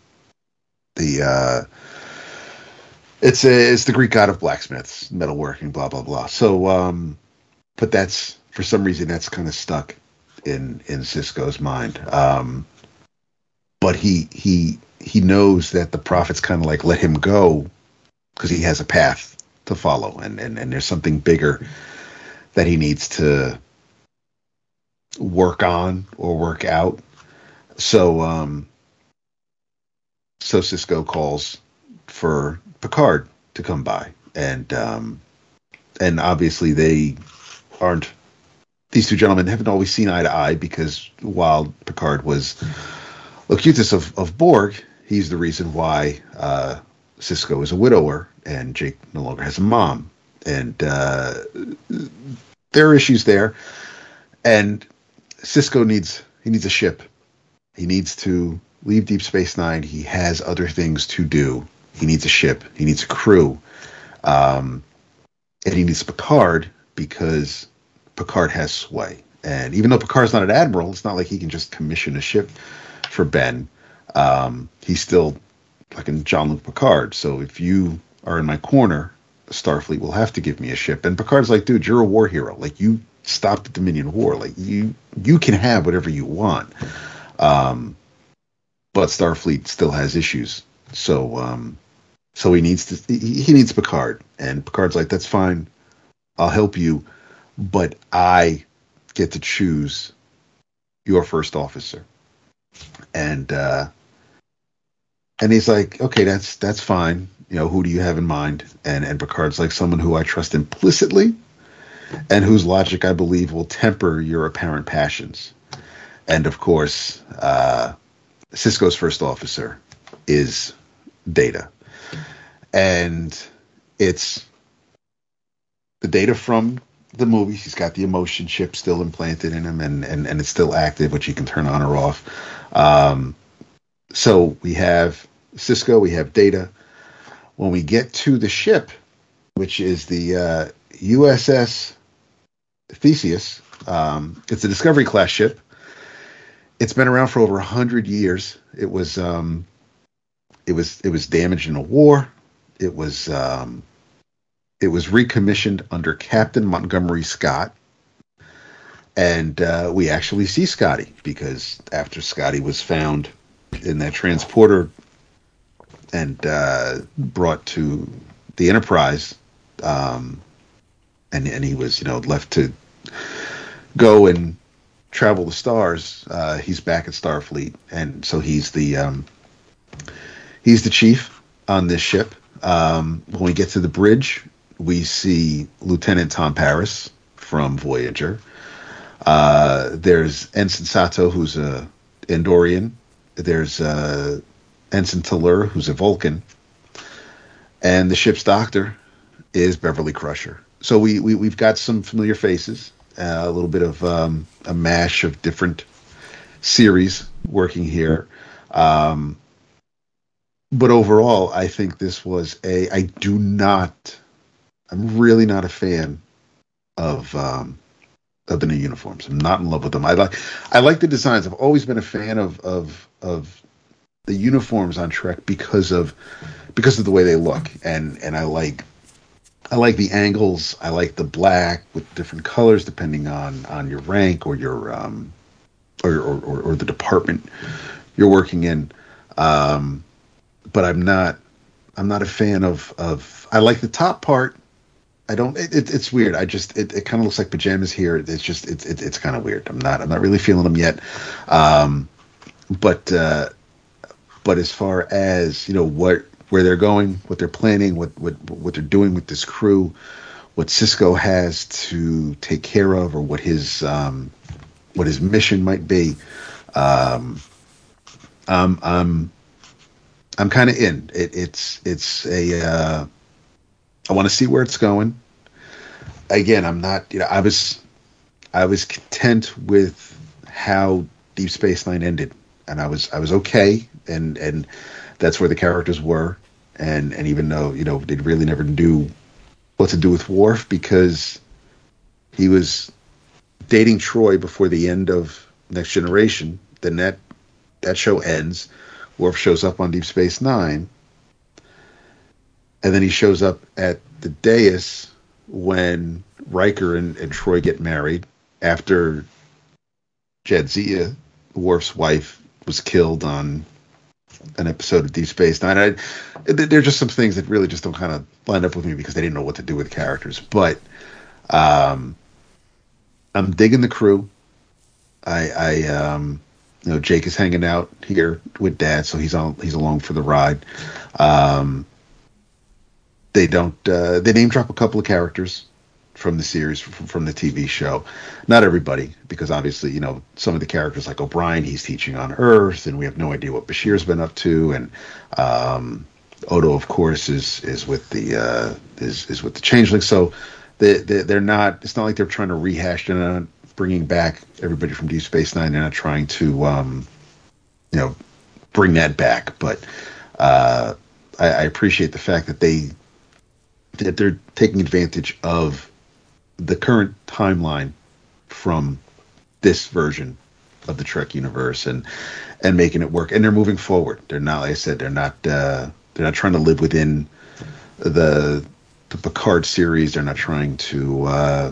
the uh, it's a, it's the Greek god of blacksmiths, metalworking, blah blah blah. So, um, but that's for some reason that's kind of stuck in in Sisko's mind. Um, but he he he knows that the prophets kind of like let him go because he has a path to follow, and and and there's something bigger that he needs to work on or work out. So um, so Sisko calls for Picard to come by, and um, and obviously they aren't. These two gentlemen haven't always seen eye to eye because while Picard was Locutus of, of Borg, he's the reason why uh, Sisko is a widower and Jake no longer has a mom, and uh, there are issues there. And Sisko needs he needs a ship. He needs to leave Deep Space Nine. He has other things to do he needs a ship. He needs a crew. Um, and he needs Picard because Picard has sway. And even though Picard's not an admiral, it's not like he can just commission a ship for Ben. Um, he's still like a Jean-Luc Picard. So if you are in my corner, Starfleet will have to give me a ship. And Picard's like, dude, you're a war hero. Like you stopped the Dominion War. Like you you can have whatever you want. Um, but Starfleet still has issues. So um, so he needs to he needs Picard, and Picard's like, "That's fine, I'll help you, but I get to choose your first officer." And uh, and he's like, "Okay, that's that's fine. You know, who do you have in mind?" And and Picard's like, "Someone who I trust implicitly, and whose logic I believe will temper your apparent passions." And of course, uh, Sisko's first officer is Data and it's the data from the movie. He's got the emotion chip still implanted in him, and and, and it's still active, which you can turn on or off. Um, so we have Sisko, we have Data. When we get to the ship, which is the uh, USS Theseus, um, it's a Discovery class ship. It's been around for over hundred years. It was um, it was it was damaged in a war. It was um, it was recommissioned under Captain Montgomery Scott, and uh, we actually see Scotty because after Scotty was found in that transporter and uh, brought to the Enterprise, um, and and he was you know left to go and Travel the Stars, uh, he's back at Starfleet, and so he's the um, he's the chief on this ship. Um, when we get to the bridge, we see Lieutenant Tom Paris from Voyager. Uh, there's Ensign Sato, who's a Andorian. There's uh, Ensign Talur, who's a Vulcan, and the ship's doctor is Beverly Crusher. So we, we we've got some familiar faces, uh, a little bit of um, a mash of different series working here. Um, but overall, I think this was a. I do not. I'm really not a fan of um, of the new uniforms. I'm not in love with them. I like I like the designs. I've always been a fan of of of the uniforms on Trek because of because of the way they look, and and I like I like the angles. I like the black with different colors depending on on your rank or your um or or, or, or the department you're working in. Um, but I'm not I'm not a fan of of I like the top part. I don't. It, it, it's weird. I just it, it kind of looks like pajamas here. It's just it's it, it's kind of weird. I'm not I'm not really feeling them yet. Um, but uh, but as far as you know what where they're going, what they're planning, what what what they're doing with this crew, what Sisko has to take care of, or what his um, what his mission might be. Um, um, I'm I'm kind of in. It, it's it's a. Uh, I want to see where it's going. Again, I'm not. You know, I was I was content with how Deep Space Nine ended, and I was I was okay, and and that's where the characters were, and and even though you know they really never knew what to do with Worf because he was dating Troi before the end of Next Generation, then that that show ends. Worf shows up on Deep Space Nine, and then he shows up at the dais when Riker and, and Troi get married after Jadzia, Worf's wife, was killed on an episode of Deep Space Nine. I, there are just some things that really just don't kind of line up with me because they didn't know what to do with characters. But um, I'm digging the crew. I, I um, you know, Jake is hanging out here with Dad, so he's on he's along for the ride. Um, they don't uh, they name drop a couple of characters from the series from, from the TV show. Not everybody, because obviously you know some of the characters like O'Brien, he's teaching on Earth, and we have no idea what Bashir's been up to, and um, Odo, of course, is is with the uh, is is with the Changeling. So they, they they're not. It's not like they're trying to rehash. They're not bringing back everybody from Deep Space Nine. They're not trying to um, you know bring that back, but. Uh, I appreciate the fact that they that they're taking advantage of the current timeline from this version of the Trek universe and and making it work. And they're moving forward. They're not, like I said, they're not uh, they're not trying to live within the the Picard series. They're not trying to uh,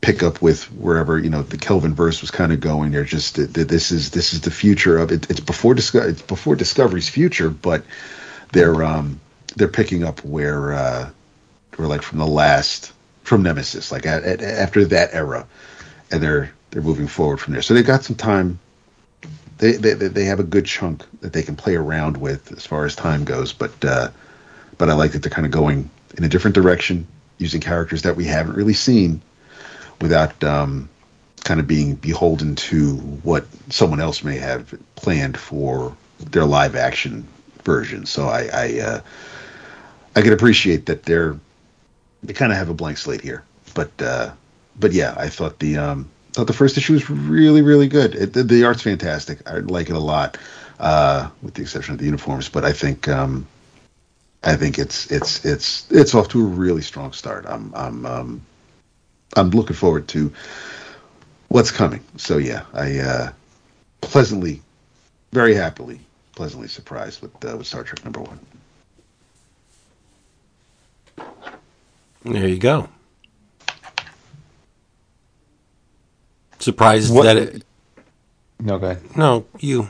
pick up with wherever you know the Kelvin verse was kind of going. They're just this is this is the future of it. It's before Disco- it's before Discovery's future, but they're um, they're picking up where uh, like from the last from Nemesis, like at, at, after that era, and they're they're moving forward from there. So they've got some time. They, they they have a good chunk that they can play around with as far as time goes, but uh, but I like that they're kind of going in a different direction, using characters that we haven't really seen, without um, kind of being beholden to what someone else may have planned for their live action version. So I I, uh, I can appreciate that they're they kind of have a blank slate here. But uh, but yeah, I thought the um, thought the first issue was really really good. It, the, the, art's fantastic. I like it a lot, uh, with the exception of the uniforms. But I think um, I think it's it's it's it's off to a really strong start. I'm I'm um, I'm looking forward to what's coming. So yeah, I uh, pleasantly, very happily, pleasantly surprised with uh, with Star Trek number one. There you go. Surprised what? that it. No, go ahead. No, you.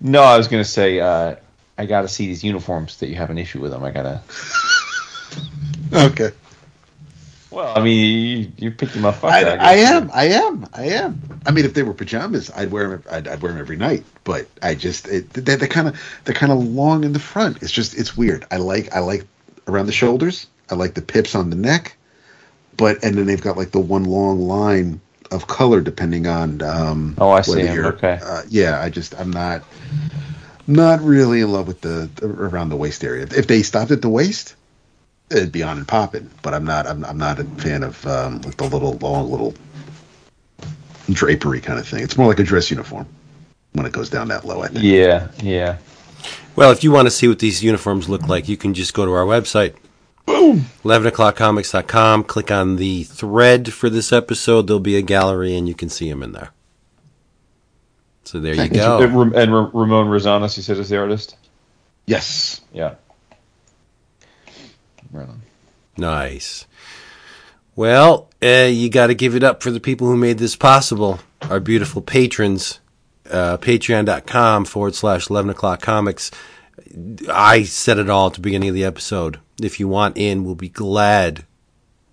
No, I was gonna say uh, I gotta see these uniforms that you have an issue with them. I gotta. okay. Well, I mean, you, you picked them up. I, I, am, I am, I am. I mean, if they were pajamas, I'd wear them. I'd, I'd wear them every night. But I just it, they're kind of they're kind of long in the front. It's just it's weird. I like I like around the shoulders. I like the pips on the neck, but and then they've got like the one long line of color depending on. Um, oh, I see. Okay. Uh, yeah, I just I'm not not really in love with the around the waist area. If they stopped at the waist, it'd be on and popping. But I'm not. I'm, I'm not a fan of um, like the little long little drapery kind of thing. It's more like a dress uniform when it goes down that low. I think. Yeah. Yeah. Well, if you want to see what these uniforms look like, you can just go to our website. Boom. 11 o'clockcomics.com. Click on the thread for this episode. There'll be a gallery, and you can see them in there. So there you go. And Ramon Rosanas, you said, is the artist? Yes. Yeah. Right on. Nice. Well, uh, you got to give it up for the people who made this possible. Our beautiful patrons. Uh, Patreon.com forward slash 11 o'clock comics. I said it all at the beginning of the episode. If you want in, we'll be glad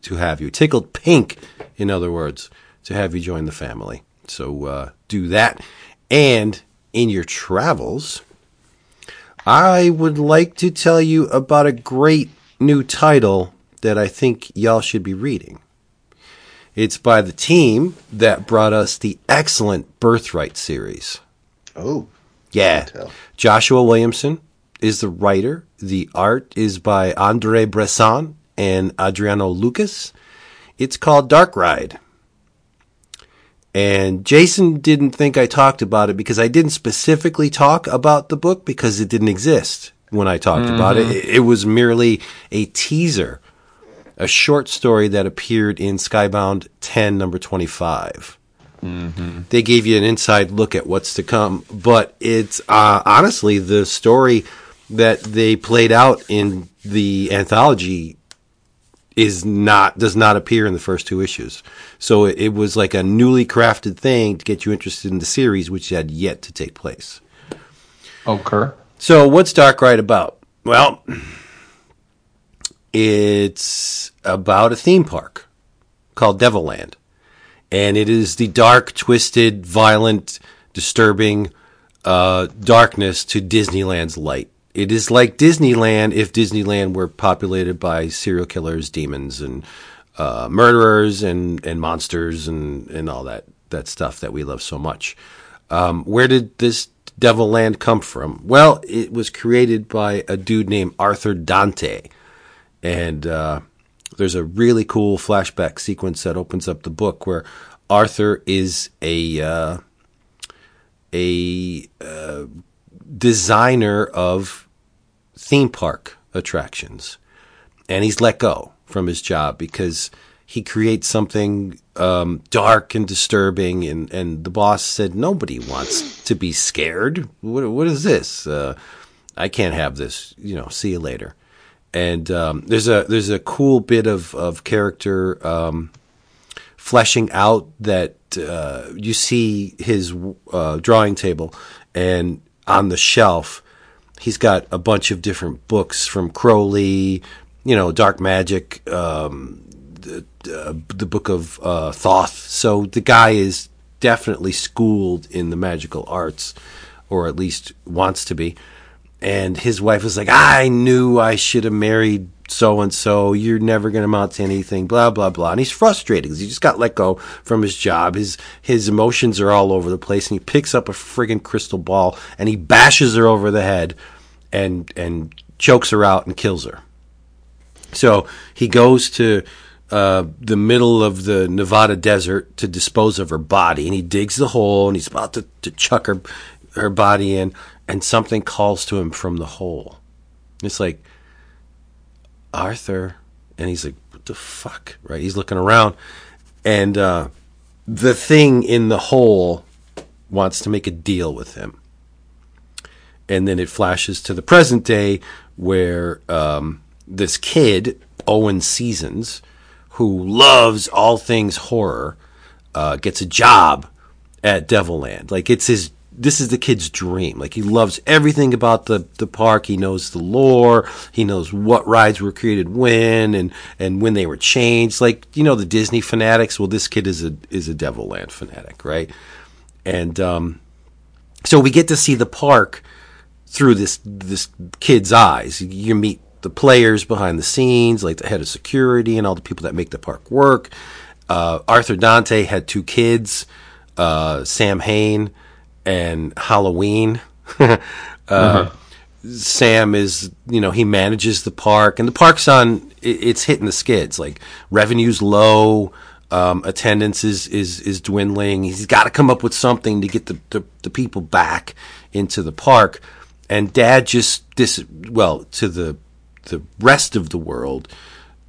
to have you. Tickled pink, in other words, to have you join the family. So uh, do that. And in your travels, I would like to tell you about a great new title that I think y'all should be reading. It's by the team that brought us the excellent Birthright series. Oh. Yeah. Joshua Williamson is the writer. The art is by Andre Bressan and Adriano Lucas. It's called Dark Ride. And Jason didn't think I talked about it because I didn't specifically talk about the book because it didn't exist when I talked mm-hmm. about it. It was merely a teaser, a short story that appeared in Skybound 10, number 25. Mm-hmm. They gave you an inside look at what's to come, but it's uh, honestly the story that they played out in the anthology is not does not appear in the first two issues. So it, it, was like a newly crafted thing to get you interested in the series, which had yet to take place. Okay. So what's Dark Ride about? Well, it's about a theme park called Devilland, and it is the dark, twisted, violent, disturbing uh, darkness to Disneyland's light it is like Disneyland if Disneyland were populated by serial killers, demons, and uh, murderers and, and monsters and, and all that, that stuff that we love so much. Um, where did this Devil Land come from? Well, it was created by a dude named Arthur Dante. And uh, there's a really cool flashback sequence that opens up the book where Arthur is a uh, a uh, designer of theme park attractions. And he's let go from his job because he creates something um, dark and disturbing. And, and the boss said, Nobody wants to be scared. What, what is this? Uh, I can't have this. You know, see you later. And um, there's a there's a cool bit of of character um, fleshing out that uh, you see his uh, drawing table, and on the shelf, he's got a bunch of different books from Crowley, you know, Dark Magic, um, the, uh, the book of uh, Thoth. So the guy is definitely schooled in the magical arts, or at least wants to be. And his wife was like, I knew I should have married so and so. You're never going to amount to anything, blah, blah, blah. And he's frustrated because he just got let go from his job. His, his emotions are all over the place. And he picks up a friggin' crystal ball and he bashes her over the head and, and chokes her out and kills her. So he goes to uh, the middle of the Nevada desert to dispose of her body, and he digs the hole, and he's about to, to chuck her her body in, and something calls to him from the hole. It's like Arthur, and he's like, "What the fuck?" Right? He's looking around, and uh, the thing in the hole wants to make a deal with him. And then it flashes to the present day where um, this kid, Owen Seasons, who loves all things horror, uh, gets a job at Devilland. Like it's his this is the kid's dream. Like he loves everything about the, the park. He knows the lore. He knows what rides were created when and, and when they were changed. Like, you know, the Disney fanatics. Well, this kid is a, is a Devilland fanatic, right? And, um, so we get to see the park through this, this kid's eyes. You meet the players behind the scenes, like the head of security and all the people that make the park work. Uh, Arthur Dante had two kids, uh, Sam Hain and Halloween. uh, uh-huh. Sam is, you know, he manages the park, and the park's on. It's hitting the skids. Like revenue's low, um, attendance is is is dwindling. He's got to come up with something to get the, the, the people back into the park. And Dad just dis well to the the rest of the world.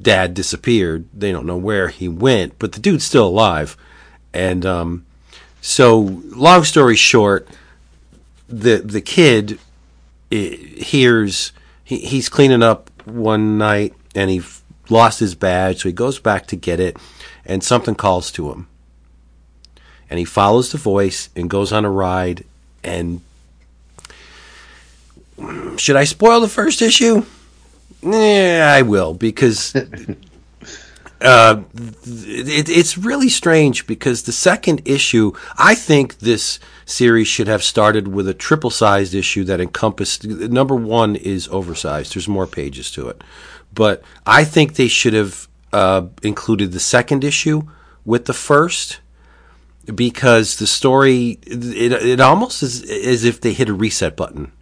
Dad disappeared. They don't know where he went, but the dude's still alive. And um, so, long story short, the the kid eh, hears he, he's cleaning up one night and he lost his badge, so he goes back to get it, and something calls to him, and he follows the voice and goes on a ride. And should I spoil the first issue? Yeah, I will because uh, it, it's really strange because the second issue, I think this series should have started with a triple sized issue that encompassed. Number one is oversized. There's more pages to it, but I think they should have uh, included the second issue with the first because the story it, it almost is as if they hit a reset button.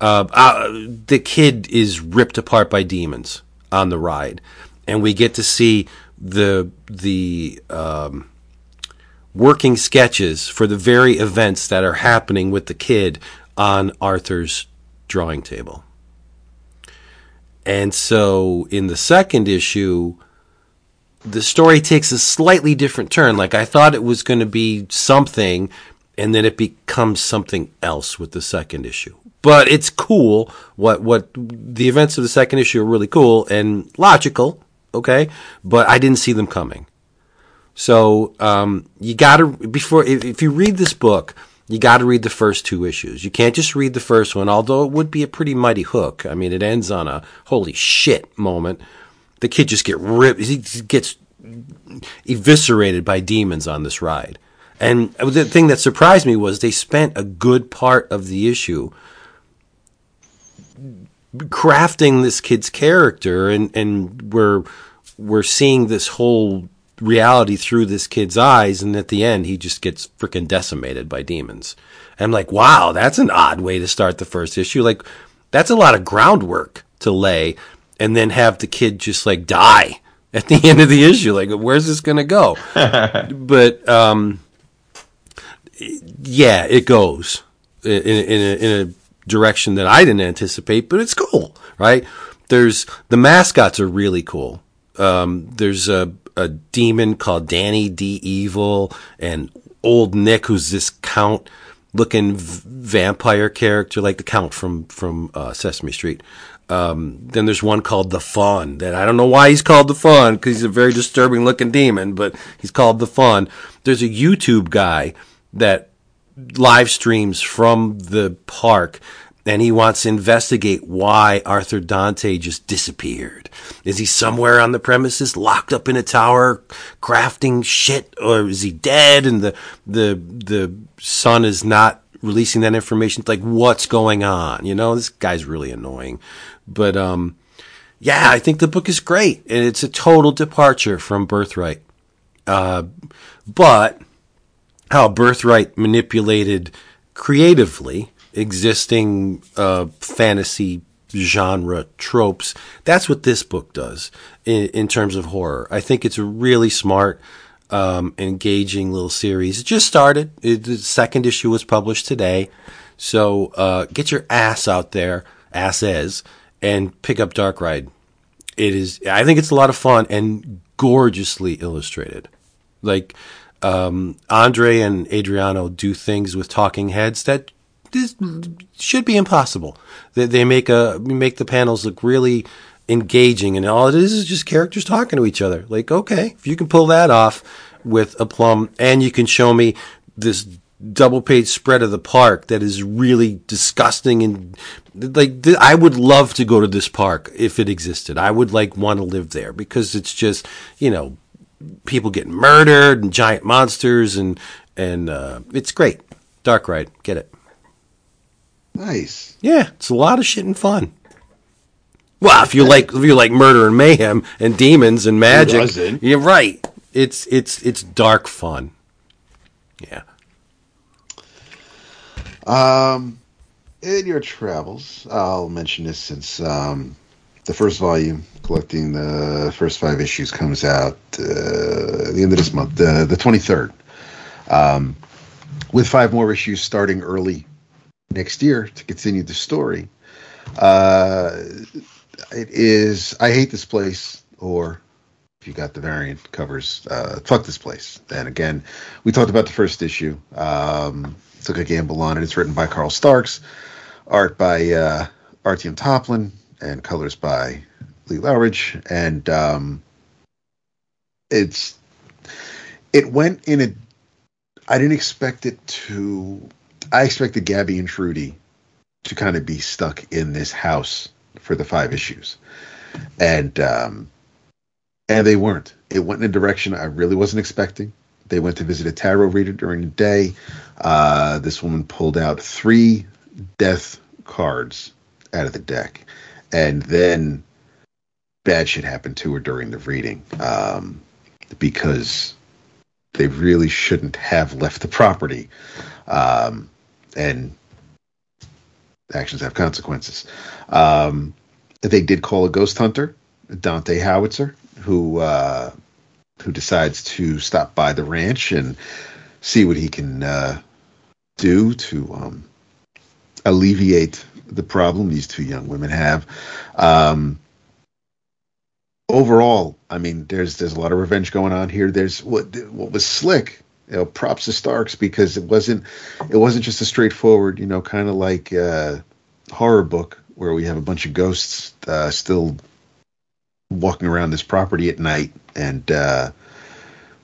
Uh, uh, the kid is ripped apart by demons on the ride and we get to see the the um, working sketches for the very events that are happening with the kid on Arthur's drawing table. And so in the second issue, the story takes a slightly different turn. Like I thought it was going to be something, and then it becomes something else with the second issue. But it's cool. What what the events of the second issue are really cool and logical okay, but I didn't see them coming. So um, you got to before if, if you read this book, you got to read the first two issues. You can't just read the first one, although it would be a pretty mighty hook. I mean, it ends on a holy shit moment. The kid just get ripped. He gets eviscerated by demons on this ride. And the thing that surprised me was they spent a good part of the issue crafting this kid's character and and we're we're seeing this whole reality through this kid's eyes and at the end he just gets freaking decimated by demons. I'm like wow that's an odd way to start the first issue. Like that's a lot of groundwork to lay and then have the kid just like die at the end of the issue. Like where's this going to go? But um yeah it goes in, in, a, in a direction that I didn't anticipate, but it's cool, right? There's the mascots are really cool. Um, there's a, a demon called Danny D. Evil and Old Nick, who's this count looking vampire character, like the count from from uh, Sesame Street. Um, then there's one called the Fawn that I don't know why he's called the Fawn because he's a very disturbing looking demon, but he's called the Fawn. There's a YouTube guy that live streams from the park and he wants to investigate why Arthur Dante just disappeared. Is he somewhere on the premises, locked up in a tower, crafting shit, or is he dead? And the the the son is not releasing that information. It's like, what's going on? You know, this guy's really annoying. But um, yeah, I think the book is great, and it's a total departure from Birthright. Uh, but how Birthright manipulated creatively existing uh, fantasy genre tropes. That's what this book does in, in, terms of horror. I think it's a really smart, um, engaging little series. It just started. It, the second issue was published today. So uh, get your ass out there, asses, and pick up Dark Ride. It is. I think it's a lot of fun and gorgeously illustrated. Like um, Andre and Adriano do things with talking heads that this should be impossible. They, they make a make the panels look really engaging, and all it is is just characters talking to each other. Like, okay, if you can pull that off with a plum, and you can show me this double page spread of the park that is really disgusting and like th- I would love to go to this park if it existed. I would like want to live there because it's just you know people getting murdered and giant monsters and and uh, it's great. Dark ride, get it? Nice. Yeah, it's a lot of shit and fun. Well, if you like if you like murder and mayhem and demons and magic, you're right. It's it's it's dark fun. Yeah. Um, in your travels, I'll mention this since um, the first volume, collecting the first five issues, comes out uh, the end of this month, the the twenty third. Um, with five more issues starting early next year to continue the story. Uh, it is I hate this place, or if you got the variant covers, uh, fuck this place. And again, we talked about the first issue. Um, took a gamble on it. It's written by Kyle Starks, art by uh, Artyom Topilin, and colors by Lee Loughridge. And um, it's it went in a. I didn't expect it to. I expected Gabby and Trudy to kind of be stuck in this house for the five issues, and um, and they weren't. It went in a direction I really wasn't expecting. They went to visit a tarot reader during the day. Uh, this woman pulled out three death cards out of the deck, and then bad shit happened to her during the reading um, because they really shouldn't have left the property, um, and actions have consequences. Um, they did call a ghost hunter, Dante Howitzer, who uh, who decides to stop by the ranch and see what he can uh, do to um, alleviate the problem these two young women have. Um, overall, I mean, there's there's a lot of revenge going on here. There's what what was slick. You know, props to Starks because it wasn't it wasn't just a straightforward, you know, kind of like uh, horror book where we have a bunch of ghosts uh, still walking around this property at night and uh,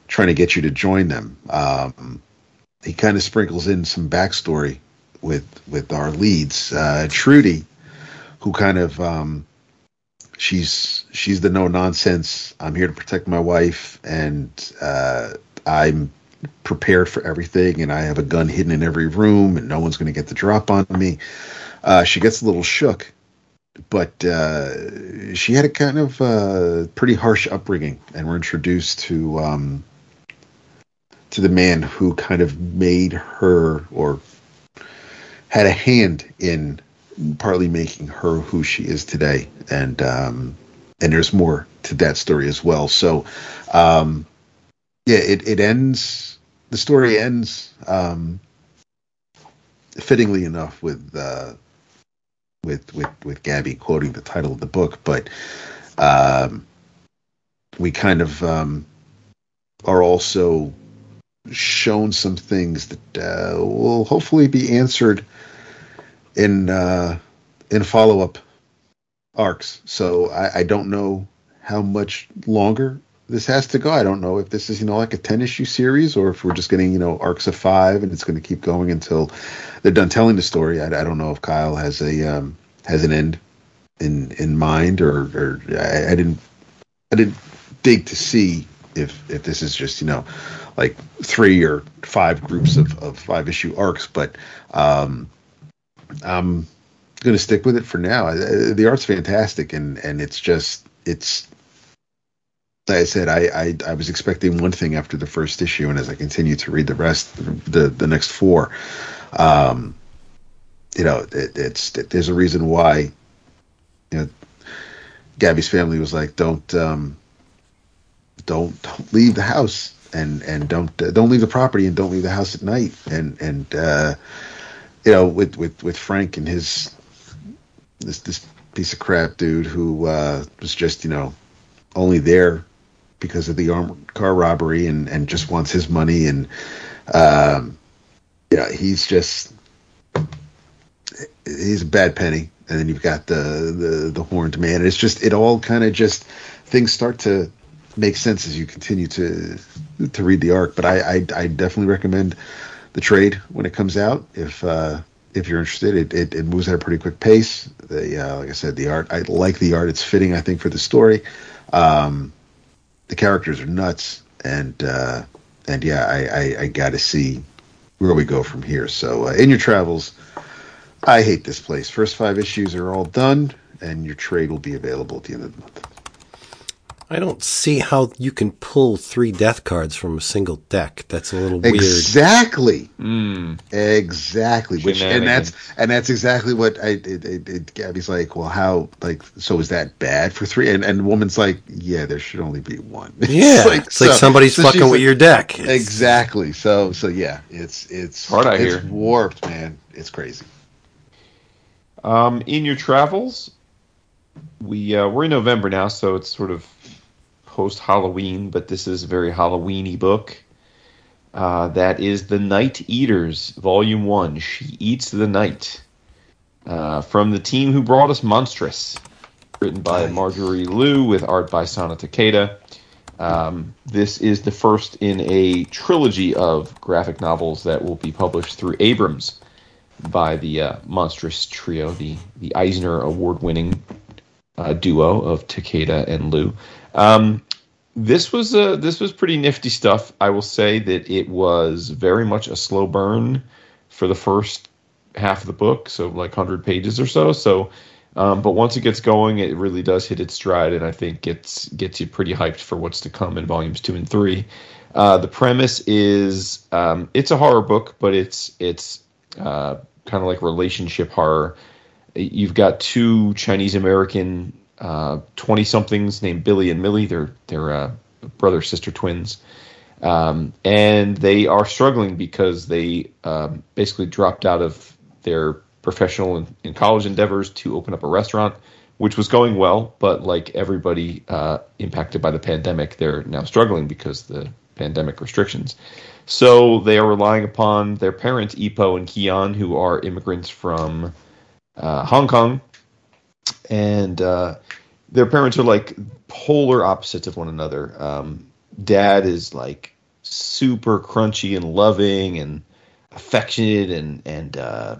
trying to get you to join them. Um, he kind of sprinkles in some backstory with with our leads. Uh, Trudy, who kind of um, she's she's the no nonsense. I'm here to protect my wife, and uh, I'm prepared for everything, and I have a gun hidden in every room, and no one's going to get the drop on me. Uh, she gets a little shook, but uh, she had a kind of uh, pretty harsh upbringing, and we're introduced to um, to the man who kind of made her or had a hand in partly making her who she is today, and um, and there's more to that story as well. So, um, yeah, it it ends. The story ends um, fittingly enough with uh, with with with Gabby quoting the title of the book, but um, we kind of um, are also shown some things that uh, will hopefully be answered in uh, in follow up arcs. So I, I don't know how much longer this has to go. I don't know if this is you know like a ten issue series or if we're just getting you know arcs of five and it's going to keep going until they're done telling the story. I, I don't know if Kyle has a um, has an end in in mind or or I, I didn't I didn't dig to see if if this is just you know like three or five groups of, of five issue arcs, but um, I'm going to stick with it for now. Uh, The art's fantastic, and and it's just it's. Like I said, I, I I was expecting one thing after the first issue, and as I continue to read the rest, the the next four, um, you know, it, it's there's a reason why, you know, Gabby's family was like, don't um, don't don't leave the house and and don't uh, don't leave the property and don't leave the house at night and and uh, you know with with with Frank and his this this piece of crap dude who uh, was just you know only there because of the armored car robbery and and just wants his money and um, yeah he's just he's a bad penny. And then you've got the the the horned man. And it's just it all kind of just things start to make sense as you continue to to read the arc. But I, I i definitely recommend the trade when it comes out. If uh, if you're interested, it, it, it moves at a pretty quick pace. The uh, like I said, the art I like the art. It's fitting, I think, for the story. Um, the characters are nuts, and uh, and yeah, I, I, I got to see where we go from here. So uh, in your travels, I hate this place. First five issues are all done, and your trade will be available at the end of the month. I don't see how you can pull three death cards from a single deck. That's a little weird. Exactly. Mm. Exactly. Which and that's and that's exactly what I it, it, it, Gabby's like. Well, how like so is that bad for three? And and the woman's like, yeah, there should only be one. Yeah, it's like, so- somebody's so fucking with like- your deck. It's- Exactly. So so yeah, it's it's Hard out it's here. warped, man. It's crazy. Um, in your travels, we uh, we're in November now, so it's sort of post Halloween, but this is a very Halloweeny book. Uh, that is the Night Eaters, Volume One. She eats the night. Uh, from the team who brought us Monstrous, written by. Marjorie Liu with art by Sana Takeda. Um, this is the first in a trilogy of graphic novels that will be published through Abrams by the uh, Monstrous Trio, the the Eisner Award-winning uh, duo of Takeda and Liu. Um, this was uh, this was pretty nifty stuff. I will say that it was very much a slow burn for the first half of the book, so like hundred pages or so. So, um, but once it gets going, it really does hit its stride, and I think gets gets you pretty hyped for what's to come in volumes two and three. Uh, the premise is um, it's a horror book, but it's it's uh, kind of like relationship horror. You've got two Chinese American twenty somethings named Billy and Millie. They're they're uh, brother sister twins, um, and they are struggling because they um, basically dropped out of their professional and, and college endeavors to open up a restaurant, which was going well, but like everybody uh, impacted by the pandemic, they're now struggling because the pandemic restrictions. So they are relying upon their parents, Ipo and Keon, who are immigrants from uh, Hong Kong, and uh, their parents are like polar opposites of one another. Um, dad is like super crunchy and loving and affectionate and and uh,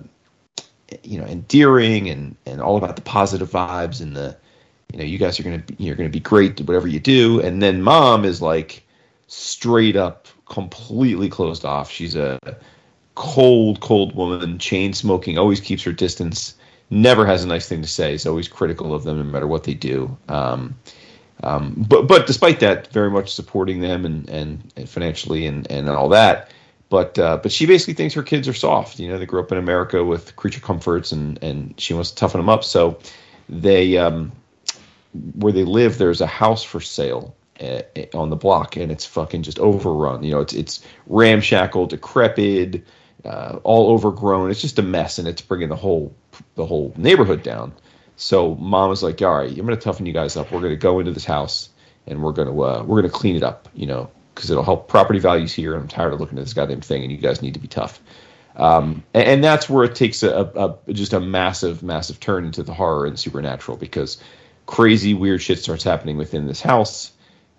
you know endearing and and all about the positive vibes and the you know you guys are gonna be, you're gonna be great whatever you do. And then mom is like straight up completely closed off. She's a cold, cold woman, chain smoking, always keeps her distance, never has a nice thing to say, is always critical of them no matter what they do. Um, um, but but despite that, very much supporting them and, and, and financially and, and all that. But uh, but she basically thinks her kids are soft. You know, they grew up in America with creature comforts, and, and she wants to toughen them up. So they um, where they live, there's a house for sale uh, on the block, and it's fucking just overrun. You know, it's it's ramshackle, decrepit, uh, all overgrown. It's just a mess, and it's bringing the whole the whole neighborhood down. So mom was like, "All right, I'm going to toughen you guys up. We're going to go into this house, and we're going to uh, we're going to clean it up. You know, because it'll help property values here. I'm tired of looking at this goddamn thing, and you guys need to be tough." Um, and, and that's where it takes a, a just a massive, massive turn into the horror and supernatural because crazy, weird shit starts happening within this house,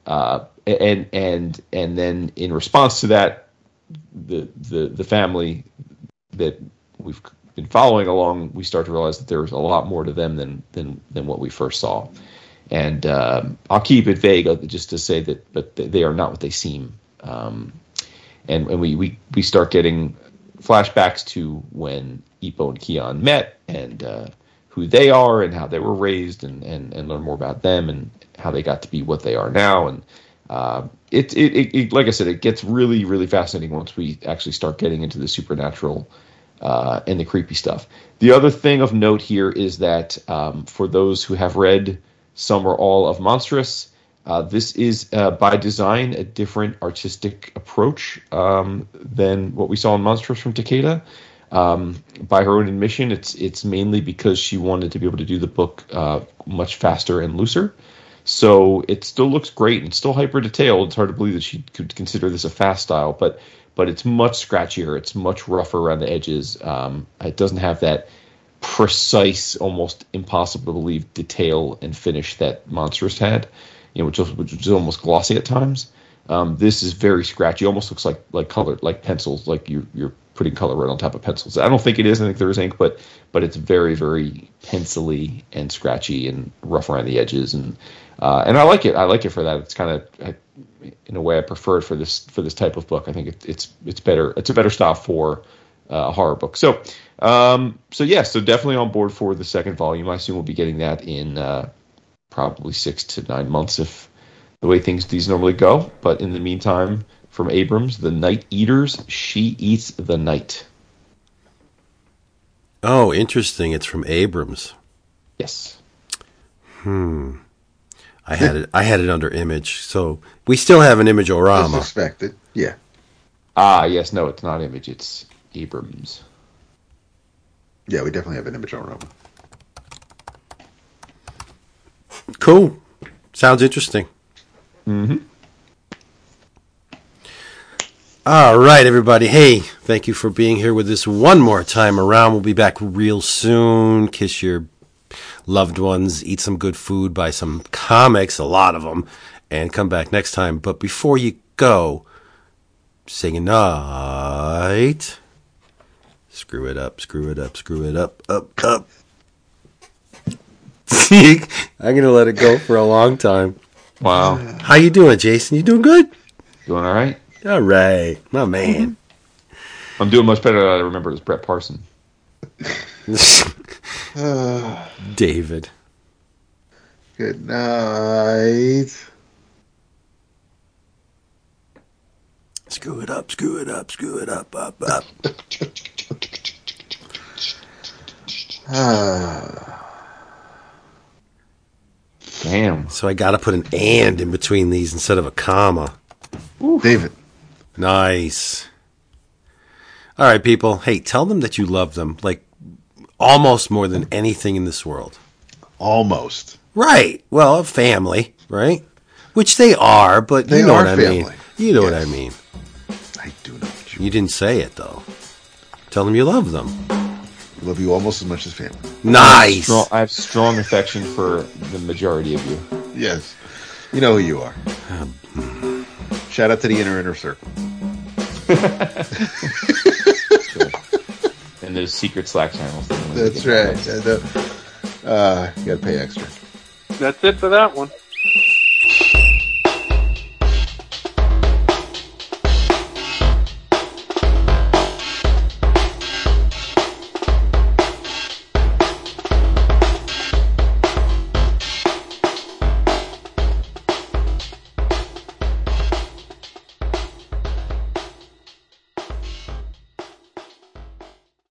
uh, and and and then in response to that, the the the family that we've been following along, we start to realize that there's a lot more to them than than than what we first saw. And um I'll keep it vague, uh, just to say that, but they are not what they seem. Um, and and we, we we start getting flashbacks to when Ipo and Keon met and uh, who they are and how they were raised and, and, and learn more about them and how they got to be what they are now. And uh, it, it, it, it, like I said, it gets really, really fascinating once we actually start getting into the supernatural uh, and the creepy stuff. The other thing of note here is that um, for those who have read some or all of Monstrous, uh, this is uh, by design a different artistic approach um, than what we saw in Monstrous from Takeda. Um, by her own admission, it's it's mainly because she wanted to be able to do the book uh, much faster and looser. So it still looks great and still hyper detailed. It's hard to believe that she could consider this a fast style, but but it's much scratchier. It's much rougher around the edges. Um, it doesn't have that precise, almost impossible to believe detail and finish that Monstrous had, you know, which was, which was almost glossy at times. Um, this is very scratchy. Almost looks like like colored, like pencils, like you're you're putting color right on top of pencils. I don't think it is. I think there is ink, but but it's very very pencily and scratchy and rough around the edges, and uh, and I like it. I like it for that. It's kind of in a way I prefer it for this for this type of book. I think it, it's it's better. It's a better style for uh, a horror book. So um, so yeah, so definitely on board for the second volume. I assume we'll be getting that in uh, probably six to nine months if the way things these normally go. But in the meantime, from Abrams, The Night Eaters, She Eats the Night. Oh, interesting. It's from Abrams. Yes. Hmm. I had it. I had it under image, so we still have an image As orama. expected. Yeah. Ah, yes. No, it's not Image. It's Abrams. Yeah, we definitely have an image on Roma. Cool. Sounds interesting. Mm-hmm. All right, everybody. Hey, thank you for being here with us one more time around. We'll be back real soon. Kiss your loved ones, eat some good food, buy some comics, a lot of them, and come back next time. But before you go, say goodnight. Screw it up, screw it up, screw it up, up, up. I'm gonna let it go for a long time. Wow. How you doing, Jason? You doing good? Doing all right? All right, my man. I'm doing much better than I remember as Brett Parson. David. Good night. Screw it up, screw it up, screw it up, up, up. Damn. So I gotta put an and in between these instead of a comma. David. Nice. All right, people. Hey, tell them that you love them, like almost more than anything in this world. Almost. Right. Well, a family, right? Which they are, but They you know are what I mean. You know what I mean. I do know what you mean. You didn't say it though. Tell them you love them. love you almost as much as family. Nice. Strong, I have strong affection for the majority of you. Yes. You know who you are. Um, hmm. Shout out to the inner inner circle. And those secret Slack channels. That's right. Uh, you got to pay extra. That's it for that one.